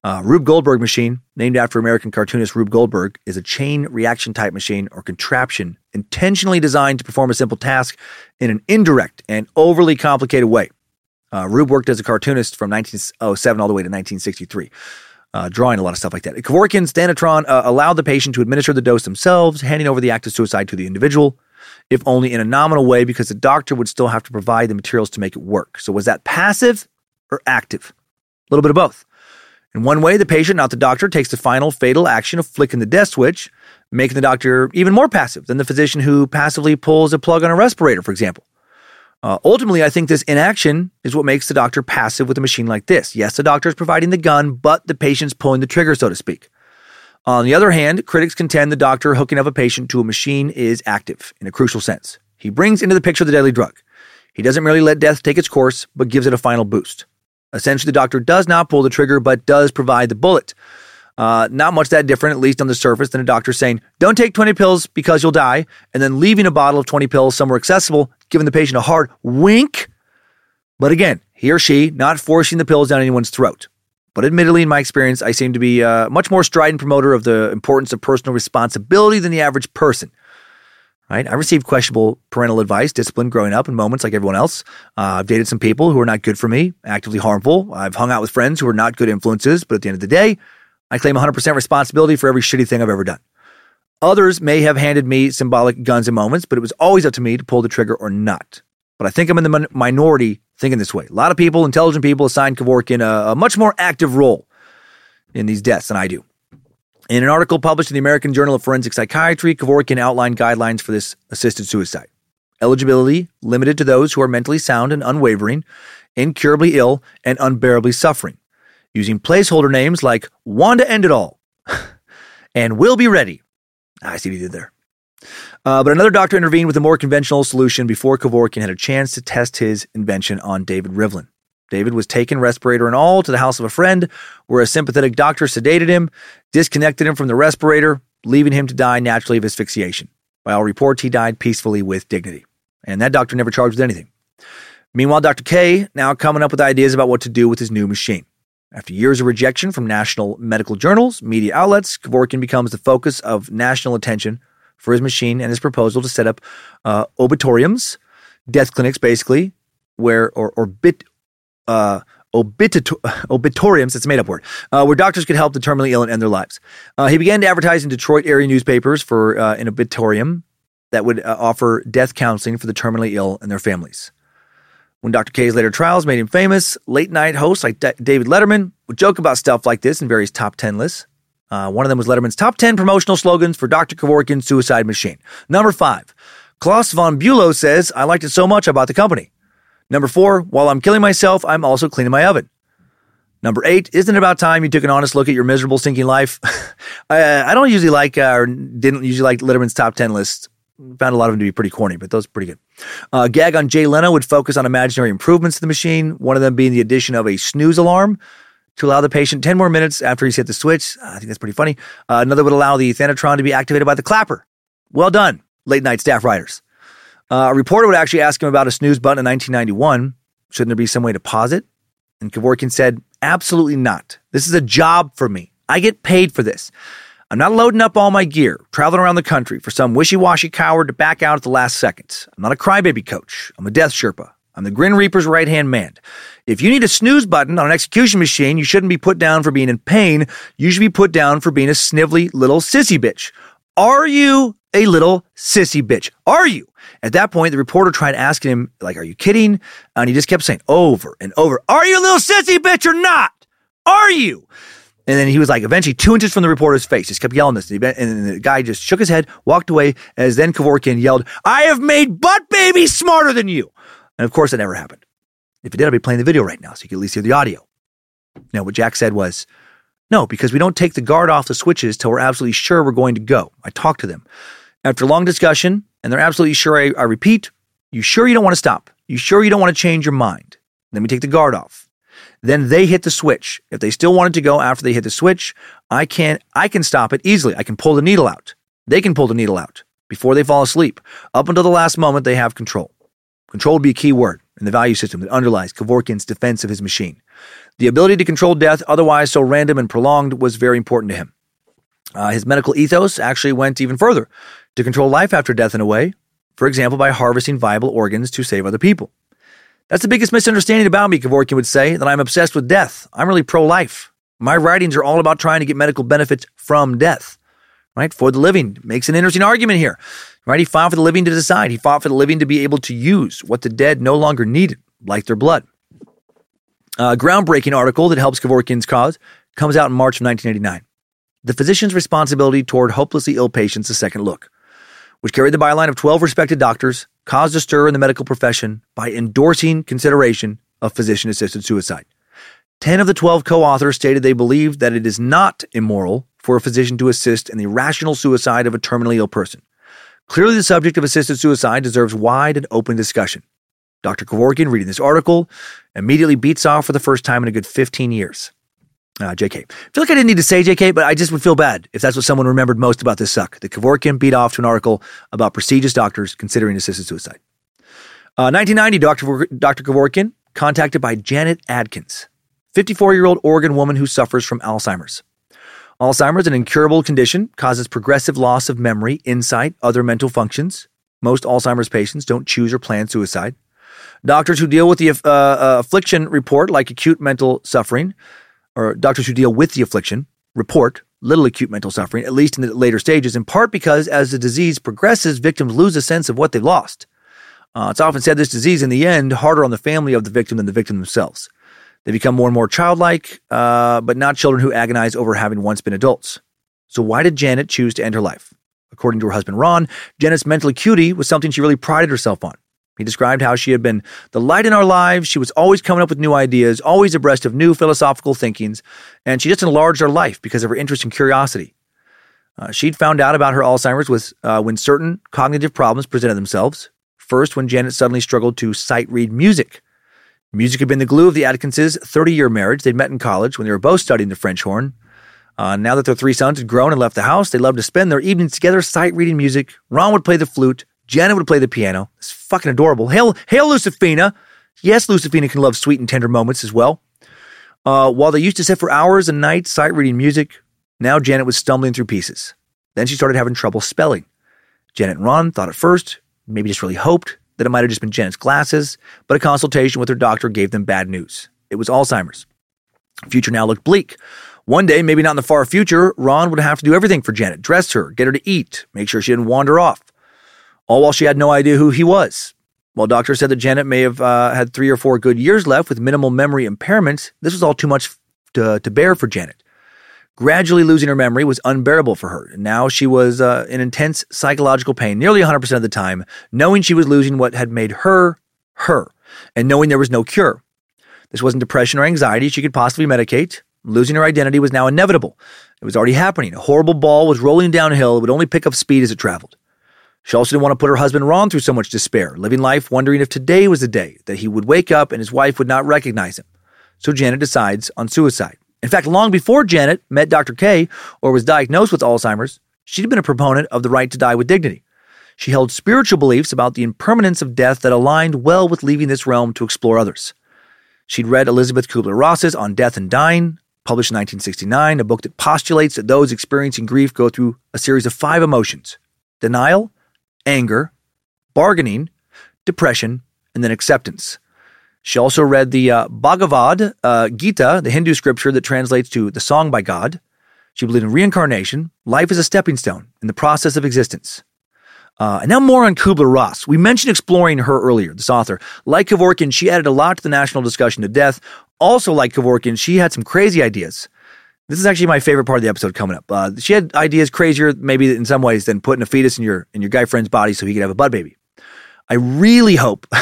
Uh, Rube Goldberg machine, named after American cartoonist Rube Goldberg, is a chain reaction type machine or contraption intentionally designed to perform a simple task in an indirect and overly complicated way. Uh, Rube worked as a cartoonist from 1907 all the way to 1963, uh, drawing a lot of stuff like that. Kevorkian's Thanatron uh, allowed the patient to administer the dose themselves, handing over the act of suicide to the individual, if only in a nominal way, because the doctor would still have to provide the materials to make it work. So was that passive or active? A little bit of both. In one way, the patient, not the doctor, takes the final fatal action of flicking the death switch, making the doctor even more passive than the physician who passively pulls a plug on a respirator, for example. Uh, ultimately, I think this inaction is what makes the doctor passive with a machine like this. Yes, the doctor is providing the gun, but the patient's pulling the trigger, so to speak. On the other hand, critics contend the doctor hooking up a patient to a machine is active in a crucial sense. He brings into the picture the deadly drug. He doesn't merely let death take its course, but gives it a final boost. Essentially, the doctor does not pull the trigger, but does provide the bullet. Uh, not much that different, at least on the surface, than a doctor saying, don't take 20 pills because you'll die, and then leaving a bottle of 20 pills somewhere accessible, giving the patient a hard wink. But again, he or she not forcing the pills down anyone's throat. But admittedly, in my experience, I seem to be a much more strident promoter of the importance of personal responsibility than the average person right? I received questionable parental advice, discipline growing up in moments like everyone else. Uh, I've dated some people who are not good for me, actively harmful. I've hung out with friends who are not good influences, but at the end of the day, I claim 100% responsibility for every shitty thing I've ever done. Others may have handed me symbolic guns in moments, but it was always up to me to pull the trigger or not. But I think I'm in the minority thinking this way. A lot of people, intelligent people, assign Kevorkian a, a much more active role in these deaths than I do. In an article published in the American Journal of Forensic Psychiatry, Kevorkian outlined guidelines for this assisted suicide. Eligibility limited to those who are mentally sound and unwavering, incurably ill, and unbearably suffering, using placeholder names like Wanda End It All and We'll Be Ready. Ah, I see what he did there. Uh, but another doctor intervened with a more conventional solution before Kevorkian had a chance to test his invention on David Rivlin. David was taken, respirator and all, to the house of a friend, where a sympathetic doctor sedated him, disconnected him from the respirator, leaving him to die naturally of asphyxiation. By all reports, he died peacefully with dignity. And that doctor never charged with anything. Meanwhile, Dr. K now coming up with ideas about what to do with his new machine. After years of rejection from national medical journals, media outlets, Kevorkian becomes the focus of national attention for his machine and his proposal to set up uh, obitoriums, death clinics, basically, where or, or bit uh, obitutoriums, obitoriums, it's a made up word, uh, where doctors could help the terminally ill and end their lives. Uh, he began to advertise in Detroit area newspapers for uh, an obituarium that would uh, offer death counseling for the terminally ill and their families. When Dr. K's later trials made him famous, late night hosts like D- David Letterman would joke about stuff like this in various top 10 lists. Uh, one of them was Letterman's top 10 promotional slogans for Dr. Kevorkian's suicide machine. Number five, Klaus von Bülow says, I liked it so much I bought the company. Number four, while I'm killing myself, I'm also cleaning my oven. Number eight, isn't it about time you took an honest look at your miserable, sinking life? I, I, don't usually like, uh, or didn't usually like Letterman's top 10 list. Found a lot of them to be pretty corny, but those are pretty good. Uh, gag on Jay Leno would focus on imaginary improvements to the machine, one of them being the addition of a snooze alarm to allow the patient 10 more minutes after he's hit the switch. I think that's pretty funny. Uh, another would allow the Thanatron to be activated by the clapper. Well done, late night staff writers. Uh, a reporter would actually ask him about a snooze button in 1991. Shouldn't there be some way to pause it? And Kevorkian said, Absolutely not. This is a job for me. I get paid for this. I'm not loading up all my gear, traveling around the country for some wishy washy coward to back out at the last second. I'm not a crybaby coach. I'm a death Sherpa. I'm the Grin Reaper's right hand man. If you need a snooze button on an execution machine, you shouldn't be put down for being in pain. You should be put down for being a snively little sissy bitch. Are you a little sissy bitch? Are you? At that point, the reporter tried asking him, like, are you kidding? And he just kept saying over and over, are you a little sissy bitch or not? Are you? And then he was like, eventually two inches from the reporter's face, just kept yelling this. And the guy just shook his head, walked away, as then Kevorkian yelled, I have made butt baby smarter than you. And of course, that never happened. If it did, I'd be playing the video right now so you could at least hear the audio. Now, what Jack said was, no, because we don't take the guard off the switches till we're absolutely sure we're going to go. I talked to them. After long discussion, and they're absolutely sure I, I repeat, you sure you don't want to stop? You sure you don't want to change your mind? Let me take the guard off. Then they hit the switch. If they still wanted to go after they hit the switch, I can I can stop it easily. I can pull the needle out. They can pull the needle out before they fall asleep. Up until the last moment, they have control. Control would be a key word in the value system that underlies Kevorkian's defense of his machine. The ability to control death, otherwise so random and prolonged, was very important to him. Uh, his medical ethos actually went even further to control life after death in a way, for example, by harvesting viable organs to save other people. That's the biggest misunderstanding about me, Kevorkian would say, that I'm obsessed with death. I'm really pro life. My writings are all about trying to get medical benefits from death, right? For the living. Makes an interesting argument here, right? He fought for the living to decide. He fought for the living to be able to use what the dead no longer needed, like their blood. A groundbreaking article that helps Kevorkian's cause comes out in March of 1989. The Physician's Responsibility Toward Hopelessly Ill Patients, a Second Look, which carried the byline of 12 respected doctors, caused a stir in the medical profession by endorsing consideration of physician assisted suicide. 10 of the 12 co authors stated they believed that it is not immoral for a physician to assist in the rational suicide of a terminally ill person. Clearly, the subject of assisted suicide deserves wide and open discussion. Dr. Kevorkian, reading this article, immediately beats off for the first time in a good 15 years. Uh, JK. I feel like I didn't need to say JK, but I just would feel bad if that's what someone remembered most about this suck. The Kevorkian beat off to an article about prestigious doctors considering assisted suicide. Uh, 1990, Dr. Dr. Kevorkian, contacted by Janet Adkins, 54 year old Oregon woman who suffers from Alzheimer's. Alzheimer's, an incurable condition, causes progressive loss of memory, insight, other mental functions. Most Alzheimer's patients don't choose or plan suicide. Doctors who deal with the uh, uh, affliction report like acute mental suffering, or doctors who deal with the affliction report little acute mental suffering, at least in the later stages, in part because as the disease progresses, victims lose a sense of what they've lost. Uh, it's often said this disease, in the end, harder on the family of the victim than the victim themselves. They become more and more childlike, uh, but not children who agonize over having once been adults. So, why did Janet choose to end her life? According to her husband Ron, Janet's mental acuity was something she really prided herself on. He described how she had been the light in our lives. She was always coming up with new ideas, always abreast of new philosophical thinkings, and she just enlarged our life because of her interest and curiosity. Uh, she'd found out about her Alzheimer's with, uh, when certain cognitive problems presented themselves. First, when Janet suddenly struggled to sight read music. Music had been the glue of the Adkinses' 30 year marriage. They'd met in college when they were both studying the French horn. Uh, now that their three sons had grown and left the house, they loved to spend their evenings together sight reading music. Ron would play the flute, Janet would play the piano. It's fucking adorable. Hail, hail, Lucifina. Yes, Lucifina can love sweet and tender moments as well. Uh, while they used to sit for hours and nights sight reading music, now Janet was stumbling through pieces. Then she started having trouble spelling. Janet and Ron thought at first, maybe just really hoped, that it might have just been Janet's glasses, but a consultation with her doctor gave them bad news. It was Alzheimer's. Future now looked bleak. One day, maybe not in the far future, Ron would have to do everything for Janet dress her, get her to eat, make sure she didn't wander off all while she had no idea who he was. While doctors said that Janet may have uh, had three or four good years left with minimal memory impairments, this was all too much to, to bear for Janet. Gradually losing her memory was unbearable for her. And now she was uh, in intense psychological pain nearly 100% of the time, knowing she was losing what had made her her, and knowing there was no cure. This wasn't depression or anxiety she could possibly medicate. Losing her identity was now inevitable. It was already happening. A horrible ball was rolling downhill. It would only pick up speed as it traveled. She also didn't want to put her husband Ron through so much despair, living life wondering if today was the day that he would wake up and his wife would not recognize him. So Janet decides on suicide. In fact, long before Janet met Dr. K or was diagnosed with Alzheimer's, she'd been a proponent of the right to die with dignity. She held spiritual beliefs about the impermanence of death that aligned well with leaving this realm to explore others. She'd read Elisabeth Kubler Ross's On Death and Dying, published in 1969, a book that postulates that those experiencing grief go through a series of five emotions denial, anger, bargaining, depression, and then acceptance. She also read the uh, Bhagavad uh, Gita, the Hindu scripture that translates to the song by God. She believed in reincarnation. Life is a stepping stone in the process of existence. Uh, and now more on Kubler Ross. We mentioned exploring her earlier, this author. Like Kevorkian, she added a lot to the national discussion to death. Also, like Kevorkian, she had some crazy ideas. This is actually my favorite part of the episode coming up. Uh, she had ideas crazier, maybe in some ways, than putting a fetus in your in your guy friend's body so he could have a bud baby. I really hope.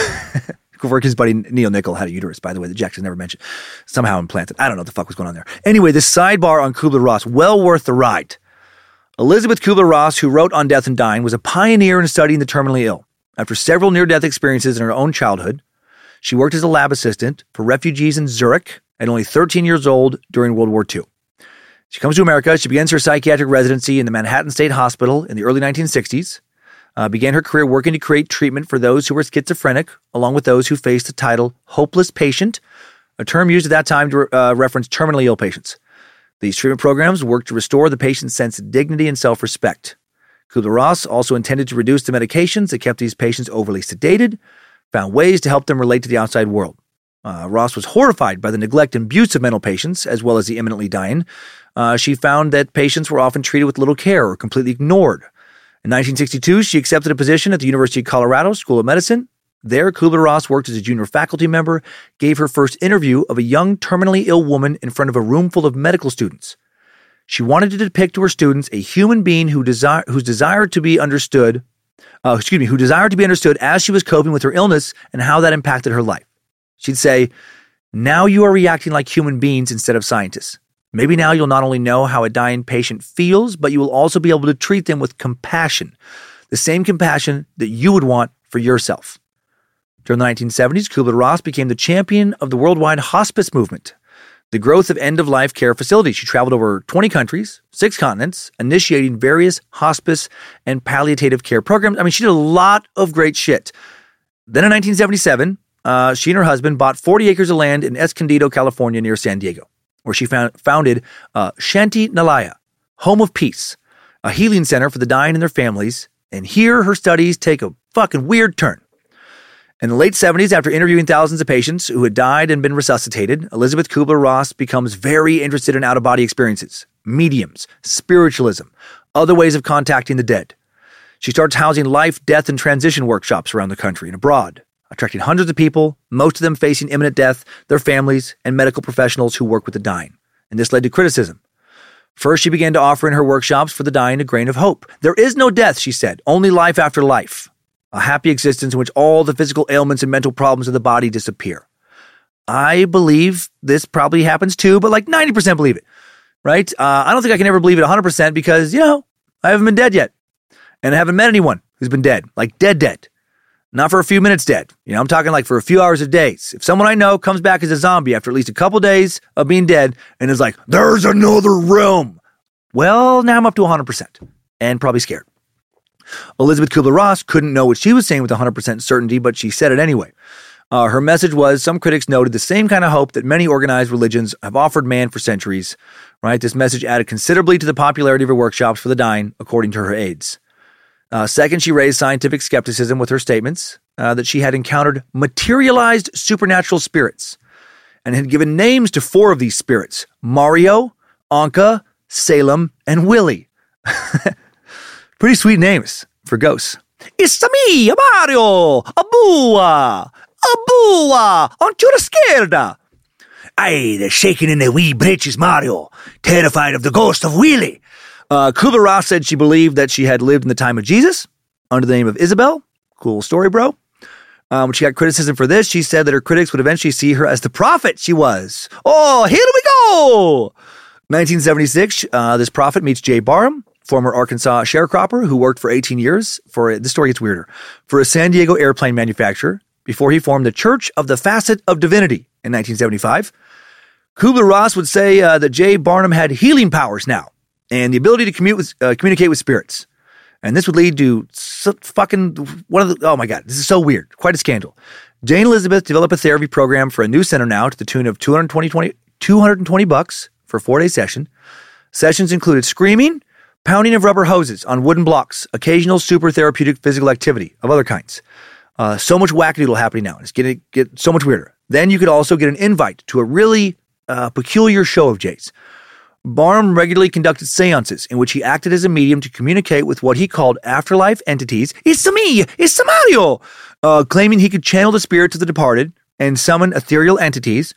his buddy Neil Nicol had a uterus, by the way, that Jackson never mentioned. Somehow implanted. I don't know what the fuck was going on there. Anyway, this sidebar on Kubler Ross, well worth the ride. Elisabeth Kubler Ross, who wrote On Death and Dying, was a pioneer in studying the terminally ill. After several near death experiences in her own childhood, She worked as a lab assistant for refugees in Zurich at only 13 years old during World War II. She comes to America. She begins her psychiatric residency in the Manhattan State Hospital in the early 1960s. Uh, began her career working to create treatment for those who were schizophrenic, along with those who faced the title hopeless patient, a term used at that time to uh, reference terminally ill patients. These treatment programs worked to restore the patient's sense of dignity and self respect. Kubler Ross also intended to reduce the medications that kept these patients overly sedated, found ways to help them relate to the outside world. Uh, Ross was horrified by the neglect and abuse of mental patients, as well as the imminently dying. Uh, she found that patients were often treated with little care or completely ignored. In 1962, she accepted a position at the University of Colorado School of Medicine. There, Kubler Ross worked as a junior faculty member, gave her first interview of a young terminally ill woman in front of a room full of medical students. She wanted to depict to her students a human being who desire, whose desire to be understood, uh, excuse me, who desired to be understood as she was coping with her illness and how that impacted her life. She'd say, Now you are reacting like human beings instead of scientists. Maybe now you'll not only know how a dying patient feels, but you will also be able to treat them with compassion, the same compassion that you would want for yourself. During the 1970s, Kubler Ross became the champion of the worldwide hospice movement, the growth of end of life care facilities. She traveled over 20 countries, six continents, initiating various hospice and palliative care programs. I mean, she did a lot of great shit. Then in 1977, uh, she and her husband bought 40 acres of land in Escondido, California, near San Diego where she found, founded uh, Shanti Nilaya, Home of Peace, a healing center for the dying and their families. And here her studies take a fucking weird turn. In the late 70s, after interviewing thousands of patients who had died and been resuscitated, Elisabeth Kubler Ross becomes very interested in out of body experiences, mediums, spiritualism, other ways of contacting the dead. She starts housing life, death, and transition workshops around the country and abroad attracting hundreds of people, most of them facing imminent death, their families, and medical professionals who work with the dying. And this led to criticism. First, she began to offer in her workshops for the dying a grain of hope. There is no death, she said, only life after life, a happy existence in which all the physical ailments and mental problems of the body disappear. I believe this probably happens too, but like 90% believe it, right? Uh, I don't think I can ever believe it 100% because, you know, I haven't been dead yet. And I haven't met anyone who's been dead, like dead, dead. Not for a few minutes dead. You know, I'm talking like for a few hours of days. If someone I know comes back as a zombie after at least a couple days of being dead and is like, there's another realm. Well, now I'm up to 100% and probably scared. Elisabeth Kubler Ross couldn't know what she was saying with 100% certainty, but she said it anyway. Uh, her message was some critics noted the same kind of hope that many organized religions have offered man for centuries, right? This message added considerably to the popularity of her workshops for the dying, according to her aides. Uh, second, she raised scientific skepticism with her statements uh, that she had encountered materialized supernatural spirits and had given names to four of these spirits Mario, Anka, Salem, and Willie. Pretty sweet names for ghosts. It's a me, Mario, a bua, a bua, aren't you scared? Aye, they're shaking in their wee breeches, Mario, terrified of the ghost of Willie. Uh, Kubler Ross said she believed that she had lived in the time of Jesus under the name of Isabel. Cool story, bro. Um, when she got criticism for this, she said that her critics would eventually see her as the prophet she was. Oh, here we go! 1976, uh, this prophet meets Jay Barham, former Arkansas sharecropper who worked for 18 years for, this story gets weirder, for a San Diego airplane manufacturer before he formed the Church of the Facet of Divinity in 1975. Kubler Ross would say uh, that Jay Barham had healing powers now and the ability to commute with, uh, communicate with spirits. And this would lead to so fucking one of the, oh my God, this is so weird. Quite a scandal. Jane Elizabeth developed a therapy program for a new center now to the tune of 220, 20, 220 bucks for a four day session. Sessions included screaming, pounding of rubber hoses on wooden blocks, occasional super therapeutic physical activity of other kinds. Uh, so much wackadoodle happening now. It's getting get so much weirder. Then you could also get an invite to a really uh, peculiar show of Jay's. Barham regularly conducted seances in which he acted as a medium to communicate with what he called afterlife entities. It's me! It's Mario! Uh, claiming he could channel the spirits of the departed and summon ethereal entities.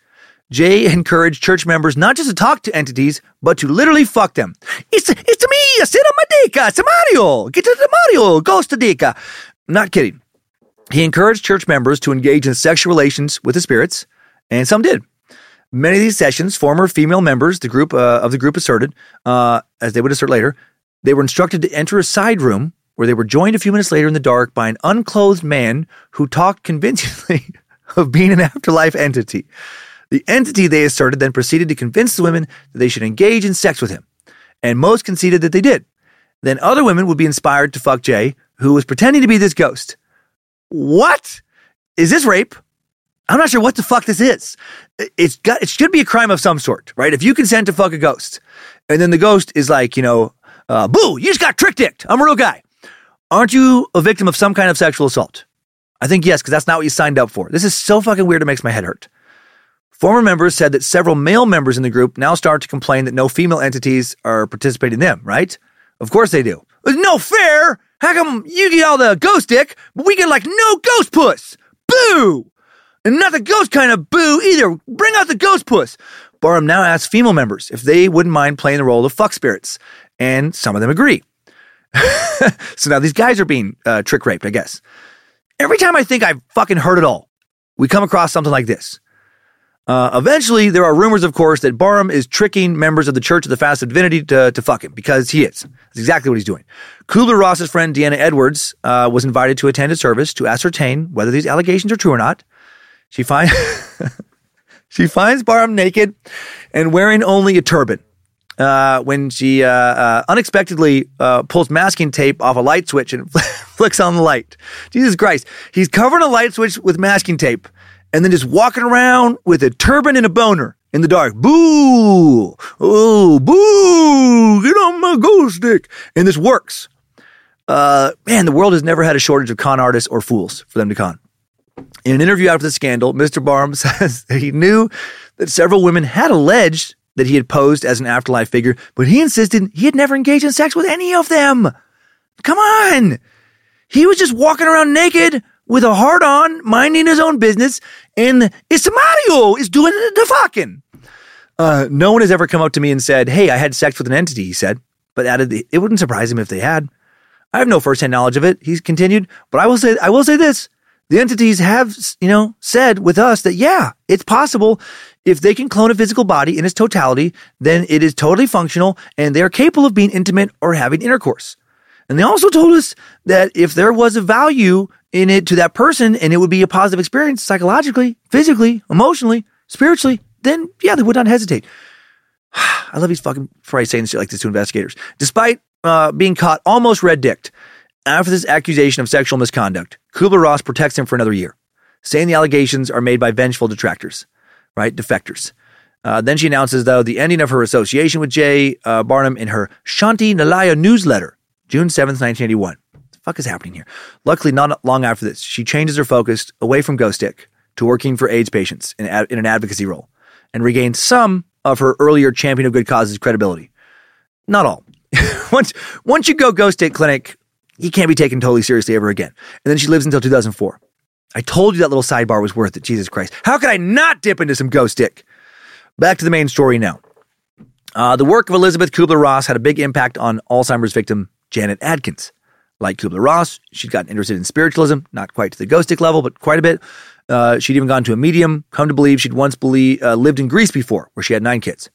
Jay encouraged church members not just to talk to entities, but to literally fuck them. It's it's me, sit on my dick, it's Mario, get to the Mario, ghost dick. Not kidding. He encouraged church members to engage in sexual relations with the spirits, and some did. Many of these sessions, former female members the group uh, of the group asserted, uh, as they would assert later, they were instructed to enter a side room where they were joined a few minutes later in the dark by an unclothed man who talked convincingly of being an afterlife entity. The entity, they asserted, then proceeded to convince the women that they should engage in sex with him. And most conceded that they did. Then other women would be inspired to fuck Jay, who was pretending to be this ghost. What? Is this rape? I'm not sure what the fuck this is. It's got it should be a crime of some sort, right? If you consent to fuck a ghost, and then the ghost is like, you know, uh, boo, you just got trick dicked. I'm a real guy. Aren't you a victim of some kind of sexual assault? I think yes, because that's not what you signed up for. This is so fucking weird it makes my head hurt. Former members said that several male members in the group now start to complain that no female entities are participating in them, right? Of course they do. It's no fair. How come you get all the ghost dick, but we get like no ghost puss? Boo! And not the ghost kind of boo either. Bring out the ghost puss. Barham now asks female members if they wouldn't mind playing the role of fuck spirits, and some of them agree. so now these guys are being uh, trick raped, I guess. Every time I think I've fucking heard it all, we come across something like this. Uh, eventually, there are rumors, of course, that Barham is tricking members of the Church of the Fast Divinity to, to fuck him because he is. That's exactly what he's doing. Kubler Ross's friend Deanna Edwards uh, was invited to attend a service to ascertain whether these allegations are true or not. She finds she finds Barham naked and wearing only a turban. Uh, when she uh, uh, unexpectedly uh, pulls masking tape off a light switch and flicks on the light. Jesus Christ. He's covering a light switch with masking tape and then just walking around with a turban and a boner in the dark. Boo! Oh, boo! Get on my ghost stick. And this works. Uh, man, the world has never had a shortage of con artists or fools for them to con. In an interview after the scandal, Mr. Barham says he knew that several women had alleged that he had posed as an afterlife figure, but he insisted he had never engaged in sex with any of them. Come on! He was just walking around naked with a heart on, minding his own business, and it's Mario is doing the fucking. Uh, no one has ever come up to me and said, Hey, I had sex with an entity, he said, but added, it wouldn't surprise him if they had. I have no firsthand knowledge of it, he's continued, but I will say, I will say this. The entities have, you know, said with us that, yeah, it's possible if they can clone a physical body in its totality, then it is totally functional and they are capable of being intimate or having intercourse. And they also told us that if there was a value in it to that person and it would be a positive experience psychologically, physically, emotionally, spiritually, then yeah, they would not hesitate. I love these fucking Friday saying shit like this to investigators. Despite uh, being caught almost red dicked after this accusation of sexual misconduct, Kubler Ross protects him for another year, saying the allegations are made by vengeful detractors, right? Defectors. Uh, then she announces, though, the ending of her association with Jay uh, Barham in her Shanti Nilaya newsletter, June 7th, 1981 What the fuck is happening here? Luckily, not long after this, she changes her focus away from Ghost Stick to working for AIDS patients in, in an advocacy role and regains some of her earlier champion of good causes credibility. Not all. once, once you go Ghost Stick Clinic, you can't be taken totally seriously ever again. And then she lives until 2004. I told you that little sidebar was worth it. Jesus Christ. How could I not dip into some Ghost Stick? Back to the main story now. Uh, the work of Elisabeth Kubler Ross had a big impact on Alzheimer's victim Janet Adkins. Like Kubler Ross, she'd gotten interested in spiritualism, not quite to the ghostic level, but quite a bit. Uh, she'd even gone to a medium, come to believe she'd once believe, uh, lived in Greece before, where she had nine kids.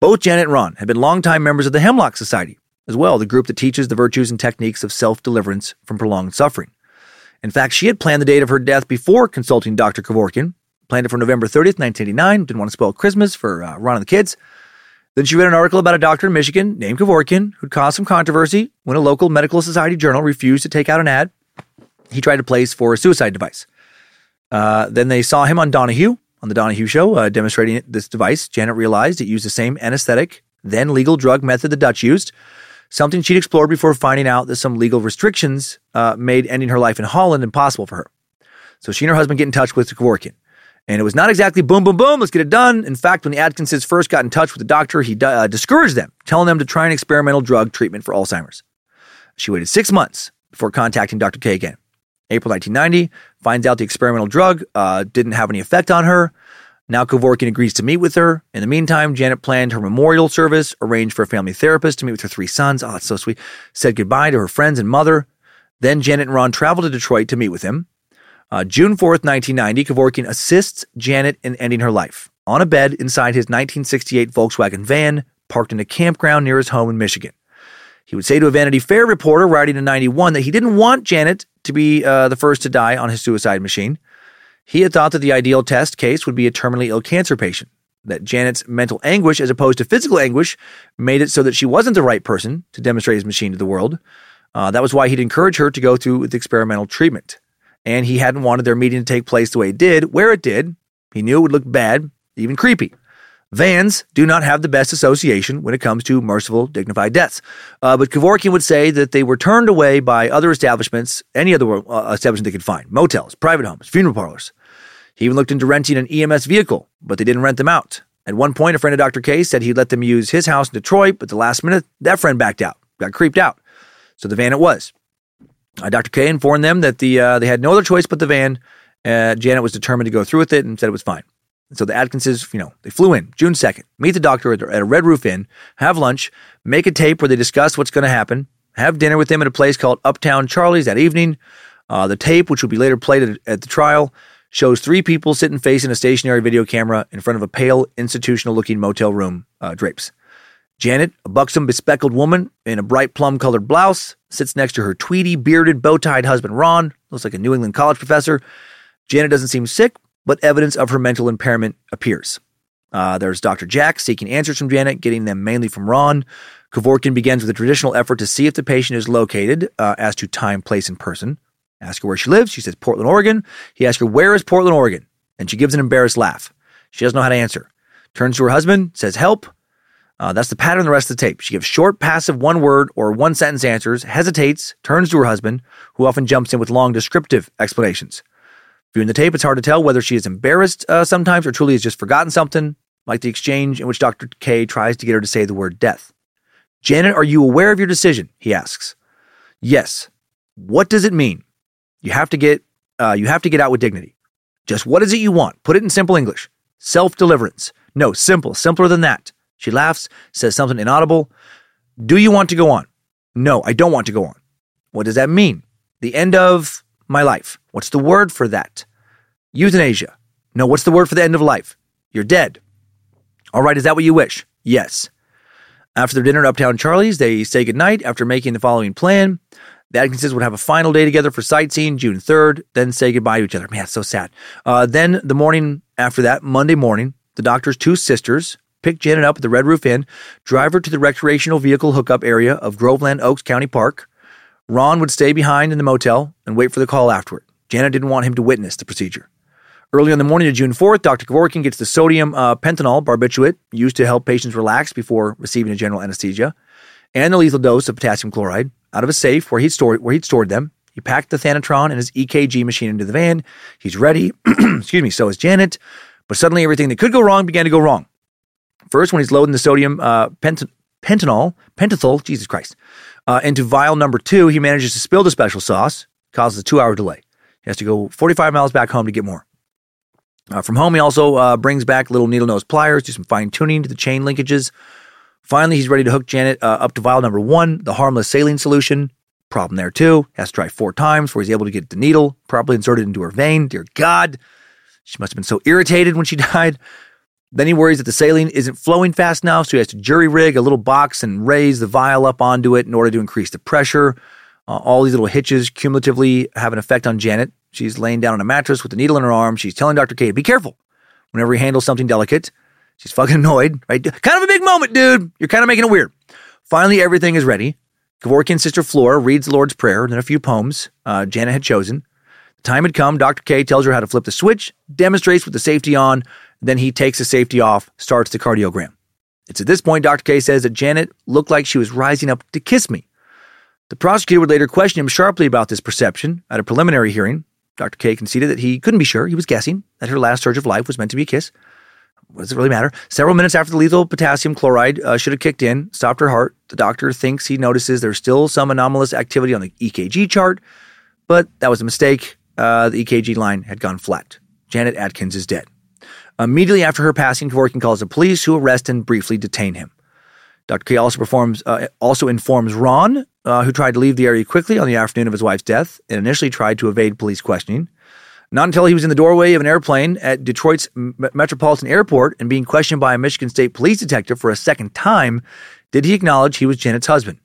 Both Janet and Ron had been longtime members of the Hemlock Society, as well, the group that teaches the virtues and techniques of self deliverance from prolonged suffering. In fact, she had planned the date of her death before consulting Dr. Kevorkian, planned it for November 30th, 1989, didn't want to spoil Christmas for uh, Ron and the kids. Then she read an article about a doctor in Michigan named Kevorkian who'd caused some controversy when a local medical society journal refused to take out an ad he tried to place for a suicide device. Uh, then they saw him on Donahue, on the Donahue show, uh, demonstrating this device. Janet realized it used the same anesthetic, then legal drug method the Dutch used, something she'd explored before finding out that some legal restrictions uh, made ending her life in Holland impossible for her. So she and her husband get in touch with Kevorkian. And it was not exactly boom, boom, boom, let's get it done. In fact, when the Adkinses first got in touch with the doctor, he uh, discouraged them, telling them to try an experimental drug treatment for Alzheimer's. She waited six months before contacting Dr. K again. April 1990, finds out the experimental drug uh, didn't have any effect on her. Now Kevorkian agrees to meet with her. In the meantime, Janet planned her memorial service, arranged for a family therapist to meet with her three sons. Oh, that's so sweet. Said goodbye to her friends and mother. Then Janet and Ron traveled to Detroit to meet with him. Uh, June 4th, 1990, Kevorkian assists Janet in ending her life on a bed inside his 1968 Volkswagen van parked in a campground near his home in Michigan. He would say to a Vanity Fair reporter writing in 91 that he didn't want Janet to be uh, the first to die on his suicide machine. He had thought that the ideal test case would be a terminally ill cancer patient, that Janet's mental anguish, as opposed to physical anguish, made it so that she wasn't the right person to demonstrate his machine to the world. Uh, that was why he'd encourage her to go through with experimental treatment. And he hadn't wanted their meeting to take place the way it did, where it did. He knew it would look bad, even creepy. Vans do not have the best association when it comes to merciful, dignified deaths. Uh, but Kevorkian would say that they were turned away by other establishments, any other uh, establishment they could find motels, private homes, funeral parlors. He even looked into renting an EMS vehicle, but they didn't rent them out. At one point, a friend of Dr. K said he'd let them use his house in Detroit, but the last minute, that friend backed out, got creeped out. So the van it was. Uh, Dr. K informed them that the uh, they had no other choice but the van. Uh, Janet was determined to go through with it and said it was fine. So the Adkinses, you know, they flew in June 2nd, meet the doctor at a Red Roof Inn, have lunch, make a tape where they discuss what's going to happen, have dinner with him at a place called Uptown Charlie's that evening. Uh, the tape, which will be later played at, at the trial, shows three people sitting facing a stationary video camera in front of a pale, institutional looking motel room uh, drapes. Janet, a buxom, bespectacled woman in a bright plum colored blouse, sits next to her tweedy, bearded, bow tied husband, Ron. Looks like a New England college professor. Janet doesn't seem sick, but evidence of her mental impairment appears. Uh, there's Dr. Jack seeking answers from Janet, getting them mainly from Ron. Kevorkian begins with a traditional effort to see if the patient is located uh, as to time, place, and person. Ask her where she lives. She says Portland, Oregon. He asks her, Where is Portland, Oregon? And she gives an embarrassed laugh. She doesn't know how to answer. Turns to her husband, says, Help. Uh, that's the pattern the rest of the tape. She gives short, passive, one word or one sentence answers, hesitates, turns to her husband, who often jumps in with long, descriptive explanations. Viewing the tape, it's hard to tell whether she is embarrassed uh, sometimes or truly has just forgotten something, like the exchange in which Dr. K tries to get her to say the word death. Janet, are you aware of your decision? He asks. Yes. What does it mean? You have to get uh, you have to get out with dignity. Just what is it you want? Put it in simple English. Self deliverance. No, simple, simpler than that. She laughs, says something inaudible. Do you want to go on? No, I don't want to go on. What does that mean? The end of my life. What's the word for that? Euthanasia. No, what's the word for the end of life? You're dead. All right, is that what you wish? Yes. After their dinner at Uptown Charlie's, they say goodnight after making the following plan. The Adkinses would have a final day together for sightseeing, June 3rd, then say goodbye to each other. Man, so sad. Uh, then the morning after that, Monday morning, the doctor's two sisters pick Janet up at the Red Roof Inn, drive her to the recreational vehicle hookup area of Groveland Oaks County Park. Ron would stay behind in the motel and wait for the call afterward. Janet didn't want him to witness the procedure. Early on the morning of June 4th, Dr. Kevorkian gets the sodium uh, pentanol barbiturate used to help patients relax before receiving a general anesthesia and the lethal dose of potassium chloride out of a safe where he'd stored, where he'd stored them. He packed the Thanatron and his EKG machine into the van. He's ready. Excuse me. So is Janet. But suddenly everything that could go wrong began to go wrong. First, when he's loading the sodium uh, pent- pentanol, pentothal, Jesus Christ, uh, into vial number two, he manages to spill the special sauce, causes a two hour delay. He has to go 45 miles back home to get more. Uh, from home, he also uh, brings back little needle nose pliers, do some fine tuning to the chain linkages. Finally, he's ready to hook Janet uh, up to vial number one, the harmless saline solution. Problem there too. Has to try four times before he's able to get the needle properly inserted into her vein. Dear God, she must have been so irritated when she died. Then he worries that the saline isn't flowing fast enough, so he has to jury rig a little box and raise the vial up onto it in order to increase the pressure. Uh, all these little hitches cumulatively have an effect on Janet. She's laying down on a mattress with the needle in her arm. She's telling Dr. K, be careful whenever he handles something delicate. She's fucking annoyed, right? Kind of a big moment, dude. You're kind of making it weird. Finally, everything is ready. Kevorkian's sister Flora reads the Lord's Prayer and then a few poems uh, Janet had chosen. The time had come. Dr. K tells her how to flip the switch, demonstrates with the safety on, then he takes the safety off, starts the cardiogram. It's at this point Dr. K says that Janet looked like she was rising up to kiss me. The prosecutor would later question him sharply about this perception at a preliminary hearing. Dr. K conceded that he couldn't be sure. He was guessing that her last surge of life was meant to be a kiss. What does it really matter? Several minutes after the lethal potassium chloride uh, should have kicked in, stopped her heart, the doctor thinks he notices there's still some anomalous activity on the EKG chart, but that was a mistake. Uh, the EKG line had gone flat. Janet Adkins is dead. Immediately after her passing, Kevorkian calls the police, who arrest and briefly detain him. Dr. K also performs, uh, also informs Ron, uh, who tried to leave the area quickly on the afternoon of his wife's death and initially tried to evade police questioning. Not until he was in the doorway of an airplane at Detroit's Metropolitan Airport and being questioned by a Michigan State police detective for a second time did he acknowledge he was Janet's husband.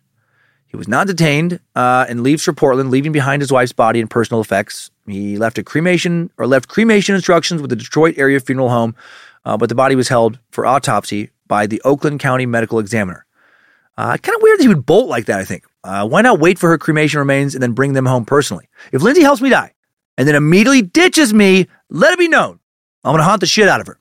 He was not detained uh, and leaves for Portland, leaving behind his wife's body and personal effects He left a cremation or left cremation instructions with the Detroit area funeral home, uh, but the body was held for autopsy by the Oakland County Medical Examiner. Uh, kind of weird that he would bolt like that, I think. Uh, why not wait for her cremation remains and then bring them home personally? If Lindsay helps me die and then immediately ditches me, let it be known. I'm going to haunt the shit out of her.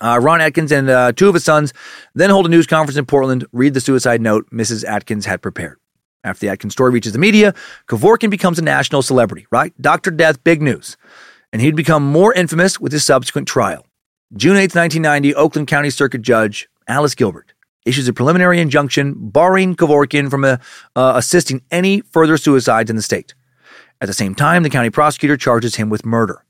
Uh, Ron Adkins and uh, two of his sons then hold a news conference in Portland, read the suicide note Mrs. Adkins had prepared. After the Adkins story reaches the media, Kevorkian becomes a national celebrity, right? Dr. Death, big news. And he'd become more infamous with his subsequent trial. June 8, 1990, Oakland County Circuit Judge Alice Gilbert issues a preliminary injunction barring Kevorkian from uh, uh, assisting any further suicides in the state. At the same time, the county prosecutor charges him with murder.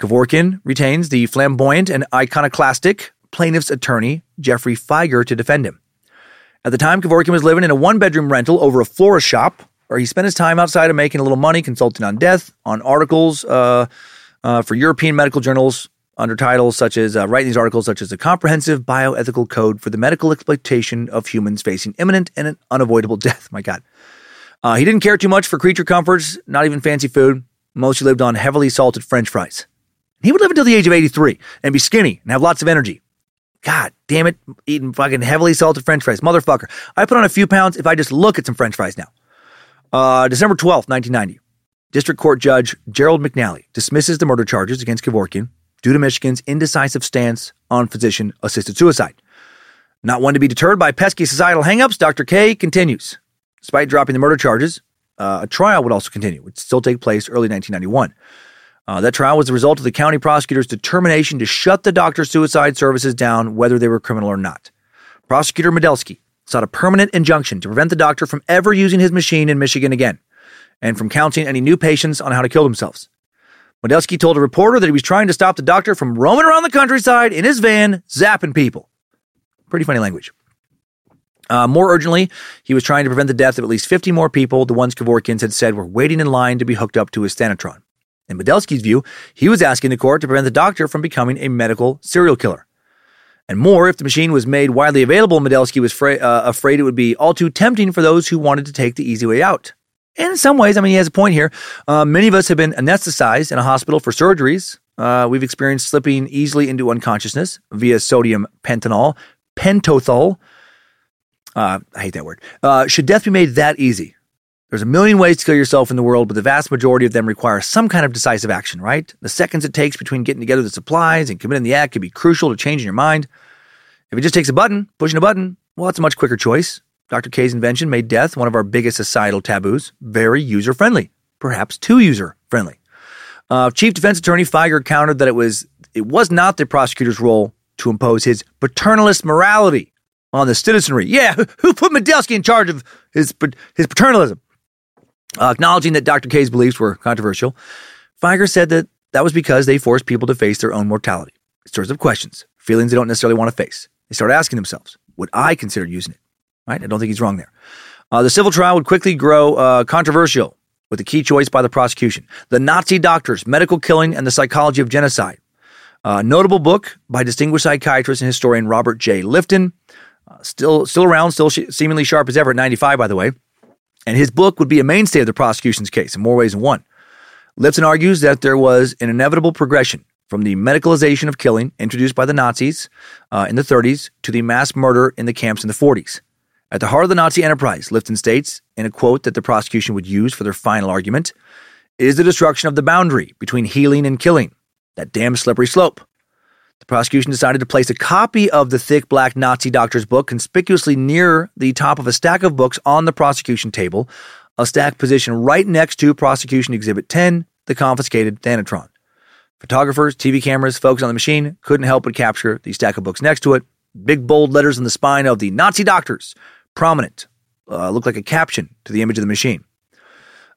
Kevorkian retains the flamboyant and iconoclastic plaintiff's attorney, Geoffrey Fieger, to defend him. At the time, Kevorkian was living in a one bedroom rental over a florist shop where he spent his time outside of making a little money consulting on death, on articles uh, uh, for European medical journals under titles such as uh, writing these articles such as a comprehensive bioethical code for the medical exploitation of humans facing imminent and unavoidable death. My God. Uh, he didn't care too much for creature comforts, not even fancy food. Mostly lived on heavily salted french fries. He would live until the age of 83 and be skinny and have lots of energy. God damn it, eating fucking heavily salted french fries. Motherfucker. I put on a few pounds if I just look at some french fries now. Uh, December 12th, 1990. District Court Judge Gerald McNally dismisses the murder charges against Kevorkian due to Michigan's indecisive stance on physician assisted suicide. Not one to be deterred by pesky societal hangups, Dr. K continues. Despite dropping the murder charges, uh, a trial would also continue, would still take place early 1991. Uh, that trial was the result of the county prosecutor's determination to shut the doctor's suicide services down, whether they were criminal or not. Prosecutor Modelski sought a permanent injunction to prevent the doctor from ever using his machine in Michigan again, and from counseling any new patients on how to kill themselves. Modelski told a reporter that he was trying to stop the doctor from roaming around the countryside in his van, zapping people. Pretty funny language. Uh, more urgently, he was trying to prevent the death of at least 50 more people, the ones Kevorkians had said were waiting in line to be hooked up to his Thanatron. In Modelski's view, he was asking the court to prevent the doctor from becoming a medical serial killer. And more, if the machine was made widely available, Modelski was fra- uh, afraid it would be all too tempting for those who wanted to take the easy way out. And in some ways, I mean, he has a point here. Uh, many of us have been anesthetized in a hospital for surgeries. Uh, we've experienced slipping easily into unconsciousness via sodium pentanol, pentothal. Uh, I hate that word. Uh, should death be made that easy? There's a million ways to kill yourself in the world, but the vast majority of them require some kind of decisive action, right? The seconds it takes between getting together the supplies and committing the act can be crucial to changing your mind. If it just takes a button, pushing a button, well, it's a much quicker choice. Dr. K's invention made death one of our biggest societal taboos, very user friendly, perhaps too user friendly. Uh, Chief Defense Attorney Fieger countered that it was it was not the prosecutor's role to impose his paternalist morality on the citizenry. Yeah, who put Modelski in charge of his his paternalism? Uh, acknowledging that Dr. K's beliefs were controversial, Fieger said that that was because they forced people to face their own mortality. It stirs up questions, feelings they don't necessarily want to face. They start asking themselves, would I consider using it? Right? I don't think he's wrong there. Uh, the civil trial would quickly grow uh, controversial with the key choice by the prosecution the Nazi doctors, medical killing, and the psychology of genocide. A notable book by distinguished psychiatrist and historian Robert J. Lifton, uh, still still around, still sh- seemingly sharp as ever at 95, by the way. And his book would be a mainstay of the prosecution's case in more ways than one. Lifton argues that there was an inevitable progression from the medicalization of killing introduced by the Nazis uh, in the 30s to the mass murder in the camps in the 40s. At the heart of the Nazi enterprise, Lifton states, in a quote that the prosecution would use for their final argument, is the destruction of the boundary between healing and killing, that damn slippery slope. The prosecution decided to place a copy of the thick black Nazi doctor's book conspicuously near the top of a stack of books on the prosecution table, a stack positioned right next to Prosecution Exhibit 10, the confiscated Thanatron. Photographers, TV cameras, folks on the machine couldn't help but capture the stack of books next to it. Big bold letters on the spine of the Nazi doctors, prominent, uh, looked like a caption to the image of the machine.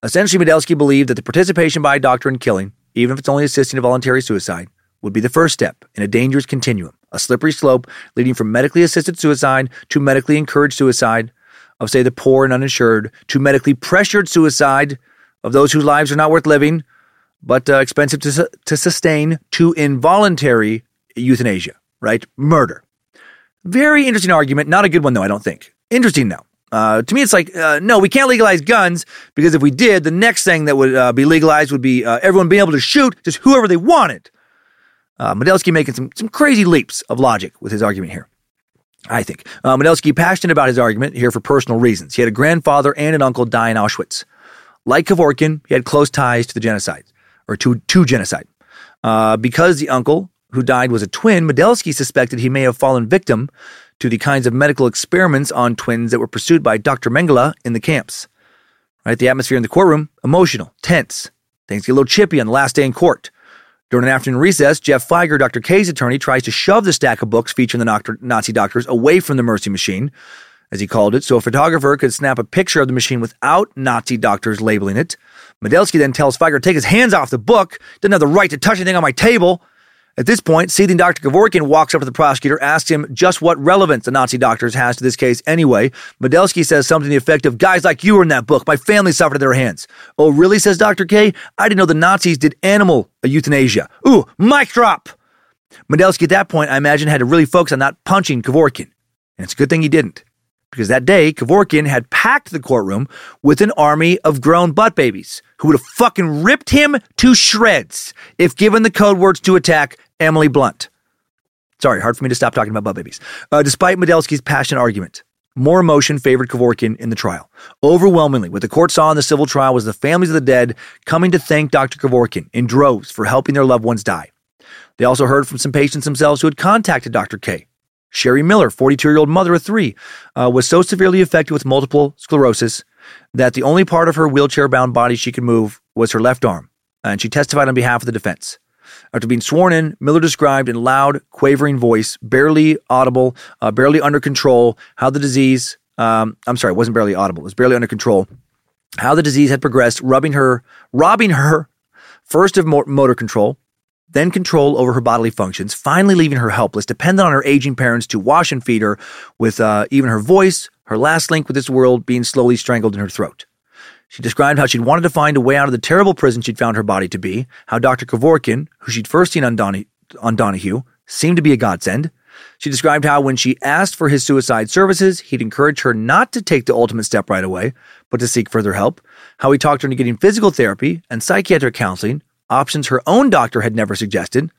Essentially, Modelski believed that the participation by a doctor in killing, even if it's only assisting a voluntary suicide, would be the first step in a dangerous continuum, a slippery slope leading from medically assisted suicide to medically encouraged suicide of, say, the poor and uninsured, to medically pressured suicide of those whose lives are not worth living, but uh, expensive to, su- to sustain, to involuntary euthanasia, right? Murder. Very interesting argument. Not a good one, though, I don't think. Interesting, though. Uh, to me, it's like, uh, no, we can't legalize guns because if we did, the next thing that would uh, be legalized would be uh, everyone being able to shoot just whoever they wanted. Uh, Modelski making some, some crazy leaps of logic with his argument here. I think. Uh, Modelski passionate about his argument here for personal reasons. He had a grandfather and an uncle die in Auschwitz. Like Kevorkian, he had close ties to the genocide, or to, to genocide. Uh, because the uncle who died was a twin, Modelski suspected he may have fallen victim to the kinds of medical experiments on twins that were pursued by Dr. Mengele in the camps. Right, the atmosphere in the courtroom, emotional, tense. Things get a little chippy on the last day in court. During an afternoon recess, Geoff Fieger, Dr. K's attorney, tries to shove the stack of books featuring the Nazi doctors away from the mercy machine, as he called it, so a photographer could snap a picture of the machine without Nazi doctors labeling it. Modelski then tells Fieger, take his hands off the book, doesn't have the right to touch anything on my table. At this point, seething Dr. Kevorkian walks up to the prosecutor, asks him just what relevance the Nazi doctors has to this case anyway. Modelski says something to the effect of, guys like you were in that book. My family suffered at their hands. Oh, really, says Dr. K? I didn't know the Nazis did animal euthanasia. Ooh, mic drop! Modelski at that point, I imagine, had to really focus on not punching Kevorkian. And it's a good thing he didn't. Because that day, Kevorkian had packed the courtroom with an army of grown butt babies who would have fucking ripped him to shreds if given the code words to attack Emily Blunt. Sorry, hard for me to stop talking about butt babies. Uh, despite Modelski's passionate argument, more emotion favored Kevorkian in the trial. Overwhelmingly, what the court saw in the civil trial was the families of the dead coming to thank Dr. Kevorkian in droves for helping their loved ones die. They also heard from some patients themselves who had contacted Dr. K. Sherry Miller, 42 year old mother of three, uh, was so severely affected with multiple sclerosis that the only part of her wheelchair bound body she could move was her left arm, and she testified on behalf of the defense. After being sworn in, Miller described in loud, quavering voice, barely audible, uh, barely under control, how the disease, um, I'm sorry, it wasn't barely audible, it was barely under control, how the disease had progressed, rubbing her, robbing her first of motor control, then control over her bodily functions, finally leaving her helpless, dependent on her aging parents to wash and feed her, with uh, even her voice, her last link with this world, being slowly strangled in her throat. She described how she'd wanted to find a way out of the terrible prison she'd found her body to be, how Dr. Kevorkian, who she'd first seen on, on Donahue, seemed to be a godsend. She described how when she asked for his suicide services, he'd encouraged her not to take the ultimate step right away, but to seek further help, how he talked her into getting physical therapy and psychiatric counseling, options her own doctor had never suggested.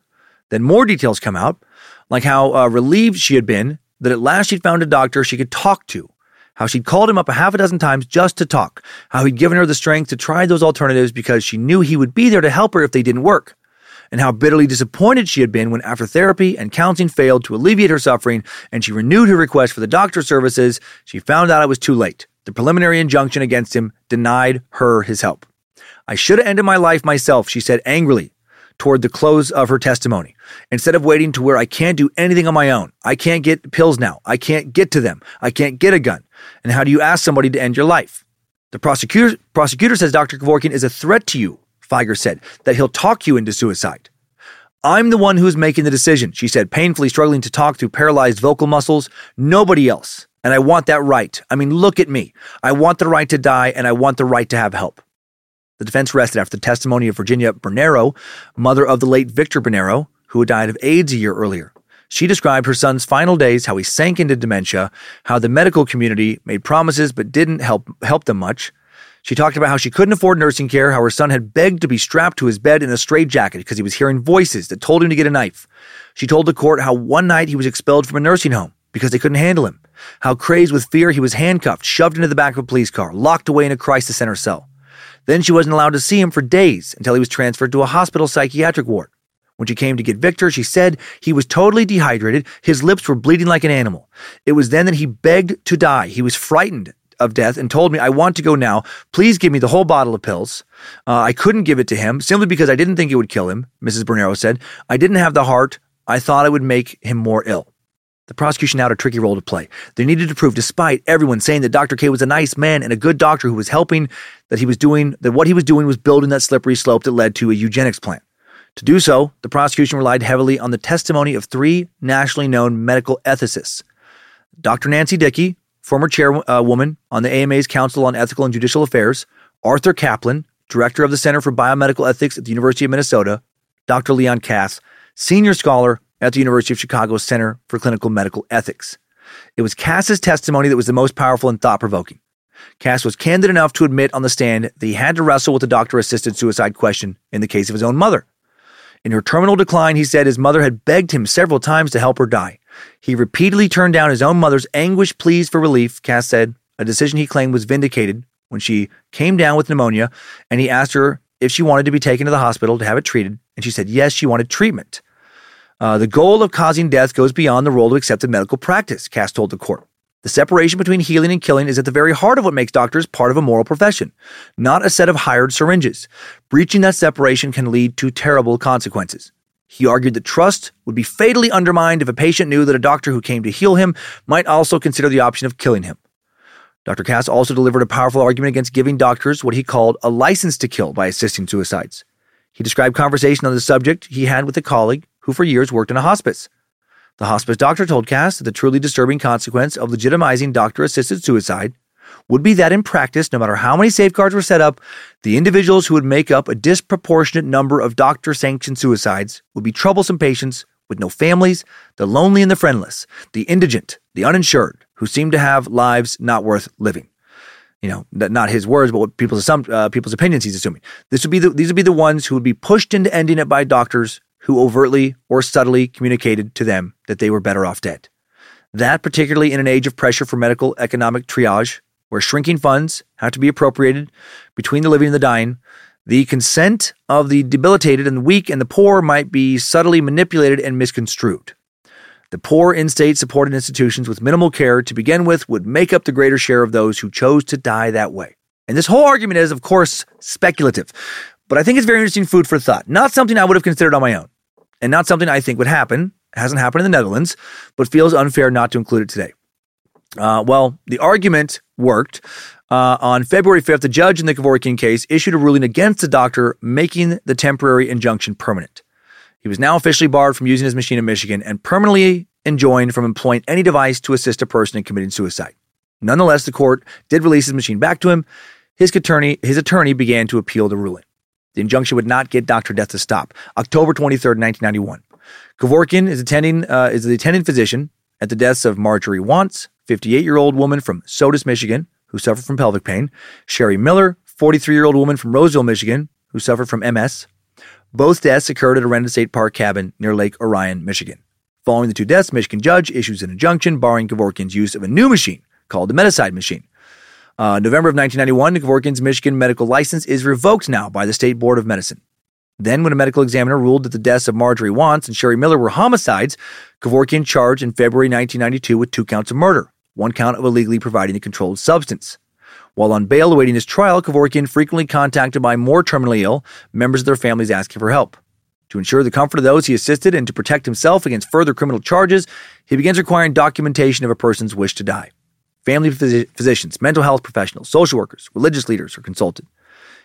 Then more details come out, like how uh, relieved she had been that at last she'd found a doctor she could talk to how she'd called him up a half a dozen times just to talk, how he'd given her the strength to try those alternatives because she knew he would be there to help her if they didn't work, and how bitterly disappointed she had been when, after therapy and counseling failed to alleviate her suffering and she renewed her request for the doctor's services, she found out it was too late. The preliminary injunction against him denied her his help. I should have ended my life myself, she said angrily toward the close of her testimony. Instead of waiting to where I can't do anything on my own, I can't get pills now, I can't get to them, I can't get a gun. And how do you ask somebody to end your life? The prosecutor, prosecutor says Dr. Kevorkian is a threat to you, Fieger said, that he'll talk you into suicide. I'm the one who's making the decision, she said, painfully struggling to talk through paralyzed vocal muscles. Nobody else. And I want that right. I mean, look at me. I want the right to die and I want the right to have help. The defense rested after the testimony of Virginia Bernero, mother of the late Victor Bernero, who had died of AIDS a year earlier. She described her son's final days, how he sank into dementia, how the medical community made promises but didn't help help them much. She talked about how she couldn't afford nursing care, how her son had begged to be strapped to his bed in a straitjacket because he was hearing voices that told him to get a knife. She told the court how one night he was expelled from a nursing home because they couldn't handle him, how crazed with fear he was handcuffed, shoved into the back of a police car, locked away in a crisis center cell. Then she wasn't allowed to see him for days until he was transferred to a hospital psychiatric ward. When she came to get Victor, she said he was totally dehydrated. His lips were bleeding like an animal. It was then that he begged to die. He was frightened of death and told me, I want to go now. Please give me the whole bottle of pills. Uh, I couldn't give it to him simply because I didn't think it would kill him, Mrs. Bernero said. I didn't have the heart. I thought it would make him more ill. The prosecution had a tricky role to play. They needed to prove, despite everyone saying that Dr. K was a nice man and a good doctor who was helping, that he was doing, that what he was doing was building that slippery slope that led to a eugenics plan. To do so, the prosecution relied heavily on the testimony of three nationally known medical ethicists Dr. Nancy Dickey, former chairwoman uh, on the AMA's Council on Ethical and Judicial Affairs, Arthur Caplan, director of the Center for Biomedical Ethics at the University of Minnesota, Dr. Leon Kass, senior scholar at the University of Chicago Center for Clinical Medical Ethics. It was Kass's testimony that was the most powerful and thought provoking. Kass was candid enough to admit on the stand that he had to wrestle with the doctor assisted suicide question in the case of his own mother. In her terminal decline, he said his mother had begged him several times to help her die. He repeatedly turned down his own mother's anguished pleas for relief, Kass said, a decision he claimed was vindicated when she came down with pneumonia and he asked her if she wanted to be taken to the hospital to have it treated, and she said yes, she wanted treatment. Uh, the goal of causing death goes beyond the role of accepted medical practice, Kass told the court. The separation between healing and killing is at the very heart of what makes doctors part of a moral profession, not a set of hired syringes. Breaching that separation can lead to terrible consequences. He argued that trust would be fatally undermined if a patient knew that a doctor who came to heal him might also consider the option of killing him. Dr. Kass also delivered a powerful argument against giving doctors what he called a license to kill by assisting suicides. He described conversation on the subject he had with a colleague who for years worked in a hospice. The hospice doctor told Kass that the truly disturbing consequence of legitimizing doctor assisted suicide would be that in practice, no matter how many safeguards were set up, the individuals who would make up a disproportionate number of doctor sanctioned suicides would be troublesome patients with no families, the lonely and the friendless, the indigent, the uninsured, who seem to have lives not worth living. You know, not his words, but what people's uh, people's opinions he's assuming. This would be the, these would be the ones who would be pushed into ending it by doctors who overtly or subtly communicated to them that they were better off dead. That, particularly in an age of pressure for medical economic triage, where shrinking funds have to be appropriated between the living and the dying, the consent of the debilitated and the weak and the poor might be subtly manipulated and misconstrued. The poor in state supported institutions with minimal care to begin with would make up the greater share of those who chose to die that way. And this whole argument is, of course, speculative, but I think it's very interesting food for thought. Not something I would have considered on my own, and not something I think would happen. It hasn't happened in the Netherlands, but feels unfair not to include it today. Uh, well, the argument worked. Uh, on February 5th, the judge in the Kevorkian case issued a ruling against the doctor, making the temporary injunction permanent. He was now officially barred from using his machine in Michigan and permanently enjoined from employing any device to assist a person in committing suicide. Nonetheless, the court did release his machine back to him. His attorney, his attorney began to appeal the ruling. The injunction would not get Dr. Death to stop. October 23rd, 1991. Kevorkian is attending uh, is the attending physician at the deaths of Marjorie Wantz, 58 year old woman from Sodus, Michigan, who suffered from pelvic pain, Sherry Miller, 43 year old woman from Roseville, Michigan, who suffered from MS. Both deaths occurred at a rented state park cabin near Lake Orion, Michigan. Following the two deaths, Michigan judge issues an injunction barring Kevorkian's use of a new machine called the Medicide machine. Uh, November of 1991, Kevorkian's Michigan medical license is revoked now by the State Board of Medicine. Then, when a medical examiner ruled that the deaths of Marjorie Wantz and Sherry Miller were homicides, Kevorkian charged in February 1992 with two counts of murder, one count of illegally providing a controlled substance. While on bail awaiting his trial, Kevorkian frequently contacted by more terminally ill members of their families asking for help. To ensure the comfort of those he assisted and to protect himself against further criminal charges, he begins requiring documentation of a person's wish to die. Family phys- physicians, mental health professionals, social workers, religious leaders are consulted.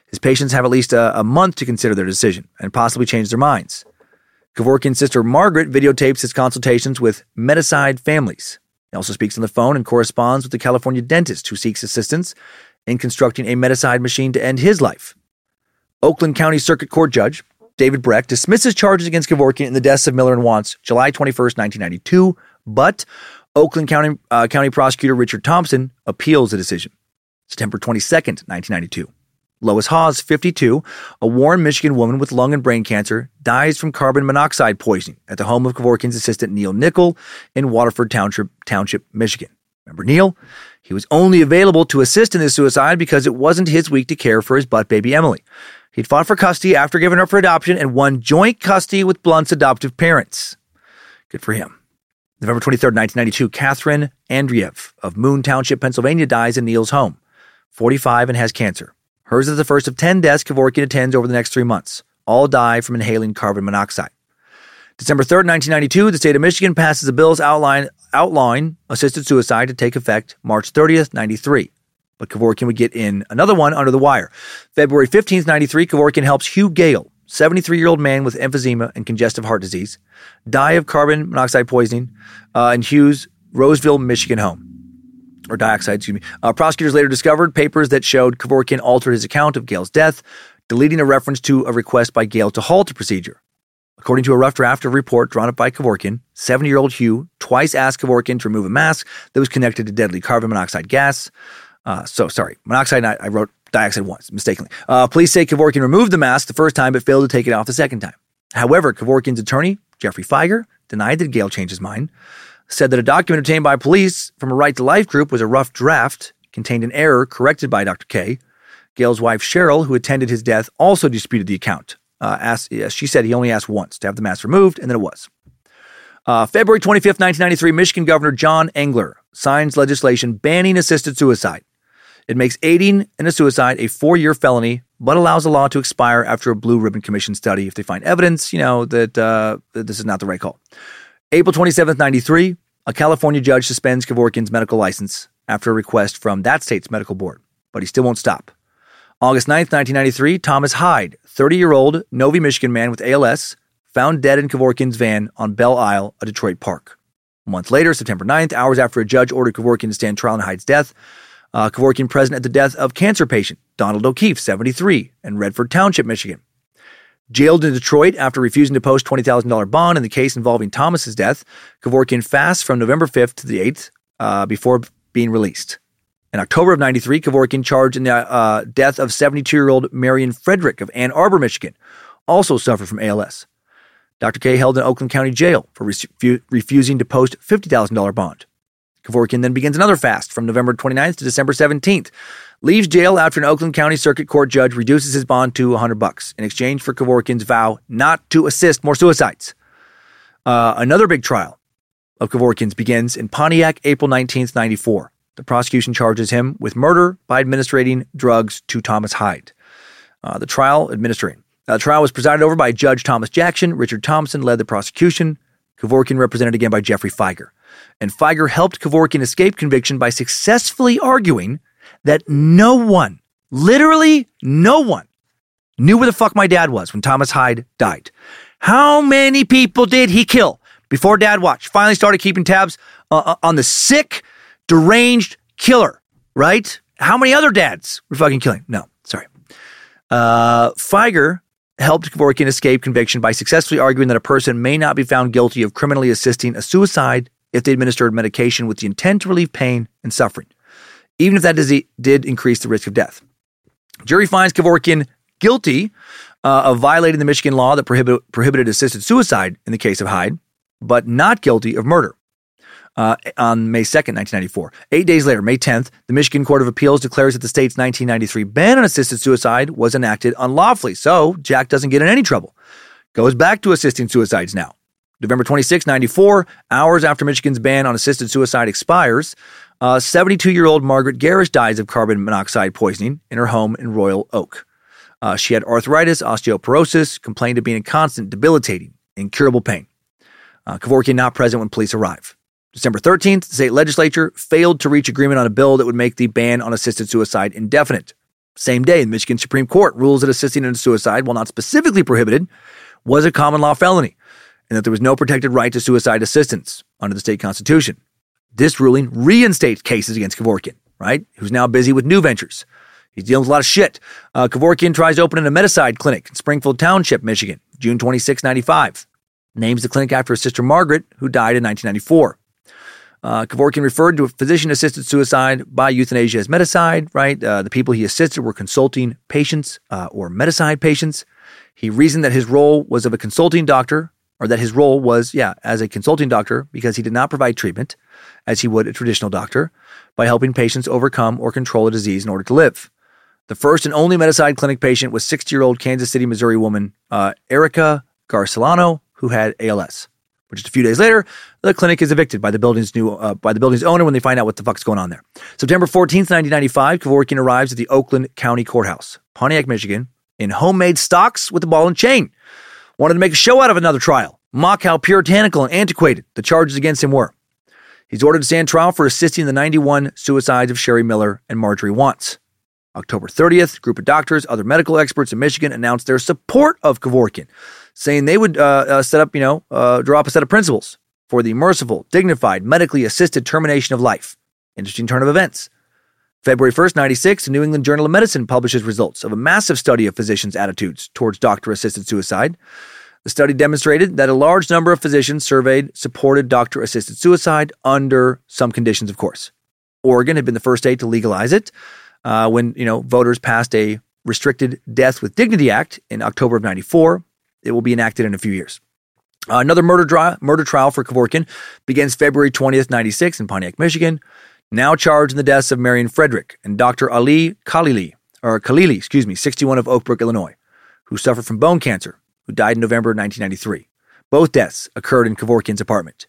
His patients have at least a, a month to consider their decision and possibly change their minds. Kevorkian's sister Margaret videotapes his consultations with Medicide families. He also speaks on the phone and corresponds with the California dentist who seeks assistance in constructing a Medicide machine to end his life. Oakland County Circuit Court Judge David Breck dismisses charges against Kevorkian in the deaths of Miller and Wantz July 21st, 1992, but Oakland County, uh, County Prosecutor Richard Thompson appeals the decision. September 22nd, 1992. Lois Hawes, 52, a Warren, Michigan woman with lung and brain cancer, dies from carbon monoxide poisoning at the home of Kevorkian's assistant Neil Nicol in Waterford Township, Township, Michigan. Remember Neil? He was only available to assist in this suicide because it wasn't his week to care for his butt baby Emily. He'd fought for custody after giving her for adoption and won joint custody with Blunt's adoptive parents. Good for him. November 23, 1992, Catherine Andreev of Moon Township, Pennsylvania dies in Neil's home, 45 and has cancer. Hers is the first of 10 deaths Kevorkian attends over the next three months. All die from inhaling carbon monoxide. December 3rd, 1992, the state of Michigan passes a bill outline, outlawing assisted suicide to take effect March 30th, 93. But Kevorkian would get in another one under the wire. February 15th, 93, Kevorkian helps Hugh Gale, 73 year old man with emphysema and congestive heart disease, die of carbon monoxide poisoning uh, in Hughes' Roseville, Michigan home. Or dioxide, excuse me. Uh, prosecutors later discovered papers that showed Kevorkian altered his account of Gale's death, deleting a reference to a request by Gale to halt the procedure. According to a rough draft of a report drawn up by Kevorkian, 70 year old Hugh twice asked Kevorkian to remove a mask that was connected to deadly carbon monoxide gas. Uh, so, sorry, monoxide, I, I wrote dioxide once, mistakenly. Uh, police say Kevorkian removed the mask the first time, but failed to take it off the second time. However, Kevorkian's attorney, Geoffrey Fieger, denied that Gale changed his mind, said that a document obtained by police from a Right to Life group was a rough draft, contained an error corrected by Dr. K. Gale's wife, Cheryl, who attended his death, also disputed the account. Uh, asked, she said he only asked once to have the mask removed, and then it was. Uh, February 25th, 1993, Michigan Governor John Engler signs legislation banning assisted suicide. It makes aiding in a suicide a four year felony, but allows the law to expire after a Blue Ribbon Commission study if they find evidence, you know, that, uh, that this is not the right call. April 27th, 93, a California judge suspends Kevorkian's medical license after a request from that state's medical board, but he still won't stop. August 9th, 1993, Thomas Hyde, 30 year old Novi, Michigan man with ALS, found dead in Kevorkian's van on Belle Isle, a Detroit park. A month later, September 9th, hours after a judge ordered Kevorkian to stand trial in Hyde's death, uh, Kevorkian present at the death of cancer patient Donald O'Keefe, 73, in Redford Township, Michigan. Jailed in Detroit after refusing to post $20,000 bond in the case involving Thomas's death, Kevorkian fasts from November 5th to the 8th uh, before being released. In October of 93, Kevorkian charged in the uh, death of 72 year old Marion Frederick of Ann Arbor, Michigan, also suffered from ALS. Dr. K held in Oakland County Jail for refu- refusing to post $50,000 bond. Kevorkian then begins another fast from November 29th to December 17th. Leaves jail after an Oakland County Circuit Court judge reduces his bond to 100 bucks in exchange for Kevorkian's vow not to assist more suicides. Uh, another big trial of Kevorkian's begins in Pontiac, April 19th, 94. The prosecution charges him with murder by administering drugs to Thomas Hyde. Uh, the trial administering. Uh, the trial was presided over by Judge Thomas Jackson. Richard Thompson led the prosecution. Kevorkian represented again by Geoffrey Fieger and Fieger helped Kevorkian escape conviction by successfully arguing that no one, literally no one, knew where the fuck my dad was when Thomas Hyde died. How many people did he kill before Dad Watch finally started keeping tabs uh, uh on the sick, deranged killer, right? How many other dads were fucking killing? No, sorry. Uh, Fieger helped Kevorkian escape conviction by successfully arguing that a person may not be found guilty of criminally assisting a suicide if they administered medication with the intent to relieve pain and suffering, even if that did increase the risk of death. Jury finds Kevorkian guilty uh, of violating the Michigan law that prohibit, prohibited assisted suicide in the case of Hyde, but not guilty of murder. Uh, on May 2nd, 1994. Eight days later, May 10th, the Michigan Court of Appeals declares that the state's 1993 ban on assisted suicide was enacted unlawfully, so Jack doesn't get in any trouble. Goes back to assisting suicides now. November 26, 94, hours after Michigan's ban on assisted suicide expires, 72 uh, year old Margaret Garrish dies of carbon monoxide poisoning in her home in Royal Oak. Uh, she had arthritis, osteoporosis, complained of being in constant, debilitating, incurable pain. Uh, Kevorkian not present when police arrive. December 13th, the state legislature failed to reach agreement on a bill that would make the ban on assisted suicide indefinite. Same day, the Michigan Supreme Court rules that assisting in suicide, while not specifically prohibited, was a common law felony and that there was no protected right to suicide assistance under the state constitution. This ruling reinstates cases against Kevorkian, right? Who's now busy with new ventures. He's dealing with a lot of shit. Uh, Kevorkian tries opening a Medicide clinic in Springfield Township, Michigan, June 26, 95. Names the clinic after his sister Margaret, who died in 1994. Uh, Kevorkian referred to a physician assisted suicide by euthanasia as Medicide, right? Uh, the people he assisted were consulting patients uh, or Medicide patients. He reasoned that his role was of a consulting doctor or that his role was, yeah, as a consulting doctor because he did not provide treatment as he would a traditional doctor by helping patients overcome or control a disease in order to live. The first and only Medicide clinic patient was 60 year old Kansas City, Missouri woman uh, Erica Garcilano, who had ALS. But just a few days later, the clinic is evicted by the building's new uh, by the building's owner when they find out what the fuck's going on there. September 14th, 1995, Kevorkian arrives at the Oakland County Courthouse, Pontiac, Michigan, in homemade stocks with a ball and chain wanted to make a show out of another trial, mock how puritanical and antiquated the charges against him were. He's ordered to stand trial for assisting the 91 suicides of Sherry Miller and Marjorie Wantz. October 30th, a group of doctors, other medical experts in Michigan announced their support of Kevorkian, saying they would uh, uh, set up, you know, uh, draw up a set of principles for the merciful, dignified, medically assisted termination of life. Interesting turn of events. February 1st, 96, the New England Journal of Medicine publishes results of a massive study of physicians' attitudes towards doctor assisted suicide. The study demonstrated that a large number of physicians surveyed supported doctor assisted suicide under some conditions, of course. Oregon had been the first state to legalize it uh, when you know voters passed a restricted death with dignity act in October of 94. It will be enacted in a few years. Uh, another murder, murder trial for Kevorkian begins February 20th, 96 in Pontiac, Michigan. Now charged in the deaths of Merian Frederick and Dr. Ali Khalili, or Khalili, excuse me, 61 of Oak Brook, Illinois, who suffered from bone cancer who died in November 1993. Both deaths occurred in Kevorkian's apartment.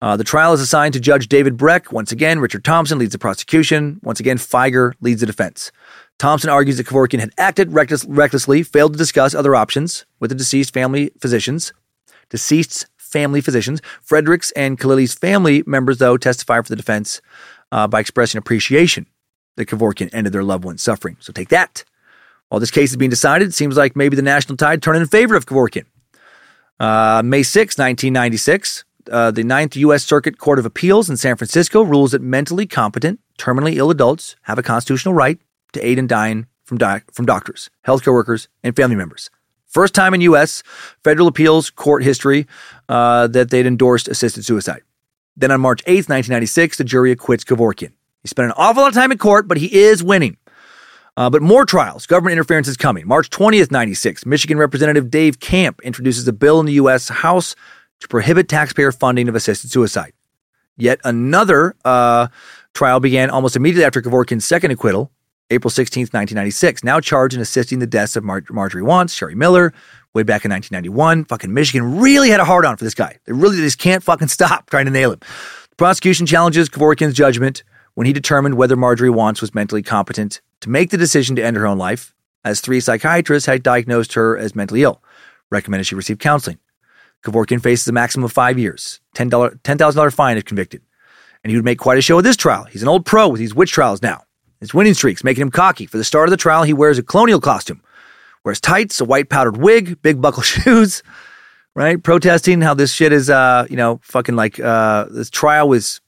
Uh, the trial is assigned to Judge David Breck. Once again, Richard Thompson leads the prosecution. Once again, Fieger leads the defense. Thompson argues that Kevorkian had acted reckless, recklessly, failed to discuss other options with the deceased family physicians. Deceased's family physicians. Fredericks and Khalili's family members, though, testify for the defense uh, by expressing appreciation that Kevorkian ended their loved one's suffering. So take that. While this case is being decided, it seems like maybe the national tide turned in favor of Kevorkian. Uh, May 6, 1996, uh, the Ninth U.S. Circuit Court of Appeals in San Francisco rules that mentally competent, terminally ill adults have a constitutional right to aid in dying from, di- from doctors, healthcare workers, and family members. First time in U.S. federal appeals court history uh, that they'd endorsed assisted suicide. Then on March 8, 1996, the jury acquits Kevorkian. He spent an awful lot of time in court, but he is winning. Uh, but more trials. Government interference is coming. March 20th, 96, Michigan Representative Dave Camp introduces a bill in the U.S. House to prohibit taxpayer funding of assisted suicide. Yet another uh, trial began almost immediately after Kevorkian's second acquittal, April 16th, 1996, now charged in assisting the deaths of Mar- Marjorie Wantz, Sherry Miller, way back in 1991. Fucking Michigan really had a hard on for this guy. They really just can't fucking stop trying to nail him. The prosecution challenges Kevorkian's judgment when he determined whether Marjorie Wantz was mentally competent to make the decision to end her own life, as three psychiatrists had diagnosed her as mentally ill, recommended she receive counseling. Kevorkian faces a maximum of five years, $10,000 $10, fine if convicted. And he would make quite a show of this trial. He's an old pro with these witch trials now. His winning streaks making him cocky. For the start of the trial, he wears a colonial costume, wears tights, a white powdered wig, big buckle shoes, right? Protesting how this shit is, uh, you know, fucking like uh, this trial was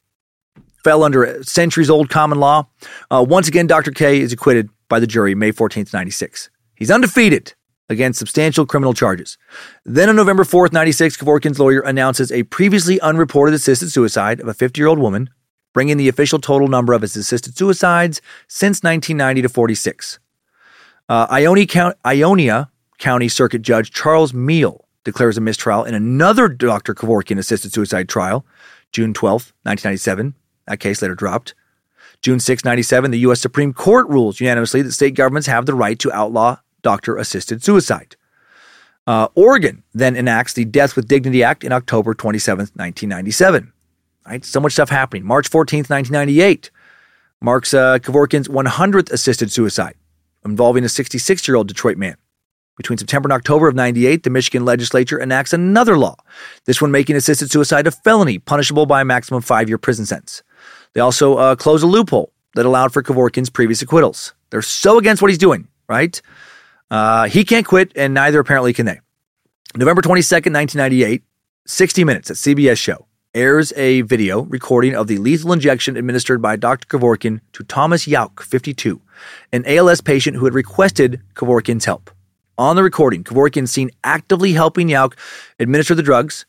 fell under centuries old common law. Uh, once again, Dr. K is acquitted by the jury May 14th, 96. He's undefeated against substantial criminal charges. Then on November 4th, 96, Kevorkian's lawyer announces a previously unreported assisted suicide of a 50 year old woman, bringing the official total number of his assisted suicides since 1990 to 46. Uh, Ionia, Count- Ionia County Circuit Judge Charles Meehl declares a mistrial in another Dr. Kevorkian assisted suicide trial, June 12, 1997. That case later dropped. June 6, 97, the U.S. Supreme Court rules unanimously that state governments have the right to outlaw doctor assisted suicide. Uh, Oregon then enacts the Death with Dignity Act in October 27, 1997. Right? So much stuff happening. March 14, 1998 marks uh, Kevorkian's 100th assisted suicide involving a 66 year old Detroit man. Between September and October of 98, the Michigan legislature enacts another law, this one making assisted suicide a felony, punishable by a maximum five year prison sentence. They also uh, close a loophole that allowed for Kevorkian's previous acquittals. They're so against what he's doing, right? Uh, he can't quit, and neither apparently can they. November 22nd, 1998, 60 Minutes, at CBS show, airs a video recording of the lethal injection administered by Dr. Kevorkian to Thomas Youk, 52, an ALS patient who had requested Kevorkian's help. On the recording, Kevorkian seen actively helping Youk administer the drugs.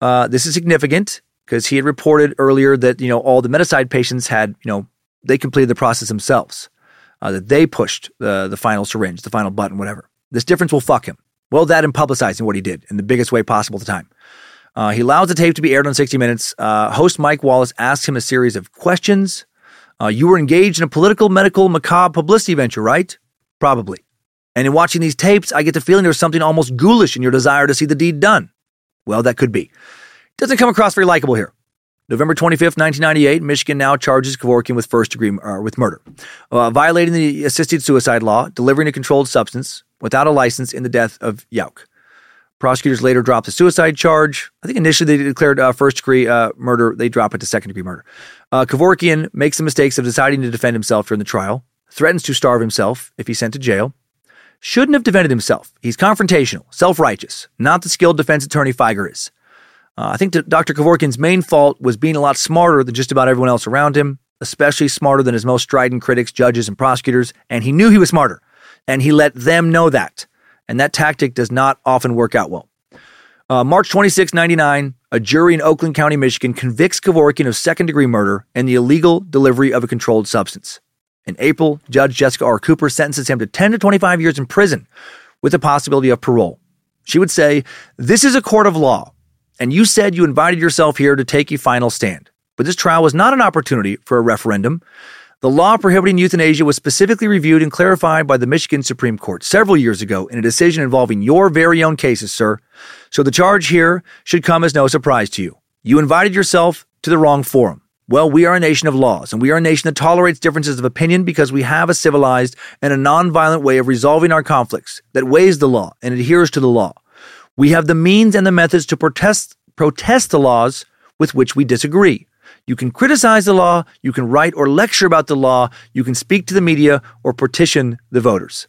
Uh, this is significant because he had reported earlier that you know all the Medicide patients had you know they completed the process themselves, uh, that they pushed the the final syringe, the final button, whatever. This difference will fuck him. Well, that and publicizing what he did in the biggest way possible at the time. Uh, he allows the tape to be aired on 60 Minutes. Uh, host Mike Wallace asks him a series of questions. Uh, you were engaged in a political, medical, macabre publicity venture, right? Probably. And in watching these tapes, I get the feeling there's something almost ghoulish in your desire to see the deed done. Well, that could be. Doesn't come across very likable here. November 25th, 1998, Michigan now charges Kevorkian with first degree uh, with murder, uh, violating the assisted suicide law, delivering a controlled substance without a license in the death of Youk. Prosecutors later dropped the suicide charge. I think initially they declared uh, first degree uh, murder. They drop it to second degree murder. Uh, Kevorkian makes the mistakes of deciding to defend himself during the trial, threatens to starve himself if he's sent to jail. Shouldn't have defended himself. He's confrontational, self righteous, not the skilled defense attorney Fieger is. Uh, I think Dr. Kevorkian's main fault was being a lot smarter than just about everyone else around him, especially smarter than his most strident critics, judges, and prosecutors, and he knew he was smarter, and he let them know that. And that tactic does not often work out well. Uh, March 26, 99, a jury in Oakland County, Michigan convicts Kevorkian of second degree murder and the illegal delivery of a controlled substance. In April, Judge Jessica R. Cooper sentences him to 10 to 25 years in prison with the possibility of parole. She would say, This is a court of law, and you said you invited yourself here to take a final stand. But this trial was not an opportunity for a referendum. The law prohibiting euthanasia was specifically reviewed and clarified by the Michigan Supreme Court several years ago in a decision involving your very own cases, sir. So the charge here should come as no surprise to you. You invited yourself to the wrong forum. Well, we are a nation of laws, and we are a nation that tolerates differences of opinion because we have a civilized and a nonviolent way of resolving our conflicts that weighs the law and adheres to the law. We have the means and the methods to protest, protest the laws with which we disagree. You can criticize the law, you can write or lecture about the law, you can speak to the media or petition the voters.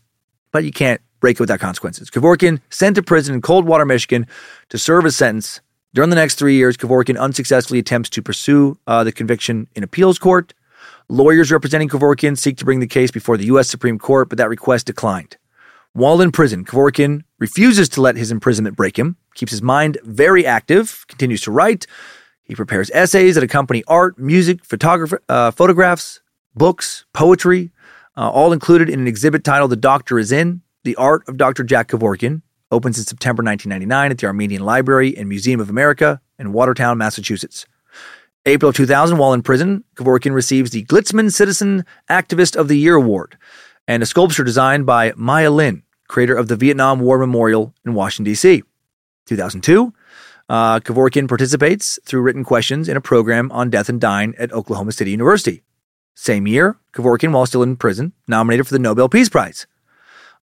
But you can't break it without consequences. Kevorkian sent to prison in Coldwater, Michigan to serve his sentence during the next three years, Kevorkian unsuccessfully attempts to pursue uh, the conviction in appeals court. Lawyers representing Kevorkian seek to bring the case before the U.S. Supreme Court, but that request declined. While in prison, Kevorkian refuses to let his imprisonment break him, keeps his mind very active, continues to write. He prepares essays that accompany art, music, photograph- uh, photographs, books, poetry, uh, all included in an exhibit titled The Doctor is In, The Art of Dr. Jack Kevorkian, opens in September 1999 at the Armenian Library and Museum of America in Watertown, Massachusetts. April of 2000, while in prison, Kevorkian receives the Gleitsman Citizen Activist of the Year Award and a sculpture designed by Maya Lin, creator of the Vietnam War Memorial in Washington, D.C. 2002, uh, Kevorkian participates through written questions in a program on death and dying at Oklahoma City University. Same year, Kevorkian, while still in prison, nominated for the Nobel Peace Prize.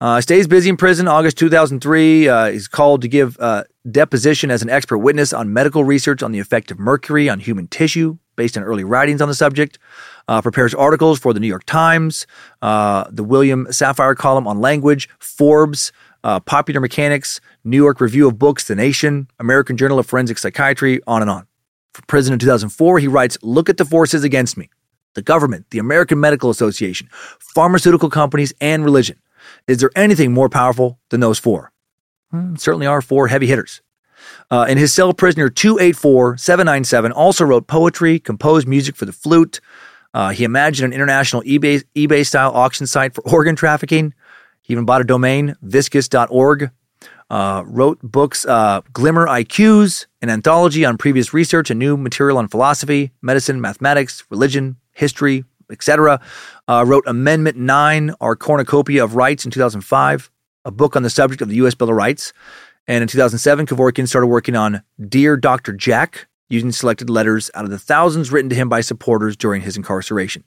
Uh, stays busy in prison. August 2003, uh, he's called to give uh, deposition as an expert witness on medical research on the effect of mercury on human tissue, based on early writings on the subject. Uh, prepares articles for the New York Times, uh, the William Safire column on language, Forbes, uh, Popular Mechanics, New York Review of Books, The Nation, American Journal of Forensic Psychiatry, on and on. For prison in 2004, he writes, "Look at the forces against me: the government, the American Medical Association, pharmaceutical companies, and religion." Is there anything more powerful than those four? Hmm, certainly are four heavy hitters. Uh, and his cell prisoner 284-797 also wrote poetry, composed music for the flute. Uh, he imagined an international eBay, eBay style auction site for organ trafficking. He even bought a domain, viscus.org. Uh, wrote books, uh, Glimmer IQs, an anthology on previous research and new material on philosophy, medicine, mathematics, religion, history, etc. Uh, wrote Amendment 9, our cornucopia of rights in 2005, a book on the subject of the U.S. Bill of Rights. And in 2007, Kevorkian started working on Dear Dr. Jack, using selected letters out of the thousands written to him by supporters during his incarceration.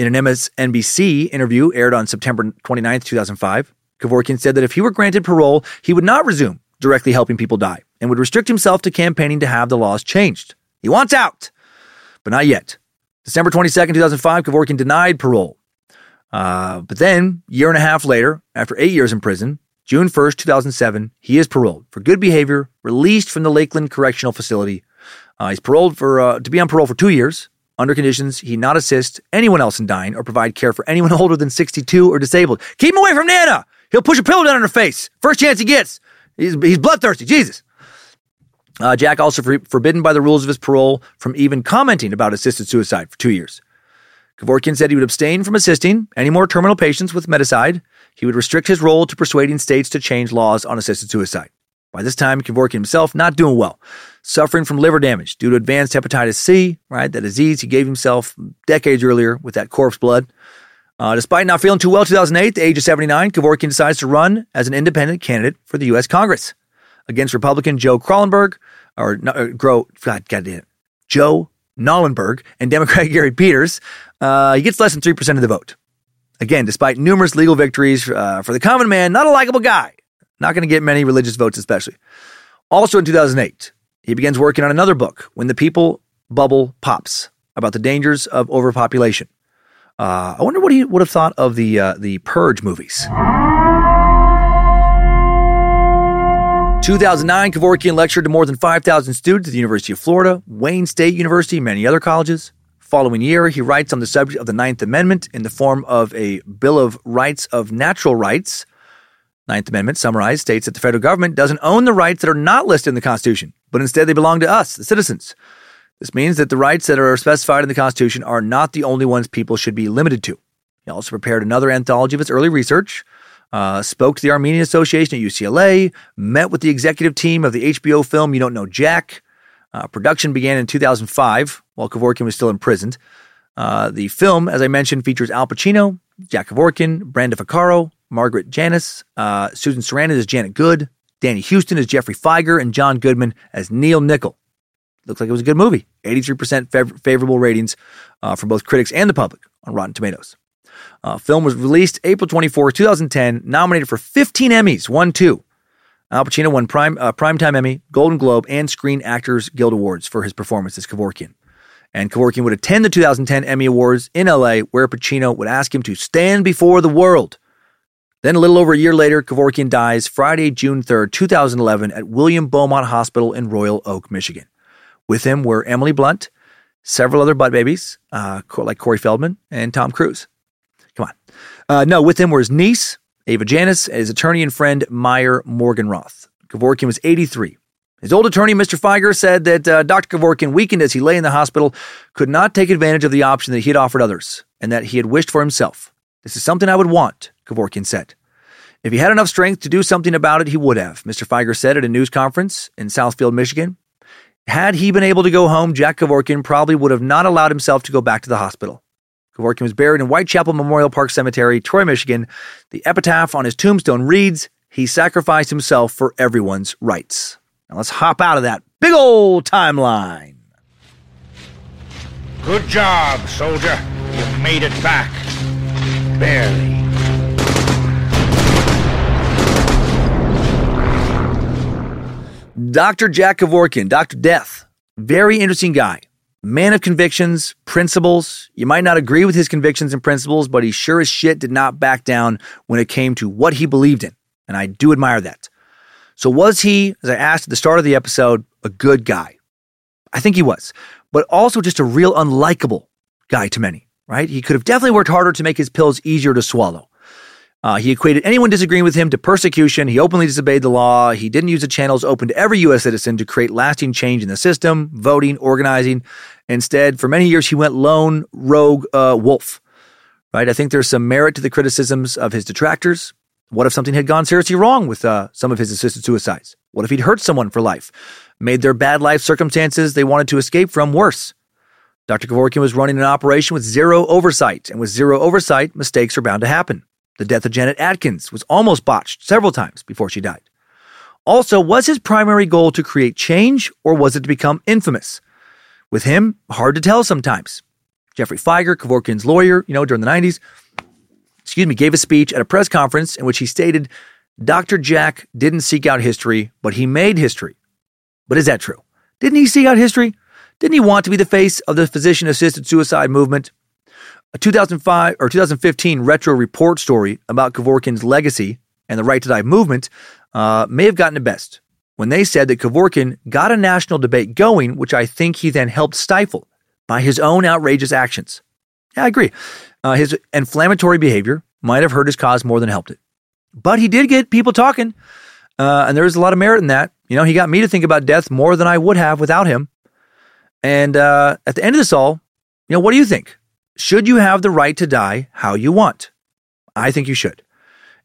In an MSNBC interview aired on September 29, 2005, Kevorkian said that if he were granted parole, he would not resume directly helping people die and would restrict himself to campaigning to have the laws changed. He wants out, but not yet. December 22, 2005, Kevorkian denied parole. Uh, but then, year and a half later, after eight years in prison, June 1st, 2007, he is paroled for good behavior, released from the Lakeland Correctional Facility. Uh, he's paroled for uh, to be on parole for two years under conditions he not assist anyone else in dying or provide care for anyone older than 62 or disabled. Keep him away from Nana. He'll push a pillow down on her face. First chance he gets. He's, he's bloodthirsty. Jesus. Uh, Jack also for, forbidden by the rules of his parole from even commenting about assisted suicide for two years. Kevorkian said he would abstain from assisting any more terminal patients with Medicide. He would restrict his role to persuading states to change laws on assisted suicide. By this time, Kevorkian himself not doing well, suffering from liver damage due to advanced hepatitis C, right? That disease he gave himself decades earlier with that corpse blood. Uh, despite not feeling too well 2008, at the age of 79, Kevorkian decides to run as an independent candidate for the U.S. Congress against Republican Joe Krallenberg, or, or uh, Grow, God, God damn it, Joe Knollenberg and Democrat Gary Peters. Uh, he gets less than 3% of the vote. Again, despite numerous legal victories uh, for the common man, not a likable guy. Not going to get many religious votes, especially. Also in 2008, he begins working on another book, When the People Bubble Pops, about the dangers of overpopulation. Uh, I wonder what he would have thought of the uh, the Purge movies. 2009, Kevorkian lectured to more than 5,000 students at the University of Florida, Wayne State University, and many other colleges. Following year, he writes on the subject of the Ninth Amendment in the form of a Bill of Rights of Natural Rights. Ninth Amendment, summarized, states that the federal government doesn't own the rights that are not listed in the Constitution, but instead they belong to us, the citizens. This means that the rights that are specified in the Constitution are not the only ones people should be limited to. He also prepared another anthology of his early research, uh, spoke to the Armenian Association at UCLA, met with the executive team of the HBO film You Don't Know Jack. Uh, production began in 2005 while Kevorkian was still imprisoned. Uh, the film, as I mentioned, features Al Pacino, Jack Kevorkian, Brenda Vaccaro, Margaret Janus, uh, Susan Sarandon as Janet Good, Danny Huston as Geoffrey Fieger, and John Goodman as Neal Nicol. Looks like it was a good movie. 83% fav- favorable ratings uh, from both critics and the public on Rotten Tomatoes. Uh, film was released April 24, 2010, nominated for 15 Emmys, won two. Al Pacino won Prime uh, Primetime Emmy, Golden Globe, and Screen Actors Guild Awards for his performance as Kevorkian. And Kevorkian would attend the 2010 Emmy Awards in LA, where Pacino would ask him to stand before the world. Then, a little over a year later, Kevorkian dies Friday, June 3rd, 2011, at William Beaumont Hospital in Royal Oak, Michigan. With him were Emily Blunt, several other butt babies, uh, like Corey Feldman and Tom Cruise. Come on. Uh, no, with him were his niece, Ava Janus, and his attorney and friend, Mayer Morganroth. Kevorkian was 83. His old attorney, Mr. Fieger, said that uh, Dr. Kevorkian, weakened as he lay in the hospital, could not take advantage of the option that he had offered others and that he had wished for himself. This is something I would want, Kevorkian said. If he had enough strength to do something about it, he would have, Mr. Fieger said at a news conference in Southfield, Michigan. Had he been able to go home, Jack Kevorkian probably would have not allowed himself to go back to the hospital. Kevorkian was buried in Whitechapel Memorial Park Cemetery, Troy, Michigan. The epitaph on his tombstone reads, He sacrificed himself for everyone's rights. Now let's hop out of that big old timeline. Good job, soldier. You've made it back. Barely. Dr. Jack Kevorkian, Dr. Death, very interesting guy. Man of convictions, principles. You might not agree with his convictions and principles, but he sure as shit did not back down when it came to what he believed in. And I do admire that. So, was he, as I asked at the start of the episode, a good guy? I think he was, but also just a real unlikable guy to many, right? He could have definitely worked harder to make his pills easier to swallow. Uh, he equated anyone disagreeing with him to persecution. He openly disobeyed the law. He didn't use the channels open to every U.S. citizen to create lasting change in the system, voting, organizing. Instead, for many years, he went lone rogue uh, wolf. Right? I think there's some merit to the criticisms of his detractors. What if something had gone seriously wrong with uh, some of his assisted suicides? What if he'd hurt someone for life, made their bad life circumstances they wanted to escape from worse? Dr. Kevorkian was running an operation with zero oversight, and with zero oversight, mistakes are bound to happen. The death of Janet Adkins was almost botched several times before she died. Also, was his primary goal to create change or was it to become infamous? With him, hard to tell sometimes. Geoffrey Fieger, Kevorkian's lawyer, you know, during the 90s, excuse me, gave a speech at a press conference in which he stated Dr. Jack didn't seek out history, but he made history. But is that true? Didn't he seek out history? Didn't he want to be the face of the physician assisted suicide movement? A 2005 or 2015 retro report story about Kevorkian's legacy and the right to die movement uh, may have gotten it best when they said that Kevorkian got a national debate going, which I think he then helped stifle by his own outrageous actions. Yeah, I agree. Uh, his inflammatory behavior might have hurt his cause more than helped it. But he did get people talking, uh, and there's a lot of merit in that. You know, he got me to think about death more than I would have without him. And uh, at the end of this all, you know, what do you think? Should you have the right to die how you want? I think you should.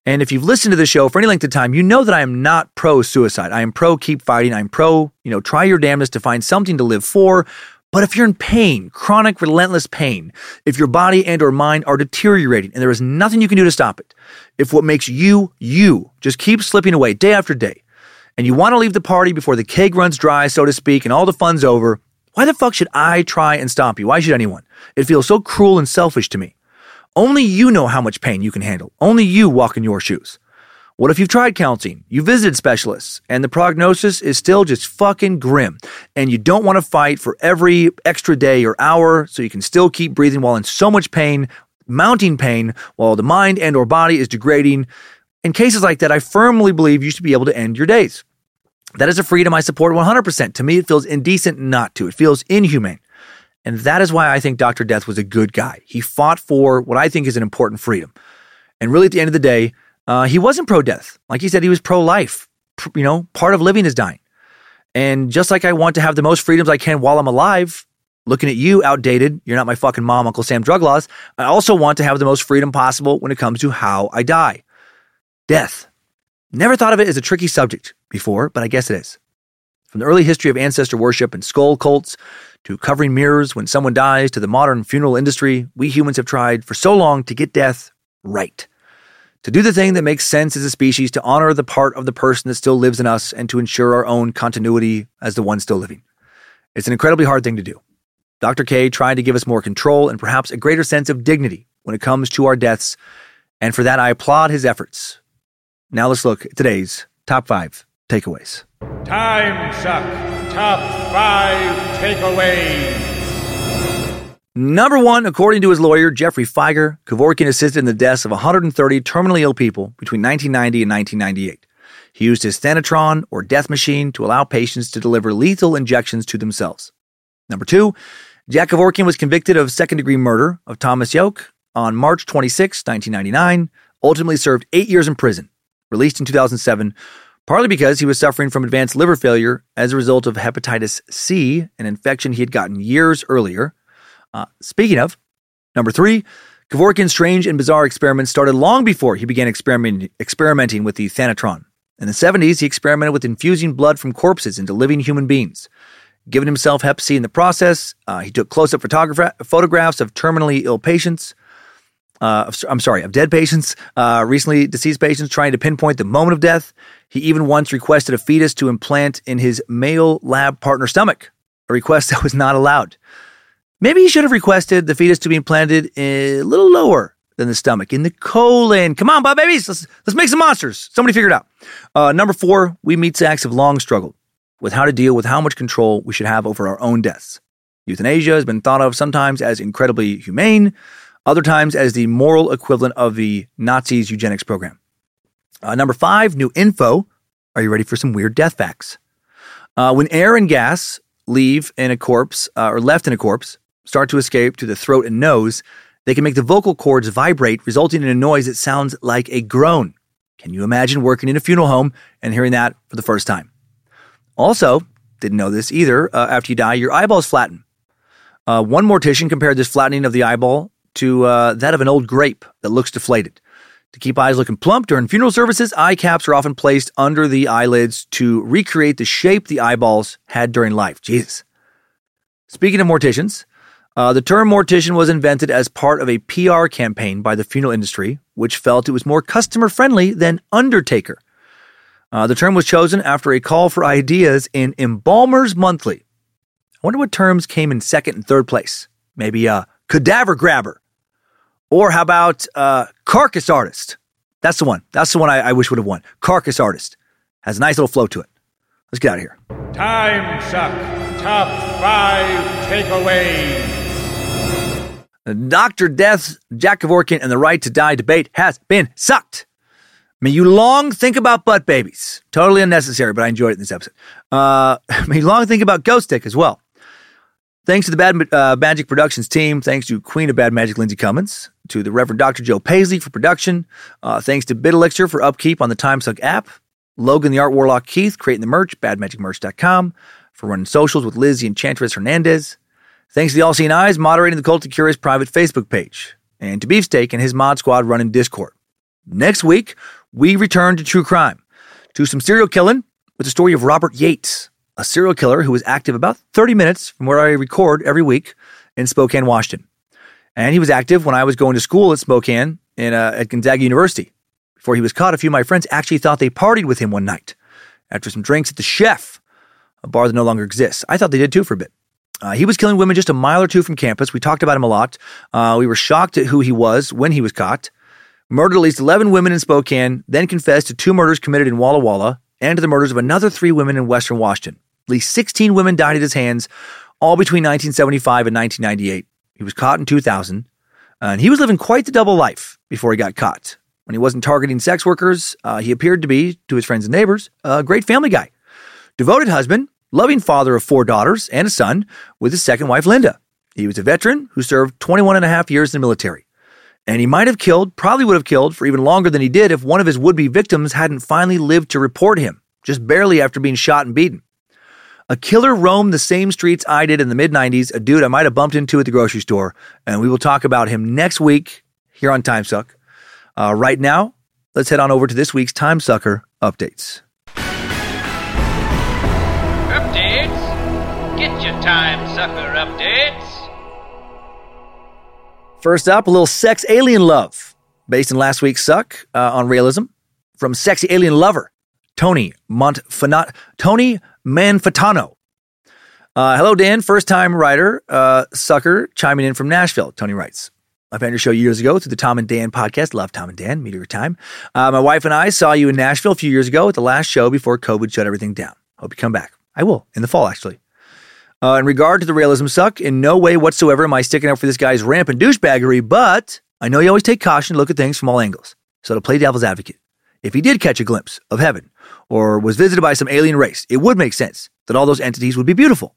And if you've listened to the show for any length of time, you know that I am not pro suicide. I am pro keep fighting. I'm pro, you know, try your damnedest to find something to live for. But if you're in pain, chronic, relentless pain, if your body and or mind are deteriorating and there is nothing you can do to stop it, if what makes you, you, just keep slipping away day after day, and you want to leave the party before the keg runs dry, so to speak, and all the fun's over, why the fuck should I try and stop you? Why should anyone? It feels so cruel and selfish to me. Only you know how much pain you can handle. Only you walk in your shoes. What if you've tried counseling, you visited specialists, and the prognosis is still just fucking grim, and you don't want to fight for every extra day or hour so you can still keep breathing while in so much pain, mounting pain, while the mind and or body is degrading? In cases like that, I firmly believe you should be able to end your days. That is a freedom I support 100%. To me, it feels indecent not to. It feels inhumane. And that is why I think Dr. Death was a good guy. He fought for what I think is an important freedom. And really, at the end of the day, Uh, he wasn't pro death. Like he said, he was pro life. You know, part of living is dying. And just like I want to have the most freedoms I can while I'm alive, looking at you, outdated, you're not my fucking mom, Uncle Sam drug laws, I also want to have the most freedom possible when it comes to how I die. Death. Never thought of it as a tricky subject before, but I guess it is. From the early history of ancestor worship and skull cults to covering mirrors when someone dies to the modern funeral industry, we humans have tried for so long to get death right. To do the thing that makes sense as a species, to honor the part of the person that still lives in us, and to ensure our own continuity as the one still living. It's an incredibly hard thing to do. Dr. K tried to give us more control and perhaps a greater sense of dignity when it comes to our deaths, and for that I applaud his efforts. Now let's look at today's top five takeaways. Time Suck Top 5 Takeaways. Number one, according to his lawyer, Geoffrey Fieger, Kevorkian assisted in the deaths of 130 terminally ill people between 1990 and 1998. He used his Thanatron or death machine to allow patients to deliver lethal injections to themselves. Number two, Jack Kevorkian was convicted of second degree murder of Thomas Youk on March 26, 1999, ultimately served eight years in prison, released in 2007, partly because he was suffering from advanced liver failure as a result of hepatitis C, an infection he had gotten years earlier. Uh, speaking of, number three, Kevorkian's strange and bizarre experiments started long before he began experiment, experimenting with the Thanatron. In the 70s, he experimented with infusing blood from corpses into living human beings. Given himself Hep C in the process, uh, he took close up photographs of terminally ill patients. Uh, I'm sorry, of dead patients, uh, recently deceased patients, trying to pinpoint the moment of death. He even once requested a fetus to implant in his male lab partner stomach, a request that was not allowed. Maybe he should have requested the fetus to be implanted a little lower than the stomach, in the colon. Come on, Bob babies, let's let's make some monsters. Somebody figure it out. Uh, number four, we meat sacks have long struggled with how to deal with how much control we should have over our own deaths. Euthanasia has been thought of sometimes as incredibly humane, other times as the moral equivalent of the Nazis' eugenics program. Uh, number five, new info. Are you ready for some weird death facts? Uh, when air and gas leave in a corpse uh, or left in a corpse, start to escape to the throat and nose, they can make the vocal cords vibrate, resulting in a noise that sounds like a groan. Can you imagine working in a funeral home and hearing that for the first time? Also, didn't know this either, uh, after you die, your eyeballs flatten. Uh, one mortician compared this flattening of the eyeball to uh, that of an old grape that looks deflated. To keep eyes looking plump during funeral services, eye caps are often placed under the eyelids to recreate the shape the eyeballs had during life. Jesus. Speaking of morticians, uh, the term mortician was invented as part of a PR campaign by the funeral industry, which felt it was more customer friendly than undertaker. Uh, the term was chosen after a call for ideas in Embalmers Monthly. I wonder what terms came in second and third place. Maybe a cadaver grabber. Or how about uh, carcass artist? That's the one. That's the one I, I wish would have won. Carcass artist. Has a nice little flow to it. Let's get out of here. Time Suck Top 5 Takeaways. Dr. Death's Jack Kevorkian and the right to die debate has been sucked. May you long think about butt babies. Totally unnecessary, but I enjoyed it in this episode. Uh, may you long think about Ghost Dick as well. Thanks to the Bad uh, Magic Productions team. Thanks to Queen of Bad Magic, Lindsay Cummins. To the Reverend Dr. Joe Paisley for production. Uh, thanks to Bit Elixir for upkeep on the TimeSuck app. Logan the Art Warlock Keith creating the merch, badmagicmerch.com. For running socials with Lizzie Enchantress Hernandez. Thanks to the All Seeing Eyes moderating the Cult of Curious private Facebook page. And to Beefsteak and his mod squad running Discord. Next week, we return to true crime, to some serial killing with the story of Robert Yates, a serial killer who was active about 30 minutes from where I record every week in Spokane, Washington. And he was active when I was going to school at Spokane in, uh, at Gonzaga University. Before he was caught, a few of my friends actually thought they partied with him one night after some drinks at the Chef, a bar that no longer exists. I thought they did too for a bit. Uh, he was killing women just a mile or two from campus. We talked about him a lot. Uh, we were shocked at who he was when he was caught murdered at least 11 women in Spokane, then confessed to two murders committed in Walla Walla and to the murders of another three women in Western Washington. At least 16 women died at his hands, all between 1975 and 1998. He was caught in 2000, and he was living quite the double life before he got caught. When he wasn't targeting sex workers, uh, he appeared to be, to his friends and neighbors, a great family guy. Devoted husband, loving father of four daughters and a son with his second wife, Linda. He was a veteran who served 21 and a half years in the military And he might have killed, probably would have killed for even longer than he did if one of his would be victims hadn't finally lived to report him, just barely after being shot and beaten. A killer roamed the same streets I did in the mid 90s, a dude I might have bumped into at the grocery store, and we will talk about him next week here on Time Suck. Uh, right now, let's head on over to this week's Time Sucker updates. Updates? Get your Time Sucker updates. First up, a little sex alien love, based in last week's Suck uh, on Raëlism, from sexy alien lover Tony Montfanato. Tony Manfatano. Uh, hello, Dan, first time writer, uh, sucker, chiming in from Nashville. Tony writes. I found your show years ago through the Tom and Dan podcast. Love Tom and Dan, Meteor Time. Uh, my wife and I saw you in Nashville a few years ago at the last show before COVID shut everything down. Hope you come back. I will in the fall, actually. Uh, in regard to the Raëlism suck, in no way whatsoever am I sticking up for this guy's rampant douchebaggery, but I know you always take caution to look at things from all angles. So to play devil's advocate, if he did catch a glimpse of heaven or was visited by some alien race, it would make sense that all those entities would be beautiful.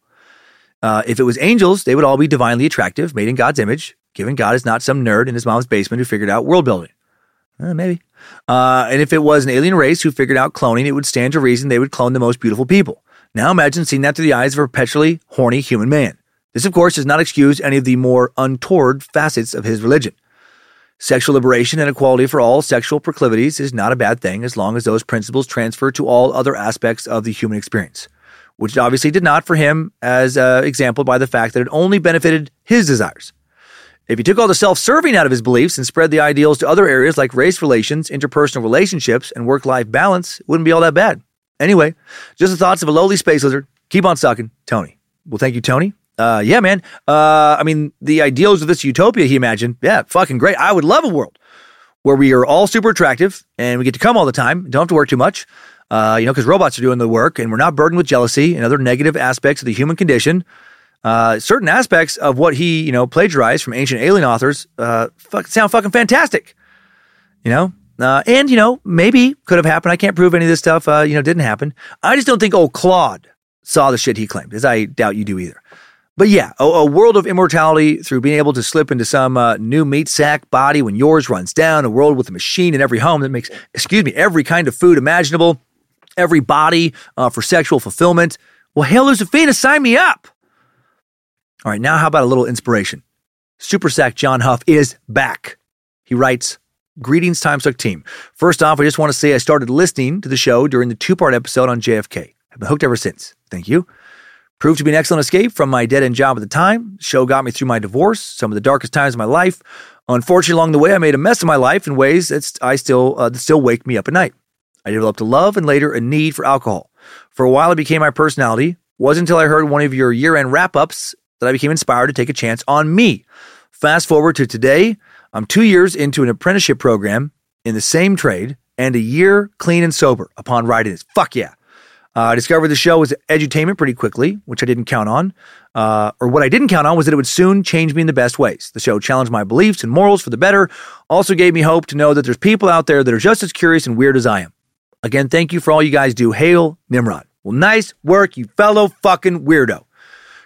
Uh, if it was angels, they would all be divinely attractive, made in God's image, given God is not some nerd in his mom's basement who figured out world building. Uh, maybe. Uh, and if it was an alien race who figured out cloning, it would stand to reason they would clone the most beautiful people. Now imagine seeing that through the eyes of a perpetually horny human man. This, of course, does not excuse any of the more untoward facets of his religion. Sexual liberation and equality for all sexual proclivities is not a bad thing as long as those principles transfer to all other aspects of the human experience, which obviously did not for him, as uh, exampled by the fact that it only benefited his desires. If he took all the self serving out of his beliefs and spread the ideals to other areas like race relations, interpersonal relationships, and work life balance, it wouldn't be all that bad. Anyway, just the thoughts of a lowly space lizard. Keep on sucking, Tony. Well, thank you, Tony. Uh, yeah, man. Uh, I mean, the ideals of this utopia he imagined, yeah, fucking great. I would love a world where we are all super attractive and we get to come all the time, don't have to work too much, uh, you know, because robots are doing the work and we're not burdened with jealousy and other negative aspects of the human condition. Uh, certain aspects of what he, you know, plagiarized from ancient alien authors uh, fuck, sound fucking fantastic. You know, uh, and, you know, maybe could have happened. I can't prove any of this stuff, uh, you know, didn't happen. I just don't think old Claude saw the shit he claimed, as I doubt you do either. But yeah, a, a world of immortality through being able to slip into some uh, new meat sack body when yours runs down, a world with a machine in every home that makes, excuse me, every kind of food imaginable, every body uh, for sexual fulfillment. Well, hell, Josephina, sign me up. All right, now how about a little inspiration? Super Sack John Huff is back. He writes, Greetings, Time Suck team. First off, I just want to say I started listening to the show during the two part episode on JFK. I've been hooked ever since. Thank you. Proved to be an excellent escape from my dead end job at the time. Show got me through my divorce, some of the darkest times of my life. Unfortunately, along the way, I made a mess of my life in ways that I still uh, that still wake me up at night. I developed a love and later a need for alcohol. For a while, it became my personality. Wasn't until I heard one of your year end wrap ups that I became inspired to take a chance on me. Fast forward to today, I'm two years into an apprenticeship program in the same trade and a year clean and sober upon writing this. Fuck yeah. Uh, I discovered the show was edutainment pretty quickly, which I didn't count on. Uh, or what I didn't count on was that it would soon change me in the best ways. The show challenged my beliefs and morals for the better, also gave me hope to know that there's people out there that are just as curious and weird as I am. Again, thank you for all you guys do. Hail Nimrod. Well, nice work, you fellow fucking weirdo.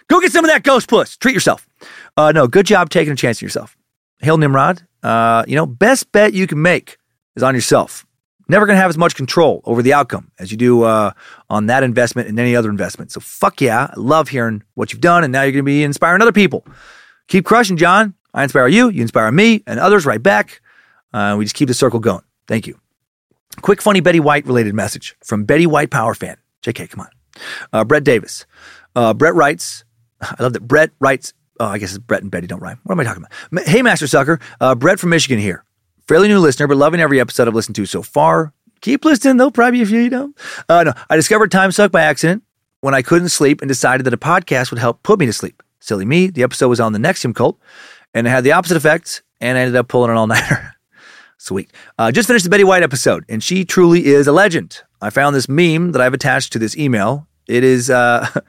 Go get some of that ghost puss. Treat yourself. Uh, no, good job taking a chance on yourself. Hail Nimrod. Uh, you know, best bet you can make is on yourself. Never going to have as much control over the outcome as you do uh, on that investment and any other investment. So fuck yeah, I love hearing what you've done, and now you're going to be inspiring other people. Keep crushing, John. I inspire you, you inspire me, and others right back. Uh, we just keep the circle going. Thank you. Quick, funny Betty White related message from Betty White Power fan. JK, come on. Uh, Brett Davis. Uh, Brett writes, I love that Brett writes Oh, I guess it's Brett and Betty don't rhyme. What am I talking about? Hey, Master Sucker. Uh, Brett from Michigan here. Fairly new listener, but loving every episode I've listened to so far. Keep listening, though, probably if you, know. Uh, no, I discovered Time Suck by accident when I couldn't sleep and decided that a podcast would help put me to sleep. Silly me. The episode was on the NXIVM cult, and it had the opposite effect, and I ended up pulling an all nighter. Sweet. Uh, just finished the Betty White episode, and she truly is a legend. I found this meme that I've attached to this email. It is. Uh,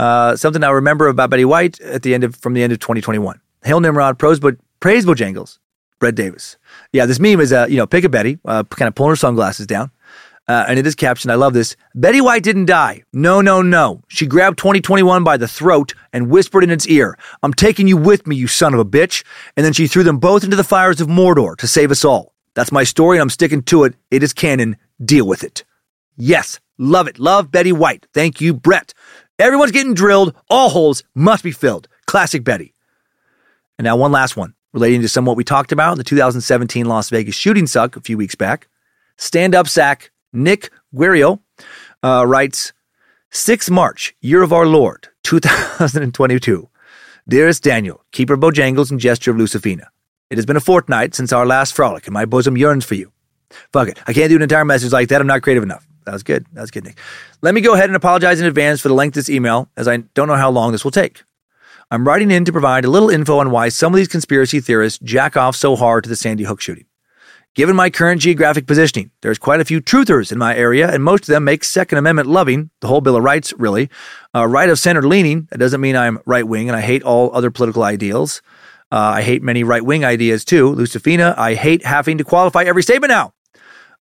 Uh, something I remember about Betty White at the end of from the end of 2021. Hail Nimrod, pros, but praise Bojangles, Brett Davis. Yeah, this meme is uh, you know, pick a Betty, uh, kind of pulling her sunglasses down. Uh, and it is captioned, I love this. Betty White didn't die. No, no, no. She grabbed 2021 by the throat and whispered in its ear, I'm taking you with me, you son of a bitch. And then she threw them both into the fires of Mordor to save us all. That's my story, I'm sticking to it. It is canon. Deal with it. Yes, love it. Love Betty White. Thank you, Brett. Everyone's getting drilled. All holes must be filled. Classic Betty. And now, one last one relating to somewhat we talked about in the 2017 Las Vegas shooting suck a few weeks back. Stand up sack Nick Guerrio uh, writes 6 March, year of our Lord, 2022. Dearest Daniel, keeper Bojangles and gesture of Lucifina. It has been a fortnight since our last frolic, and my bosom yearns for you. Fuck it. I can't do an entire message like that. I'm not creative enough. That was good. That was good, Nick. Let me go ahead and apologize in advance for the length of this email, as I don't know how long this will take. I'm writing in to provide a little info on why some of these conspiracy theorists jack off so hard to the Sandy Hook shooting. Given my current geographic positioning, there's quite a few truthers in my area, and most of them make Second Amendment loving, the whole Bill of Rights, really, uh, right of center leaning. That doesn't mean I'm right wing and I hate all other political ideals. Uh, I hate many right wing ideas too. Lucifina, I hate having to qualify every statement now.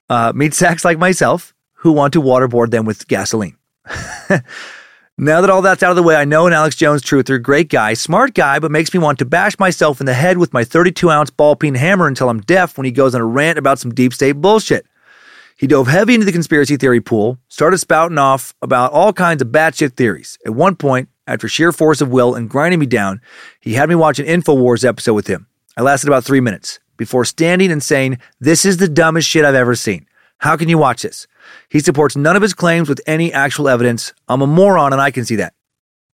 Uh, sacks like myself who want to waterboard them with gasoline. Now that all that's out of the way, I know an Alex Jones truther, great guy, smart guy, but makes me want to bash myself in the head with my 32 ounce ball peen hammer until I'm deaf when he goes on a rant about some deep state bullshit. He dove heavy into the conspiracy theory pool, started spouting off about all kinds of batshit theories. At one point, after sheer force of will and grinding me down, he had me watch an InfoWars episode with him. I lasted about three minutes before standing and saying, This is the dumbest shit I've ever seen. How can you watch this? He supports none of his claims with any actual evidence. I'm a moron, and I can see that.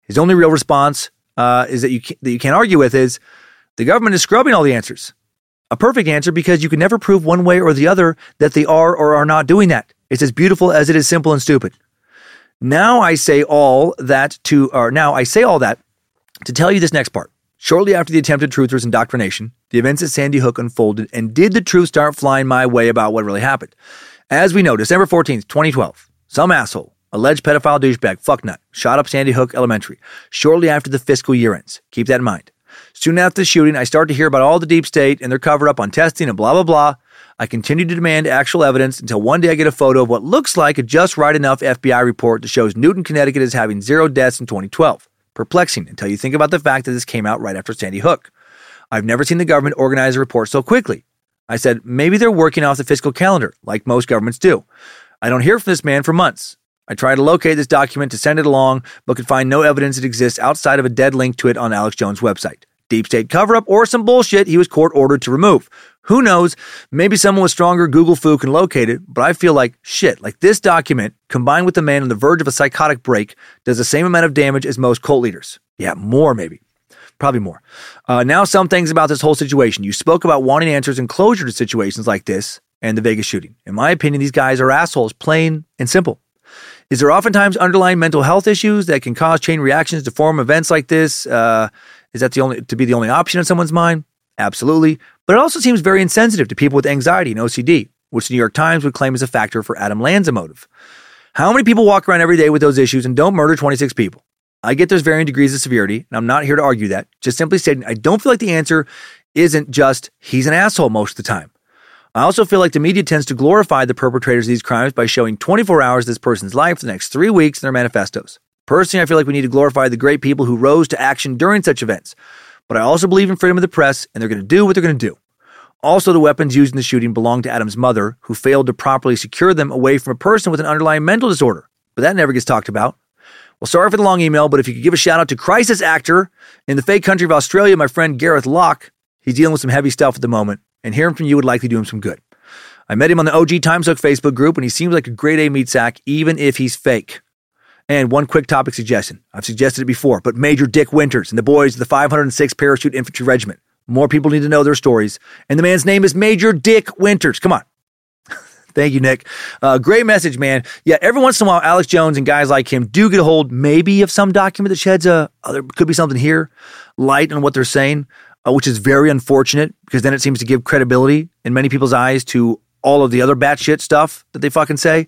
His only real response uh, is that you that you can't argue with is the government is scrubbing all the answers. A perfect answer because you can never prove one way or the other that they are or are not doing that. It's as beautiful as it is simple and stupid. Now I say all that to, or now I say all that to tell you this next part. Shortly after the attempted truthers indoctrination, the events at Sandy Hook unfolded, and did the truth start flying my way about what really happened? As we know, December 14th, 2012, some asshole, alleged pedophile douchebag, fucknut, shot up Sandy Hook Elementary shortly after the fiscal year ends. Keep that in mind. Soon after the shooting, I start to hear about all the deep state and their cover up on testing and blah, blah, blah. I continue to demand actual evidence until one day I get a photo of what looks like a just right enough FBI report that shows Newtown, Connecticut is having zero deaths in 2012. Perplexing until you think about the fact that this came out right after Sandy Hook. I've never seen the government organize a report so quickly. I said, maybe they're working off the fiscal calendar, like most governments do. I don't hear from this man for months. I tried to locate this document to send it along, but could find no evidence it exists outside of a dead link to it on Alex Jones' website. Deep state cover up or some bullshit he was court ordered to remove. Who knows? Maybe someone with stronger Google fu can locate it, but I feel like shit. Like this document, combined with the man on the verge of a psychotic break, does the same amount of damage as most cult leaders. Yeah, more maybe probably more. Uh, now, some things about this whole situation. You spoke about wanting answers and closure to situations like this and the Vegas shooting. In my opinion, these guys are assholes, plain and simple. Is there oftentimes underlying mental health issues that can cause chain reactions to form events like this? Uh, is that the only to be the only option in someone's mind? Absolutely. But it also seems very insensitive to people with anxiety and OCD, which the New York Times would claim is a factor for Adam Lanza motive. How many people walk around every day with those issues and don't murder 26 people? I get there's varying degrees of severity, and I'm not here to argue that. Just simply stating, I don't feel like the answer isn't just he's an asshole most of the time. I also feel like the media tends to glorify the perpetrators of these crimes by showing 24 hours of this person's life for the next three weeks in their manifestos. Personally, I feel like we need to glorify the great people who rose to action during such events. But I also believe in freedom of the press, and they're going to do what they're going to do. Also, the weapons used in the shooting belonged to Adam's mother, who failed to properly secure them away from a person with an underlying mental disorder. But that never gets talked about. Well, sorry for the long email, but if you could give a shout out to crisis actor in the fake country of Australia, my friend Gareth Locke. He's dealing with some heavy stuff at the moment, and hearing from you would likely do him some good. I met him on the OG Time Suck Facebook group, and he seems like a great A meat sack, even if he's fake. And one quick topic suggestion. I've suggested it before, but Major Dick Winters and the boys of the 506 Parachute Infantry Regiment. More people need to know their stories. And the man's name is Major Dick Winters. Come on. Thank you, Nick. Uh, great message, man. Yeah, every once in a while, Alex Jones and guys like him do get a hold, maybe, of some document that sheds a, uh, there could be something here, light on what they're saying, uh, which is very unfortunate because then it seems to give credibility in many people's eyes to all of the other batshit stuff that they fucking say.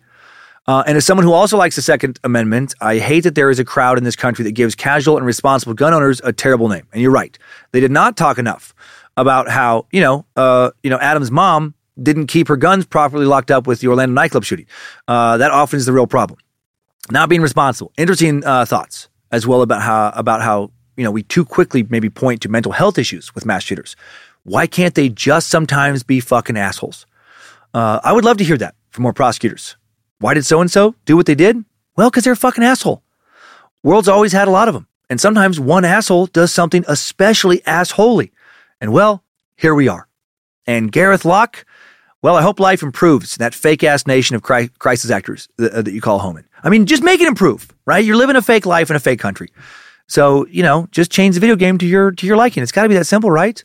Uh, and as someone who also likes the Second Amendment, I hate that there is a crowd in this country that gives casual and responsible gun owners a terrible name. And you're right; they did not talk enough about how you know, uh, you know, Adam's mom didn't keep her guns properly locked up with the Orlando nightclub shooting. Uh, that often is the real problem. Not being responsible. Interesting uh, thoughts as well about how about how you know we too quickly maybe point to mental health issues with mass shooters. Why can't they just sometimes be fucking assholes? Uh, I would love to hear that from more prosecutors. Why did so and so do what they did? Well, because they're a fucking asshole. World's always had a lot of them. And sometimes one asshole does something especially assholey. And well, here we are. And Gareth Locke, well, I hope life improves in that fake ass nation of cri- crisis actors that, uh, that you call home in. I mean, just make it improve, right? You're living a fake life in a fake country. So, you know, just change the video game to your to your liking. It's got to be that simple, right?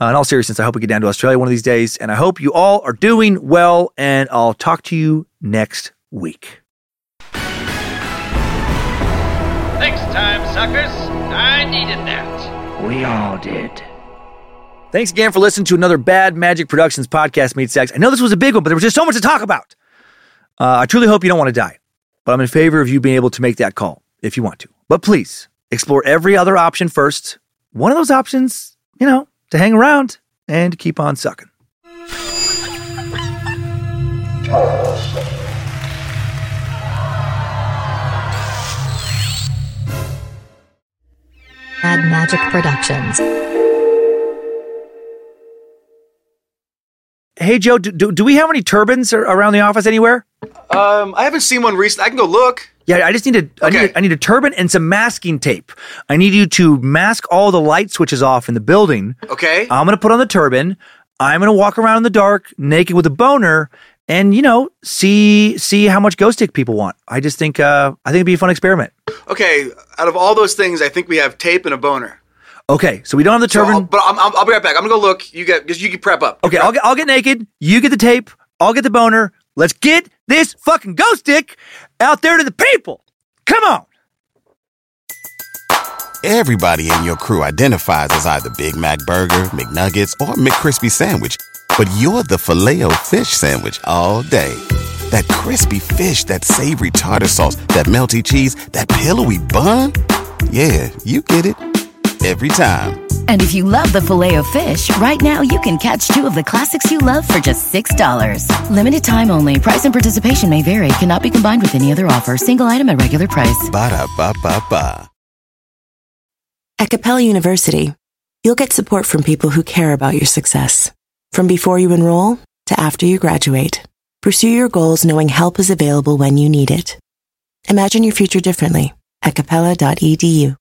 Uh, in all seriousness, I hope we get down to Australia one of these days, and I hope you all are doing well. And I'll talk to you next week. Thanks, time suckers. I needed that. We all did. Thanks again for listening to another Bad Magic Productions podcast, Meat Sacks. I know this was a big one, but there was just so much to talk about. Uh, I truly hope you don't want to die, but I'm in favor of you being able to make that call if you want to. But please explore every other option first. One of those options, you know, to hang around and keep on sucking. Bad Magic Productions. Hey, Joe, do, do, do we have any turbans around the office anywhere? Um, I haven't seen one recently. I can go look. Yeah, I just need a, I, need a, I need a turban and some masking tape. I need you to mask all the light switches off in the building. Okay. I'm going to put on the turban. I'm going to walk around in the dark naked with a boner and, you know, see see how much ghost stick people want. I just think uh I think it'd be a fun experiment. Okay. Out of all those things, I think we have tape and a boner. Okay, so we don't have the So turban. I'll, but I'm, I'll, I'll be right back. I'm gonna go look. You get because you can prep up. Okay, I'll get I'll get naked. You get the tape. I'll get the boner. Let's get this fucking ghost stick out there to the people. Come on. Everybody in your crew identifies as either Big Mac Burger, McNuggets, or McCrispy Sandwich. But you're the filet fish Sandwich all day. That crispy fish, that savory tartar sauce, that melty cheese, that pillowy bun. Yeah, you get it. Every time. And if you love the filet of fish, right now you can catch two of the classics you love for just $6. Limited time only. Price and participation may vary. Cannot be combined with any other offer. Single item at regular price. Ba-da-ba-ba-ba. At Capella University, you'll get support from people who care about your success. From before you enroll to after you graduate, pursue your goals knowing help is available when you need it. Imagine your future differently at capella.edu.